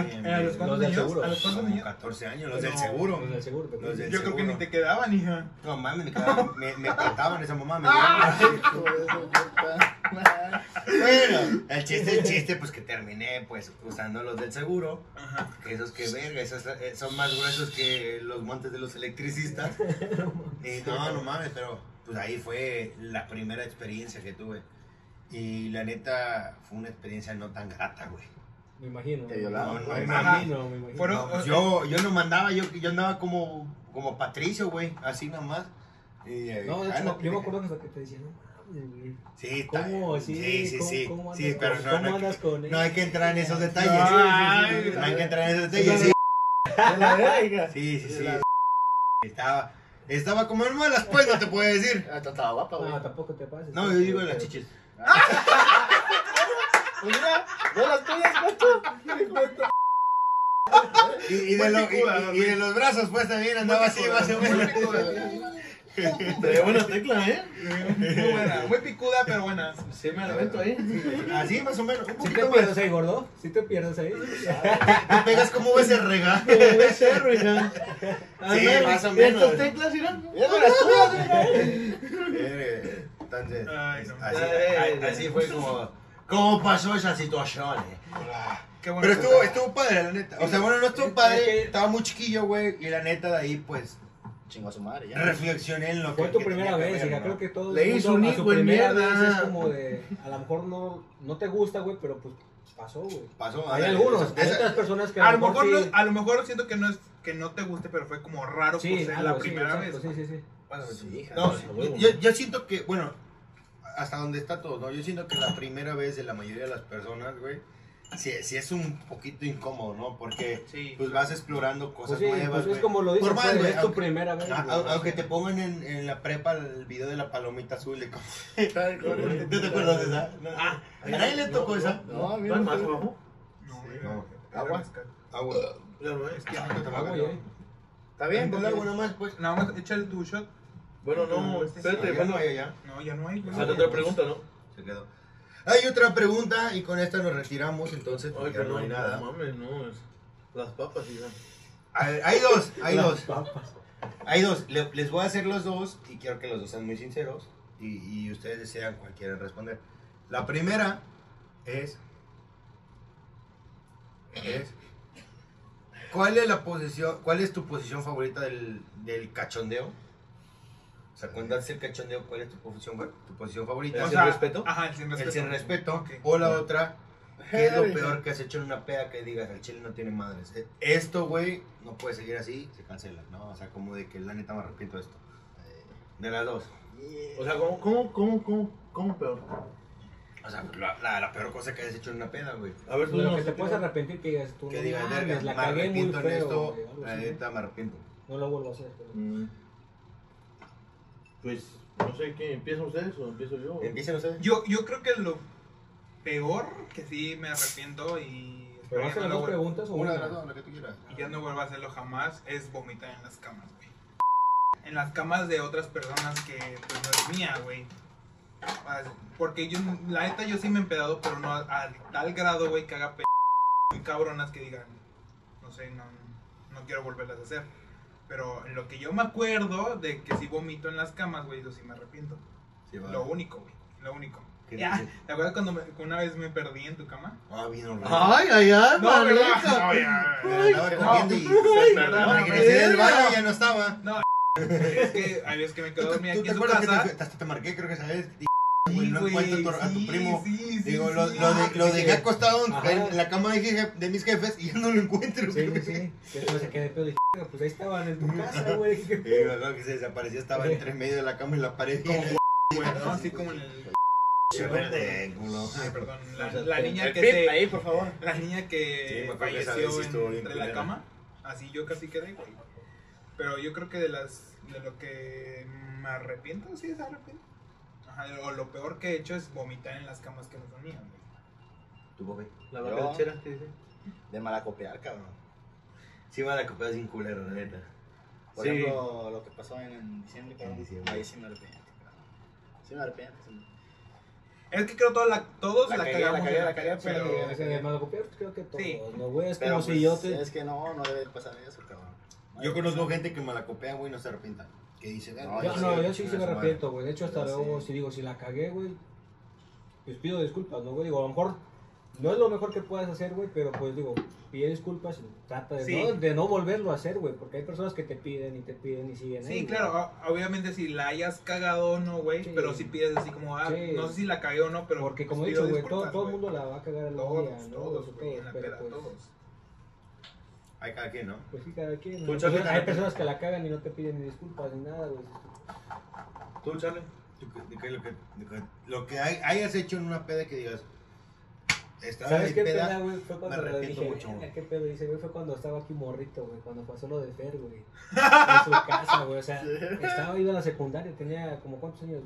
Bien, ¿A los cuántos Los del niños? seguro. ¿A los cuántos como niños? 14 años, los No, del seguro. Los del seguro, te Los del Yo creo que ni te quedaban, hija. No mames, me, quedaban- me, esa mamá. Me Ah. Bueno, el chiste, el chiste, pues que terminé pues usando los del seguro. Ajá. Que esos que verga, esos eh, son más gruesos que los montes de los electricistas. Y no, no mames, pero pues ahí fue la primera experiencia que tuve. Y la neta fue una experiencia no tan grata, güey. Me imagino. Te violaron. No, no, Me imagino, me imagino. Fueron- No, pues, yo, yo no mandaba, yo, yo andaba como, como Patricio, güey, así nomás. Y, eh, No, de hecho, yo me acuerdo que hasta que te decía, no mames. Sí, está ¿Cómo? Sí, sí, sí, ¿cómo- sí. cómo Sí, andas pero con- no, cómo andas que- con él? no hay que entrar en esos detalles. No hay que entrar en esos detalles. Sí, sí, sí. Estaba, estaba como en malas, pues, no te puedo decir. Ah, Estaba guapa, güey. No, tampoco te pases. No, yo digo de las chiches. Pues mira, de las tuyas, macho. Y, y de, lo- y- y- de los brazos, pues, también andaba así, más o menos. Traía buena tecla, ¿eh? Muy buena, muy picuda, pero buena. Sí, me la meto ahí. Así, más o menos. Un ¿Sí te pierdes ahí, gordo? ¿Sí te pierdes ahí? Te pegas como ese rega. Debe ser, oiga. Sí, más o menos. Estas teclas irán. De las tuyas, Entonces, no. así fue como, como pasó esa situación. eh. Qué bueno. Pero estuvo, estuvo padre, la neta. O sea, bueno, no estuvo Es padre, estaba muy chiquillo, güey. Y la neta de ahí, pues, Chingo a su madre, ya. reflexioné en lo que Fue tu que primera vez, ver, hija. ¿no? Creo que todo Le hizo un hijo en primera mierda. vez es como de, a lo mejor no, no te gusta, güey, pero pues pasó, güey. Pasó. Hay algunos, hay esa- otras personas que A lo mejor, sí, no, a lo mejor siento que no es que no te guste, pero fue como raro sí, por ser algo, la sí, primera exacto, vez. Sí, sí, sí. Bueno, Sí, hija. No, yo, yo siento que, bueno, hasta donde está todo, ¿no? Yo siento que la primera vez de la mayoría de las personas, güey, sí, sí es un poquito incómodo, ¿no? Porque Sí. pues vas explorando cosas Pues sí, nuevas, pues es como lo dices, Por más, pues, güey, es tu aunque- primera vez. A- aunque te pongan en, en la prepa el video de la palomita azul de cómo... ¿No te acuerdas de esa? No. Ah, ¿A nadie le tocó esa? No, a mí ¿No no más abajo? No, no. Agua. Agua. No Ah, eh. Está bien, pues, agua nada más, pues. Nada más échale tu shot. Bueno, no, Este espérate, Ya no bueno, hay allá. No, ya no hay. güey. hasta otra pregunta, ¿no? Se quedó. Hay otra pregunta y con esta nos retiramos, entonces Ay, ya no, no hay nada. no mames, no, es las papas y ya. A ver, hay dos, hay Las dos. papas. Hay dos. Le- les voy a hacer los dos y quiero que los dos sean muy sinceros y, y ustedes decidan cuál quieren responder. La primera es, es ¿cuál es la posición, cuál es tu posición favorita del, del cachondeo? O sea, cuando haces el cachondeo, ¿cuál es tu posición, tu posición favorita? ¿El O sin sea, respeto? Ajá, el sin respeto. El sin respeto. Ok. O la otra, ¿qué es lo peor que has hecho en una peda que digas, el chile no tiene madres? Eh, Esto, güey, no puede seguir así, se cancela, ¿no? O sea, como de que la neta me arrepiento de esto. De las dos. O sea, ¿cómo, cómo, cómo, cómo, cómo peor? O sea, la, la, la peor cosa que hayas hecho en una peda, güey. A ver, tú Lo no que te sé puedes arrepentir que digas tú, Que no digas, verga, la me arrepiento en feo, esto, la neta me arrepiento. No lo vuelvo a hacer. pero- Mm. Pues, no sé, ¿qué? ¿Empiezan ustedes o empiezo yo? Empiecen ustedes. Yo, yo creo que lo peor que sí me arrepiento y ¿Pero vas a ya hacer no lo dos preguntas o Una una? de las dos, la que tú quieras. y ya no vuelva a hacerlo jamás es vomitar en las camas, güey. En las camas de otras personas que pues no es mía, güey. Ah, Porque yo, la neta, yo sí me he empedado, pero no a, a tal grado, güey, que haga pe muy cabronas que digan, no sé, no, no quiero volverlas a hacer. Pero en lo que yo me acuerdo de que si vomito en las camas, güey, eso sí me arrepiento. Sí. Lo único, güey, lo único. ¿Qué Ya? ¿te acuerdas cuando me- una vez me perdí en tu cama? Ah, bien horrible. ¡Ay, ay, ay! No, no, ya. No estaba. Es que hay veces que me ¿Tú, quedo dormida aquí en que casa. te, hasta te marqué, creo que sabes? Güey, no encuentro a tu- a tu primo. sí, sí, Digo, lo, sí. lo, de- lo dejé acostado en- en la cama de, jefe- de mis jefes y ya no lo encuentro. Sí, güey. sí, sí. Que después se quedé pedo y "Verga, pues ahí estaban en tu casa, güey. ¿qué Sí, pedo?" me acuerdo que se desapareció, estaba entre medio de la cama y la pared. Como güey, ¿no? Así como en el. Verde, culo. Ay, perdón. La, O sea, niña que se. ahí, por favor. La niña que falleció sí bien entre la cama. Así yo casi quedé, güey. Pero yo creo que de las. De lo que me arrepiento, sí, se arrepiento. Ajá, o lo peor que he hecho es vomitar en las camas que no son mías, güey. Tu bobe. La Yo- vaca lechera, ¿qué dice? De malacopiar, cabrón. Sí, me la copias sin culero, la neta. Por Sí. ejemplo, lo que pasó en, en diciembre, cabrón. En diciembre. Ahí sí me arrepiento, cabrón. Sí me arrepiento. sí. Es que creo toda la, todos La la, cagué, cagamos. la cagué, en la cagué, pero. pero- Ese de malacopiar, creo que todos, Sí. ¿no, güey? Es Pero como pues, si yo te... es que no, no debe pasar eso, cabrón. No Yo debe conozco pasar. gente que me la copia, güey, y no se arrepienta. Que dice, No, "Ah, Yo, no, sí, yo sí, me su madre". arrepiento, güey. De hecho, hasta luego, sí. si digo, si la cagué, güey, pues pido disculpas, ¿no, güey? Digo, a lo mejor no es lo mejor que puedas hacer, güey, pero pues digo, pide disculpas y trata de, Sí. no, de no volverlo a hacer, güey, porque hay personas que te piden y te piden y siguen Sí, claro, obviamente si la hayas cagado o no, güey, Sí. pero si pides así como, ah, Sí. no sé si la cagué o no, pero Porque pues, como he dicho, güey, todo, el mundo la va a cagar en la Todos, día, ¿no? todos, Todos, güey, en la pero peda, pues, todos. Hay cada quien, ¿no? pues sí, cada quien. ¿no? Charlie, Hay personas que la cagan y no te piden ni disculpas ni nada, güey. ¿Tú, Charlie? ¿Tú qué- de lo que, de lo que hay- hayas hecho en una peda que digas, estaba ¿Sabes qué peda, güey? Fue cuando me dije, mucho. "Verga, ¿qué pedo? Dice, güey, fue cuando estaba aquí morrito, güey, cuando pasó lo de Fer, güey. En su casa, güey, o sea, estaba ido a la secundaria, tenía como cuántos años?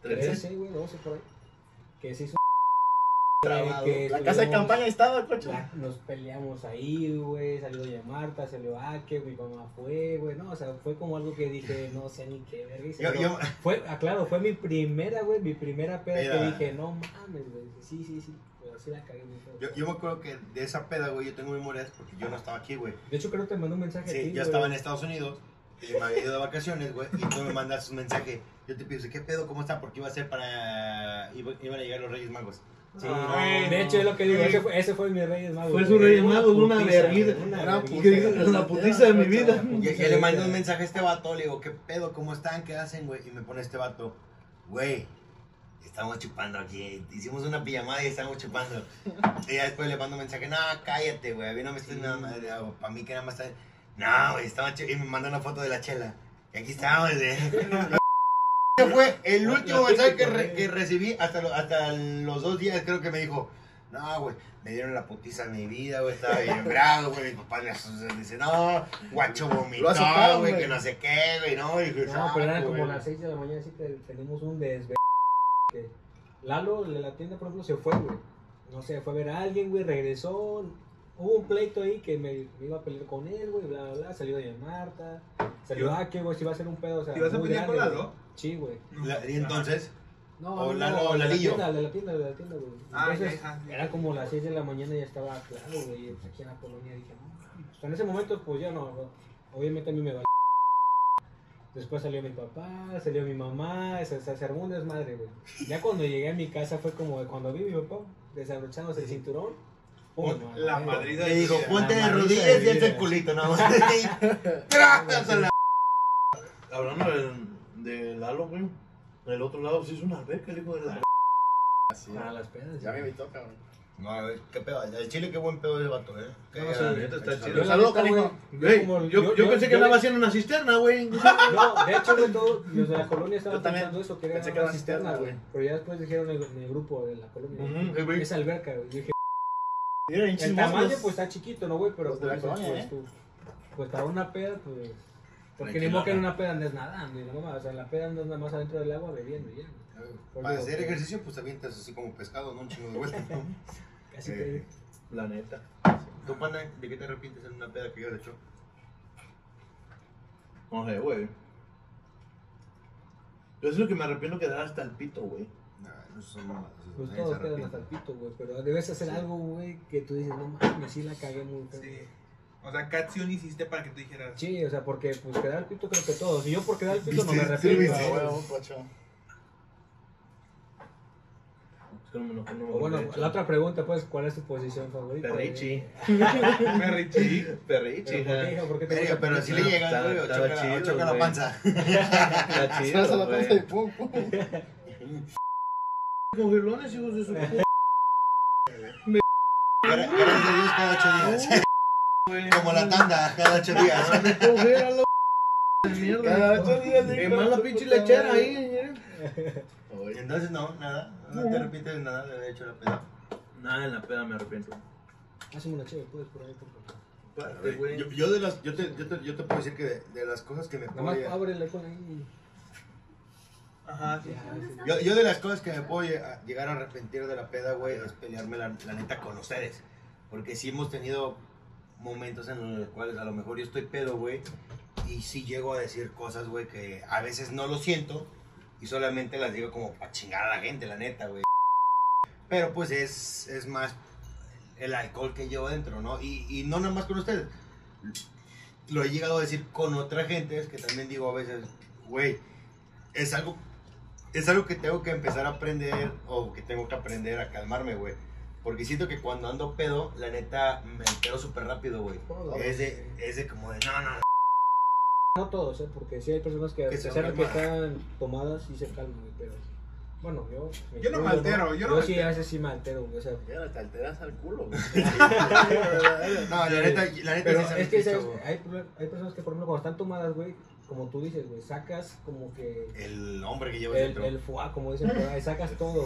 ¿Trece? 13, güey, 12 por ahí. Que se hizo Trabado. que La casa de campaña estaba coche. nos peleamos ahí, güey, salió doña Marta, salió Ake, mi mamá fue, güey, no, o sea, fue como algo que dije, no sé ni qué hice, Yo- Fue, ah, claro, fue mi primera, güey, mi primera peda que dije, no mames, güey, sí, sí, sí, pero sí la cagué muy feo. yo, yo me acuerdo que de esa peda, güey, yo tengo memorias porque yo no estaba aquí, güey. De hecho, creo que te mandó un mensaje a Sí, ti, yo estaba en Estados Unidos y me había ido de vacaciones, güey, y tú me mandas un mensaje. Yo te pido, ¿qué pedo? ¿Cómo está? Porque iba a ser para... iba- iban a llegar los Reyes Magos. Sí, Ay, de no. hecho es lo que digo, ese fue, ese fue mi Reyes Magos. Fue su Reyes Magos, una güey, Una. La putiza de mi vida. Y, le mando un mensaje a este vato, le digo, ¿qué pedo? ¿Cómo están? ¿Qué hacen, güey? Y me pone este vato, güey, estamos chupando aquí. Hicimos una pijamada y estamos chupando. Y ya después le mando un mensaje, no, cállate, güey. A mí no me estés nada madre. Para mí que nada más está. No, güey, estaba chu-". Y me manda una foto de la chela. Y aquí estamos, güey. Ese fue el último mensaje que, re- recibí hasta, lo- hasta los dos días, creo que me dijo. No, güey, me dieron la putiza de mi vida, güey, estaba bien bravo, güey. Mi papá me asusó, dice, no, guacho vomitó, güey, que no sé qué, güey, no. Y dije, No, pero eran "Ah, como güey". las 6 de la mañana, así que tenemos un desve... que Lalo de la tienda, por ejemplo, se fue, güey. No sé, fue a ver a alguien, güey, regresó. Hubo un pleito ahí que me, me iba a pelear con él, güey, bla, bla, bla. Salió doña Marta. Salió ¿Iba- ah, que, güey, si iba a ser un pedo, o sea, ¿Te ibas a muy pelear con Lalo? güey. Sí, güey. La- y entonces, No, O no, Lalo- no, de la Lalillo. tienda, de la tienda, de la tienda, güey. Ah, Entonces, ya, ya. era como las 6 de la mañana y ya estaba claro, güey. pues, Aquí en la colonia dije, no. Pues, en ese momento, pues ya no, obviamente a mí me valió. Después salió mi papá, salió mi mamá, se, se, se armó un desmadre, güey. Ya cuando llegué a mi casa fue como de cuando vi a mi papá desabrochándose el cinturón. La no, madrida le digo, de- ponte de rodillas y alza el culito, ¿no? Tras a la- Hablando de, de Lalo, güey. Del otro lado se hizo una alberca, el hijo de la. Así. Para las pedas. Ya me güey. invitó, cabrón. No, a ver, qué pedo. El chile, qué buen pedo de vato, eh. Qué No, está chido. Yo, yo, yo, pensé que yo andaba haciendo una cisterna, güey. No, de hecho, güey, todos los de la colonia estaban pensando eso, que era pensé que una era una cisterna, güey. Pero ya después dijeron en el, grupo de la colonia, Ujú, eh, güey. es alberca, güey. Yo Mira, el tamaño pues está chiquito, ¿no, güey? Pero pues, dices, colonia, pues, tú, pues para una peda, pues... Porque ni modo que en ¿no? una peda andes nadando, y la mamá, o sea, la peda andas nada más adentro del agua bebiendo y ya. Para hacer ejercicio, pues te avientas así como pescado, ¿no? Un chingo de vueltas. ¿no? Casi Eh, La neta. ¿Tú, panda, de qué te arrepientes en una peda que hayas hecho? No sé, güey. Yo es lo que me arrepiento quedar hasta el pito, güey. Son Pues nadie todos quedan hasta el pito, güey. Pero debes hacer algo, güey, que tú dices, no mames, sí la cagué muy feo. Sí. O sea, ¿qué acción hiciste para que tú dijeras? Sí, o sea, porque pues quedar el pito creo que todos. Y yo por quedar el pito no me pocho. Es que no no, O bueno, la otra pregunta, pues, ¿cuál es tu posición favorita? Perrichi. Perrichi. Perrichi. ¿Pero por qué, hija? ¿Por qué te Verga, gusta pero si le llegas, Está- güey, choca, o chido, choca la panza. Está la chido, panza y güey. pum, pum. Cogilones, hijos de su puta Gra- Gracias a Dios cada ocho días. Como la tanda, cada ocho días. De mierda. Cada ocho días. Qué mala pinche lechera ahí, eh. Entonces, no, nada. No te arrepientes de nada de haber hecho la peda. Nada, en la peda me arrepiento. Hazme una chévere, puedes por ahí, por favor. Yo, yo de las, yo te, yo te, yo te puedo decir que de, de las cosas que me Nada más puedo, ábrele con ahí. Ajá, sí. Ya, yo, yo de las cosas que me puedo llegar a arrepentir de la peda, güey, es pelearme la, la neta con ustedes. Porque sí hemos tenido momentos en los cuales a lo mejor yo estoy pedo, güey, y sí llego a decir cosas, güey, que a veces no lo siento y solamente las digo como para chingar a la gente, la neta, güey. Pero pues es, es más el alcohol que llevo dentro, ¿no? Y, y no nada más con ustedes. Lo he llegado a decir con otra gente, es que también digo a veces, güey, es algo, es algo que tengo que empezar a aprender o que tengo que aprender a calmarme, güey. Porque siento que cuando ando pedo, la neta me entero súper rápido, güey. Todos. Es de, es de como de, no, no, No todos, ¿eh? Porque sí hay personas que a Que se pesar de que están tomadas y se calman, güey, pero... Bueno, yo... Yo no me altero, yo no me sí altero. a veces sí me altero, güey, o sea... Mira, te alteras al culo, güey. No, la neta, la neta Pero sí se es que hay, hay personas que, por ejemplo, cuando están tomadas, güey, como tú dices, güey, sacas como que el hombre que llevo el, dentro. el fuá, como dicen ahí, sacas todo.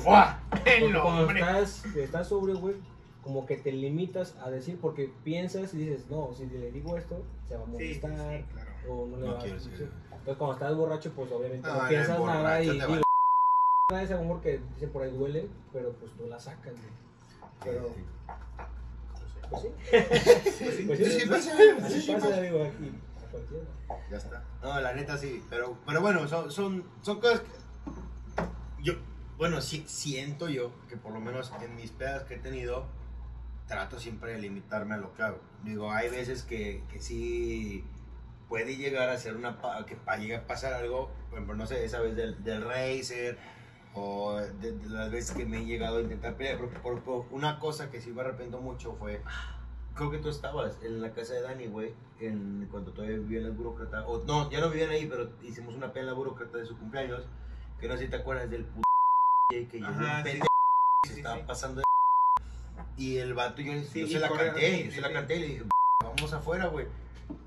El cuando hombre. estás, estás sobrio, güey, como que te limitas a decir, porque piensas y dices, no, si le digo esto, se va a Sí, sí, sí, molestar, claro. o no le No va a decir. Entonces, cuando estás borracho, pues obviamente No, no, no, piensas borracho nada y digo, ese amor que dicen por ahí duele, pero pues tú la sacas, güey. Pero, pues sí. Pues Sí, sí, sí, pasa, así sí, sí, pasa, pasa. digo, aquí, a cualquiera. Ya está. No, la neta sí, pero, pero bueno, son, son, son cosas que yo, bueno, sí, siento yo que por lo menos en mis pedas que he tenido, trato siempre de limitarme a lo que hago. Digo, hay veces que, que sí puede llegar a ser una, que llegue a pasar algo, por ejemplo, no sé, esa vez del, del Racer, o de, de las veces que me he llegado a intentar pelear, pero por, por una cosa que sí me arrepiento mucho fue creo que tú estabas en la casa de Dani, güey, en, cuando todavía vivía en la burócrata. O, no, ya no vivían ahí, pero hicimos una pena en la burócrata de su cumpleaños. Que no sé si te acuerdas del puto que llegó un pendejo se estaba pasando de Y el vato, yo, se la canté, yo se la canté y le dije, vamos afuera, güey.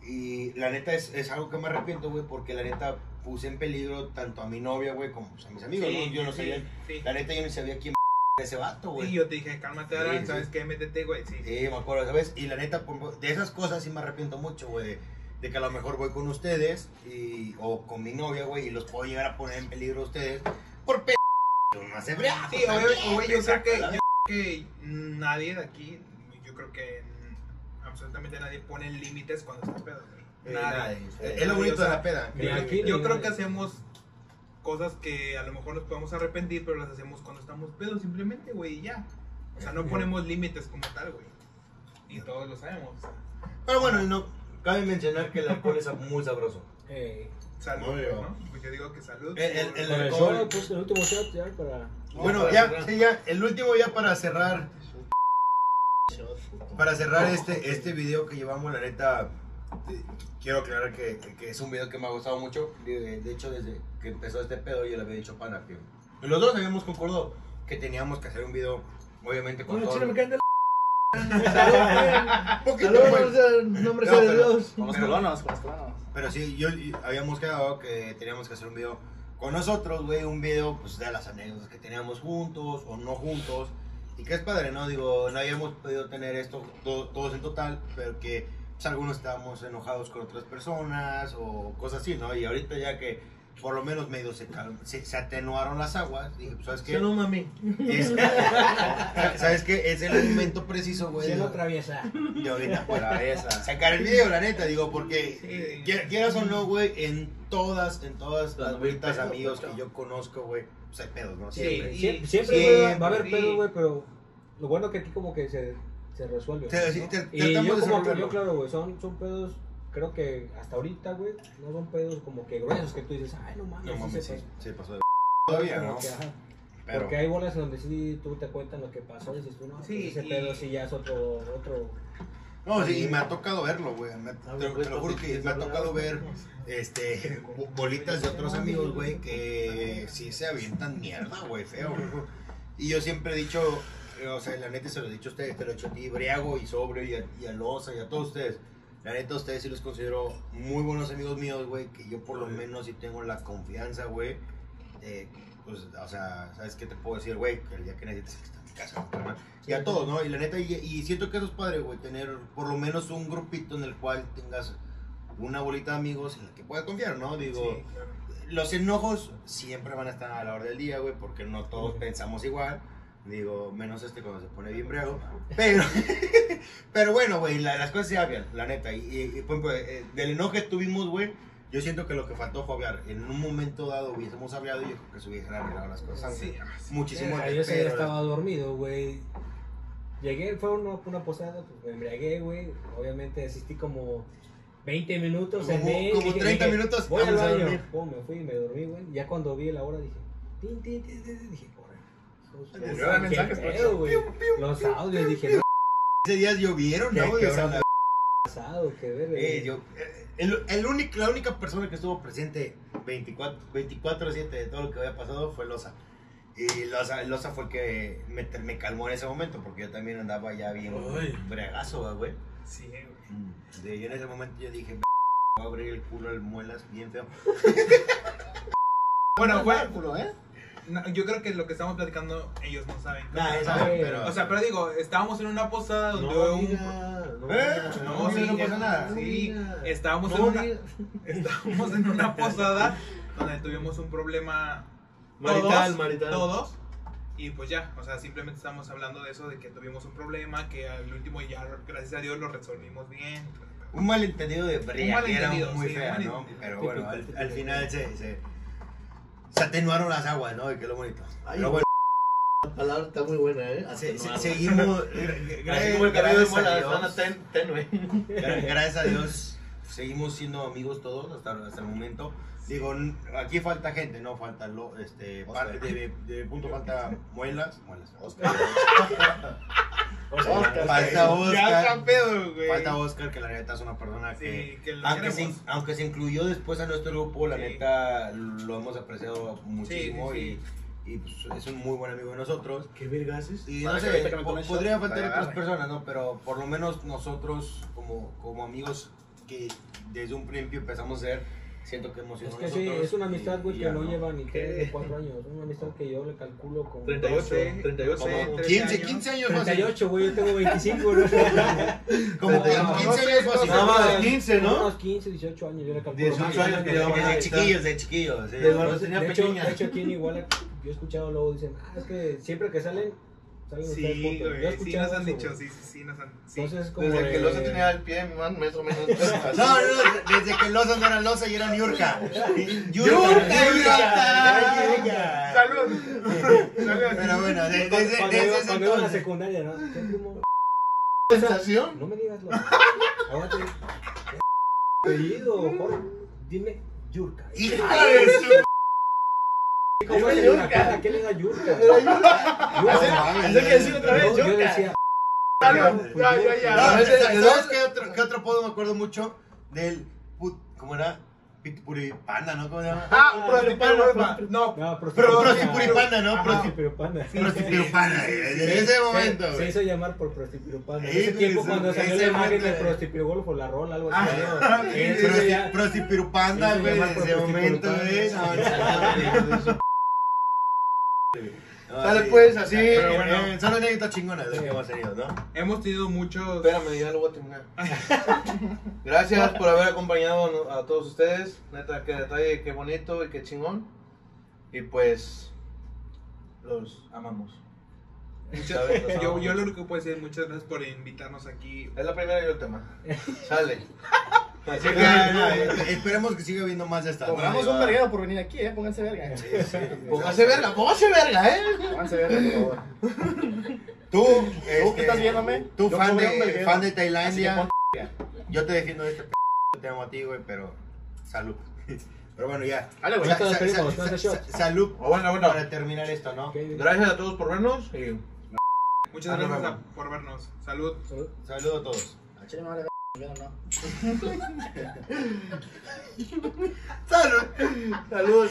Y la neta es, es algo que me arrepiento, güey, porque la neta puse en peligro tanto a mi novia, güey, como pues, a mis amigos, Sí, ¿no? Yo no sí, sabía, sí. la neta yo no sabía quién ese vato, Y güey. yo te dije, cálmate, Sí, ¿sabes sí. qué? Métete, güey. Sí, Sí, me acuerdo, ¿sabes? Y la neta, de esas cosas sí me arrepiento mucho, güey. De, que a lo mejor voy con ustedes y, o con mi novia, güey, y los puedo llegar a poner en peligro a ustedes por p. No se brea. Sí, güey, yo creo que, yo creo que nadie de aquí, yo creo que absolutamente nadie pone límites cuando está pedo, güey. Nadie. Es lo bonito de la peda. Aquí, Yo creo que hacemos cosas que a lo mejor nos podemos arrepentir, pero las hacemos cuando estamos pedos simplemente, güey, y ya. O sea, no ponemos límites como tal, güey. Y todos lo sabemos. Pero bueno, no, cabe mencionar que el alcohol es muy sabroso. Eh, Salud, Muy bien. ¿no? Pues yo digo que salud. El- el- por- el con el alcohol. shot, pues el último shot ya para. Bueno, ya, sí, ya, el último ya para cerrar, para cerrar este, este video que llevamos, la neta, quiero aclarar que, que es un video que me ha gustado mucho. De, de hecho, desde que empezó este pedo, yo le había dicho a pana que los dos habíamos concordado que teníamos que hacer un video, obviamente con Bueno, todo. chile, me caen de Poquito, la... Saludos, en nombre No, de pero- Dios. Con los Pero- colonos, con los colonos. Pero sí, yo y- habíamos quedado que teníamos que hacer un video con nosotros, güey, un video pues de las anécdotas que teníamos juntos o no juntos. Y que es padre, ¿no? Digo, no habíamos podido tener esto to- todos en total, pero que pues, algunos estábamos enojados con otras personas o cosas así, ¿no? Y ahorita ya que por lo menos medio se, cal- se, se atenuaron las aguas, dije, pues, ¿sabes qué? ¿Sí no, mami? Es- ¿Sabes qué? Es el momento preciso, güey. Si de- no traviesa. de ahorita Para esa. sacar el video, la neta, digo, porque Sí. quieras o no, güey, en todas, en todas las pedos, amigos que yo conozco, güey, pues hay pedos, ¿no? Sí, Siempre. Siempre, siempre va a haber sí. pedo, güey, pero lo bueno que aquí como que se, se resuelve. Sí, ¿no? te- y yo como que, yo claro, güey, son, son pedos, creo que hasta ahorita, güey, no son pedos como que gruesos que tú dices, ay, no mames, No sí mames, se sí, pasó". sí pasó de todavía, ¿no? que, ajá. Pero, Porque hay bolas en donde sí tú te cuentan lo que pasó y dices tú, no, Sí, pues ese y- pedo sí ya es otro, otro, no, sí, y me ha tocado verlo, güey, me- te, te pues, lo juro papi, que me ha tocado ver, este, bo- bolitas de otros amigos, güey, que sí se avientan mierda, güey, feo, güey. Y yo siempre he dicho, o sea, la neta se lo he dicho a ustedes, te lo he dicho a ti, Briago y Sobre y a, y a Loza y a todos ustedes. La neta, a ustedes sí los considero muy buenos amigos míos, güey, que yo por lo menos sí tengo la confianza, güey. de, pues, o sea, ¿sabes qué te puedo decir, güey? Que el día que necesites que está en mi casa, carnal. Y a todos, ¿no? Y la neta, y, y siento que eso es padre, güey, tener por lo menos un grupito en el cual tengas una bolita de amigos en la que puedas confiar, ¿no? Digo, Sí, claro. los enojos siempre van a estar a la hora del día, güey, porque no todos pensamos igual. Digo, menos este cuando se pone bien briago. Pero, pero bueno, güey, la- las cosas se hablan, la neta. Y, y- y, por ejemplo, eh, del enojo que tuvimos, güey, yo siento que lo que faltó fue hablar. En un momento dado hubiésemos hablado y yo creo que se hubiesen arreglado las cosas. Sí, sí. Muchísimo Eh, antes, yo pero- estaba dormido, güey. Llegué, fue una, una posada, pues me embriagué, güey. Obviamente asistí como 20 minutos. Como- cené, como dije- 30 dije, minutos, Voy al baño. me fui y me dormí, güey. Ya cuando vi la hora dije, tin, tin, tin, dije, mensajes, pedo, güey. Los audios, dije, no, Ese día llovieron, ¿Qué- ¿no? qué O sea, hora la- pasado, qué ver. Eh, yo, eh, el, el único, la única persona que estuvo presente 24 24-7 de todo lo que había pasado fue Loza. Y Loza, Loza fue el que me, me calmó en ese momento, porque yo también andaba ya bien Ay. bregazo, güey. Sí, güey. De- yo en ese momento yo dije, voy a abrir el culo al muelas bien feo. Bueno, fue, culo, ¿eh? No, yo creo que lo que estamos platicando ellos no saben. Nah, sea, pero- O sea, pero digo, estábamos en una posada donde No, un... no, Eh, No, sí, no pasa nada. Sí, estábamos, en una, estábamos en una posada donde tuvimos un problema Marital, todos, marital. todos. Y pues ya, o sea, simplemente estamos hablando de eso, de que tuvimos un problema, que al último ya, gracias a Dios, lo resolvimos bien. Un malentendido de briaguera malentendido, muy sí, fea, ¿no? Pero bueno, al, al final se, se, se atenuaron las aguas, ¿no? Y que es lo bonito. Ay, Pero bueno, La palabra está muy buena, ¿eh? se- se- Atenuado. seguimos. Así como el cabello de gracias a Dios. ten, Gracias a Dios, seguimos siendo amigos todos hasta, hasta el momento. Digo, aquí falta gente, no falta lo, este, de, de, de punto falta muelas, muelas. Oscar. Falta Ya Oscar, pedo, güey. falta Oscar que la neta es una persona que, Sí, que aunque se, aunque se incluyó después a nuestro grupo, la Sí. neta lo hemos apreciado muchísimo sí, y, y, pues, es un muy buen amigo de nosotros. ¿Qué vergas es? Y no sé, podría faltar otras personas, ¿no? Pero por lo menos nosotros, como, como amigos que desde un principio empezamos a ser, siento que sido Es que sí, es una amistad, güey, que ya, no lleva ni ¿Qué? 3 o 4 años. Es una amistad que yo le calculo como 38, 12, 38. como- 15, 15 años más. 38, güey, yo tengo 25, ¿no? Como No, 15 no años fácil. No, más de 15, ¿no? Unos 15, 18 años, yo le calculo. 18 más. años que llevamos. Desde chiquillos, de chiquillos. sí. De de, hecho, de hecho, aquí en Iguala, yo he escuchado luego dicen, ah, es que siempre que salen, salen ustedes Sí, juntos. Yo he güey, sí escuchado nos han eso, dicho, güey. sí, sí, sí, nos han sí. Entonces es como Desde que el oso de- tenía el pie más más o menos. No, no, desde que el oso no era el oso y era Niurka. ¡Yurka, Yurka! ¡Salud! ¡Salud! Pero bueno, de- desde desde iba, ese a la entonces. secundaria, ¿no? ¿Qué? ¿Sensación? No me digas lo. Aguante. Apellido, Jorge. Dime Yurka. ¡Hija de su ¿Cómo es Yurka. Yurka? ¿Qué le da Yurka? Yurka. Así que decir otra vez, Yo, yo Yurka. decía, ¿sabes ¿de ¿sabes qué otro, apodo me acuerdo mucho? Del. put- ¿Cómo era? Pitpuripanda, ¿no? ¿Cómo se llama? Ah, prostipanda. No, no, Prostipuripanda, ¿no? Ajá. Prostip- Prostipirupanda. Prostipirupanda. Desde ese momento, Se, hizo llamar por Prostipirupanda. En Sí, ese tiempo eso, cuando salió la imagen de Prostipirugolfo, la rola, algo así. Ah, ¿no? sí, Eh, sí, eso Prosti- ya- Prostipirupanda, Sí, se güey, desde ese momento, güey. Sí. pues, así. Pero bueno. Eh, Son anécdotas chingonas de que hemos tenido, ¿no? hemos tenido muchos. Espérame, ya lo voy a terminar. Gracias por haber acompañado a todos ustedes. Neta, qué detalle, qué bonito y qué chingón. Y pues, los amamos. muchas- ¿Sabes? Los yo, amamos. yo lo único que puedo decir es muchas gracias por invitarnos aquí. Es la primera y última. Sale. Así Sí, que, no, no, eh, esperemos que siga habiendo más de estas. Cobramos un verguero por venir aquí, eh. Pónganse verga. Sí, sí. póngase verga, póngase verga, eh. Pónganse verga, por favor. Tú, ¿Tú este, qué estás viéndome? Tú, fan de, fan de que Tailandia. Yo te defiendo de este p. Te amo a ti, güey, pero. Salud. Pero bueno, ya. Dale, güey. Salud. Oh, bueno, bueno. Para terminar esto, ¿no? Gracias a todos por vernos. Y Muchas Ah, gracias por vernos. Salud. salud. A todos. Salud. Salud.